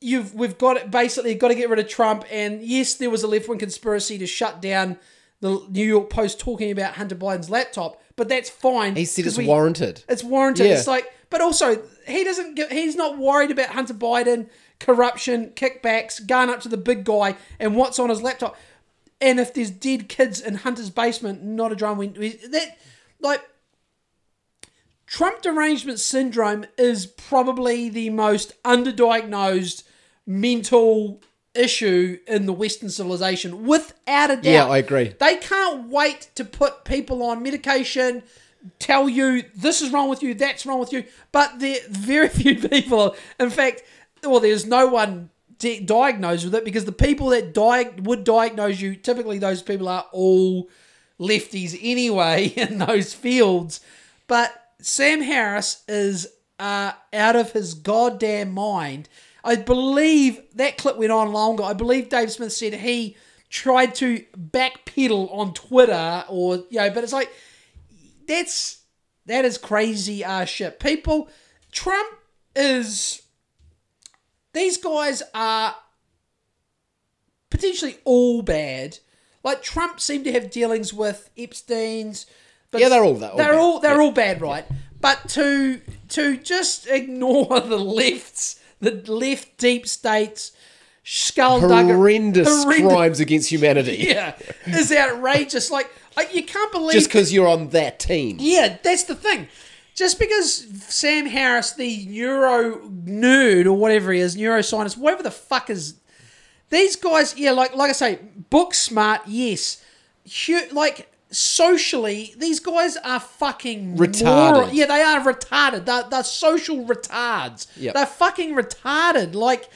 you've we've got it basically got to get rid of Trump. And yes, there was a left wing conspiracy to shut down the New York Post talking about Hunter Biden's laptop, but that's fine. He said it's warranted. It's warranted. Yeah. It's like, but also he doesn't. Get, he's not worried about Hunter Biden corruption, kickbacks, going up to the big guy and what's on his laptop. And if there's dead kids in Hunter's basement, not a drum. We, we- that like Trump derangement syndrome is probably the most underdiagnosed mental issue in the Western civilization, without a doubt. Yeah, I agree. They can't wait to put people on medication, tell you this is wrong with you, that's wrong with you. But there very few people. In fact, well, there's no one di- diagnosed with it because the people that di- would diagnose you, typically those people are all lefties anyway in those fields. But Sam Harris is uh, out of his goddamn mind. I believe that clip went on longer. I believe Dave Smith said he tried to backpedal on Twitter or you know, but it's like that's that is crazy ass shit. People, Trump is. These guys are potentially all bad. Like Trump seemed to have dealings with Epstein's. But Yeah, they're all- they're all they're bad. all they're Yeah. all bad, right? But to to just ignore the lefts, the left deep states, skulldugger, Horrendous, horrendous- crimes against humanity. yeah, is outrageous. Like, like you can't believe Just because you're on that team. yeah, that's the thing. Just because Sam Harris, the neuro nerd or whatever he is, neuroscientist, whatever the fuck is, these guys, yeah, like like I say, book smart, yes, like socially, these guys are fucking Retarded. Yeah, they are retarded. They're, they're social retards. Yep. They're fucking retarded. Like,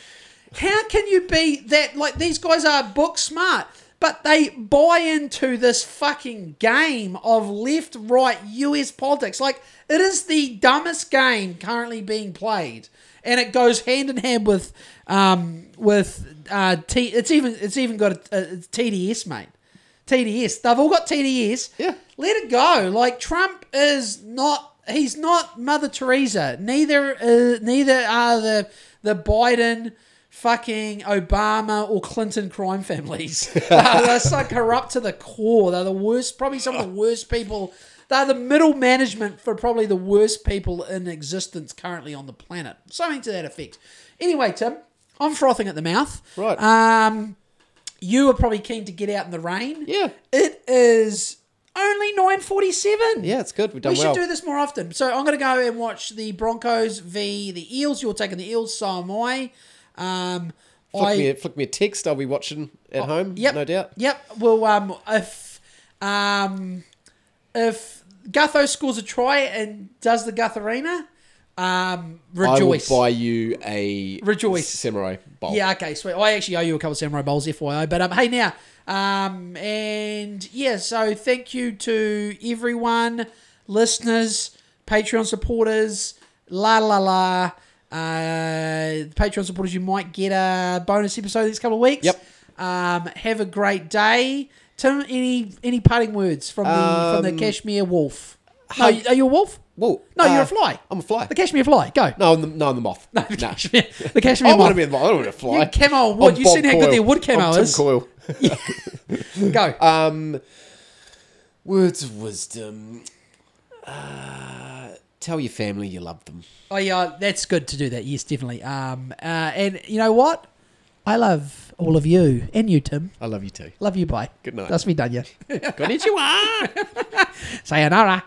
how can you be that? Like, these guys are book smart, but they buy into this fucking game of left right US politics. Like, it is the dumbest game currently being played. And it goes hand in hand with, um, with uh, T. It's even it's even got a, a TDS, mate. TDS. They've all got TDS. Yeah. Let it go. Like Trump is not. He's not Mother Teresa. Neither. Uh, neither are the the Biden, fucking Obama or Clinton crime families. Uh, they're so corrupt to the core. They're the worst. Probably some of the worst people. They're the middle management for probably the worst people in existence currently on the planet. Something to that effect. Anyway, Tim, I'm frothing at the mouth. Right. Um, you are probably keen to get out in the rain. Yeah. It is only 9.47. Yeah, it's good. We've done We should well. do this more often. So I'm going to go and watch the Broncos v the Eels. You're taking the Eels, so am I. Um, Flick, I me a, flick me a text. I'll be watching at home. Oh, Yep. No doubt. Yep. Well, um, if um, if Gutho scores a try and does the Gutharina, um, rejoice. I will buy you a Rejoice. samurai bowl. Yeah, okay, sweet. I actually owe you a couple of samurai bowls, FYI. But um, hey, now, um, and yeah, so thank you to everyone, listeners, Patreon supporters, la la la. Uh, Patreon supporters, you might get a bonus episode these couple of weeks. Yep. Um, have a great day. Tim, any any parting words from the from the Um, Kashmir wolf? No, are you a wolf? Whoa. No, you're uh, a fly. I'm a fly. The Kashmir fly. Go. No, I'm the, no, I'm the moth. No, Nah. the Kashmir. The Kashmir I want to be the moth. I don't want to fly. You camo wood. I'm You seen how good Coyle. their wood camo I'm Tim is? Coyle. Go. Um, words of wisdom. Uh, tell your family you love them. Oh yeah, that's good to do that. Yes, definitely. Um, uh, and you know what? I love all of you and you, Tim. I love you too. Love you. Bye. Good night. That's me done. Yeah. Konnichiwa. Sayonara.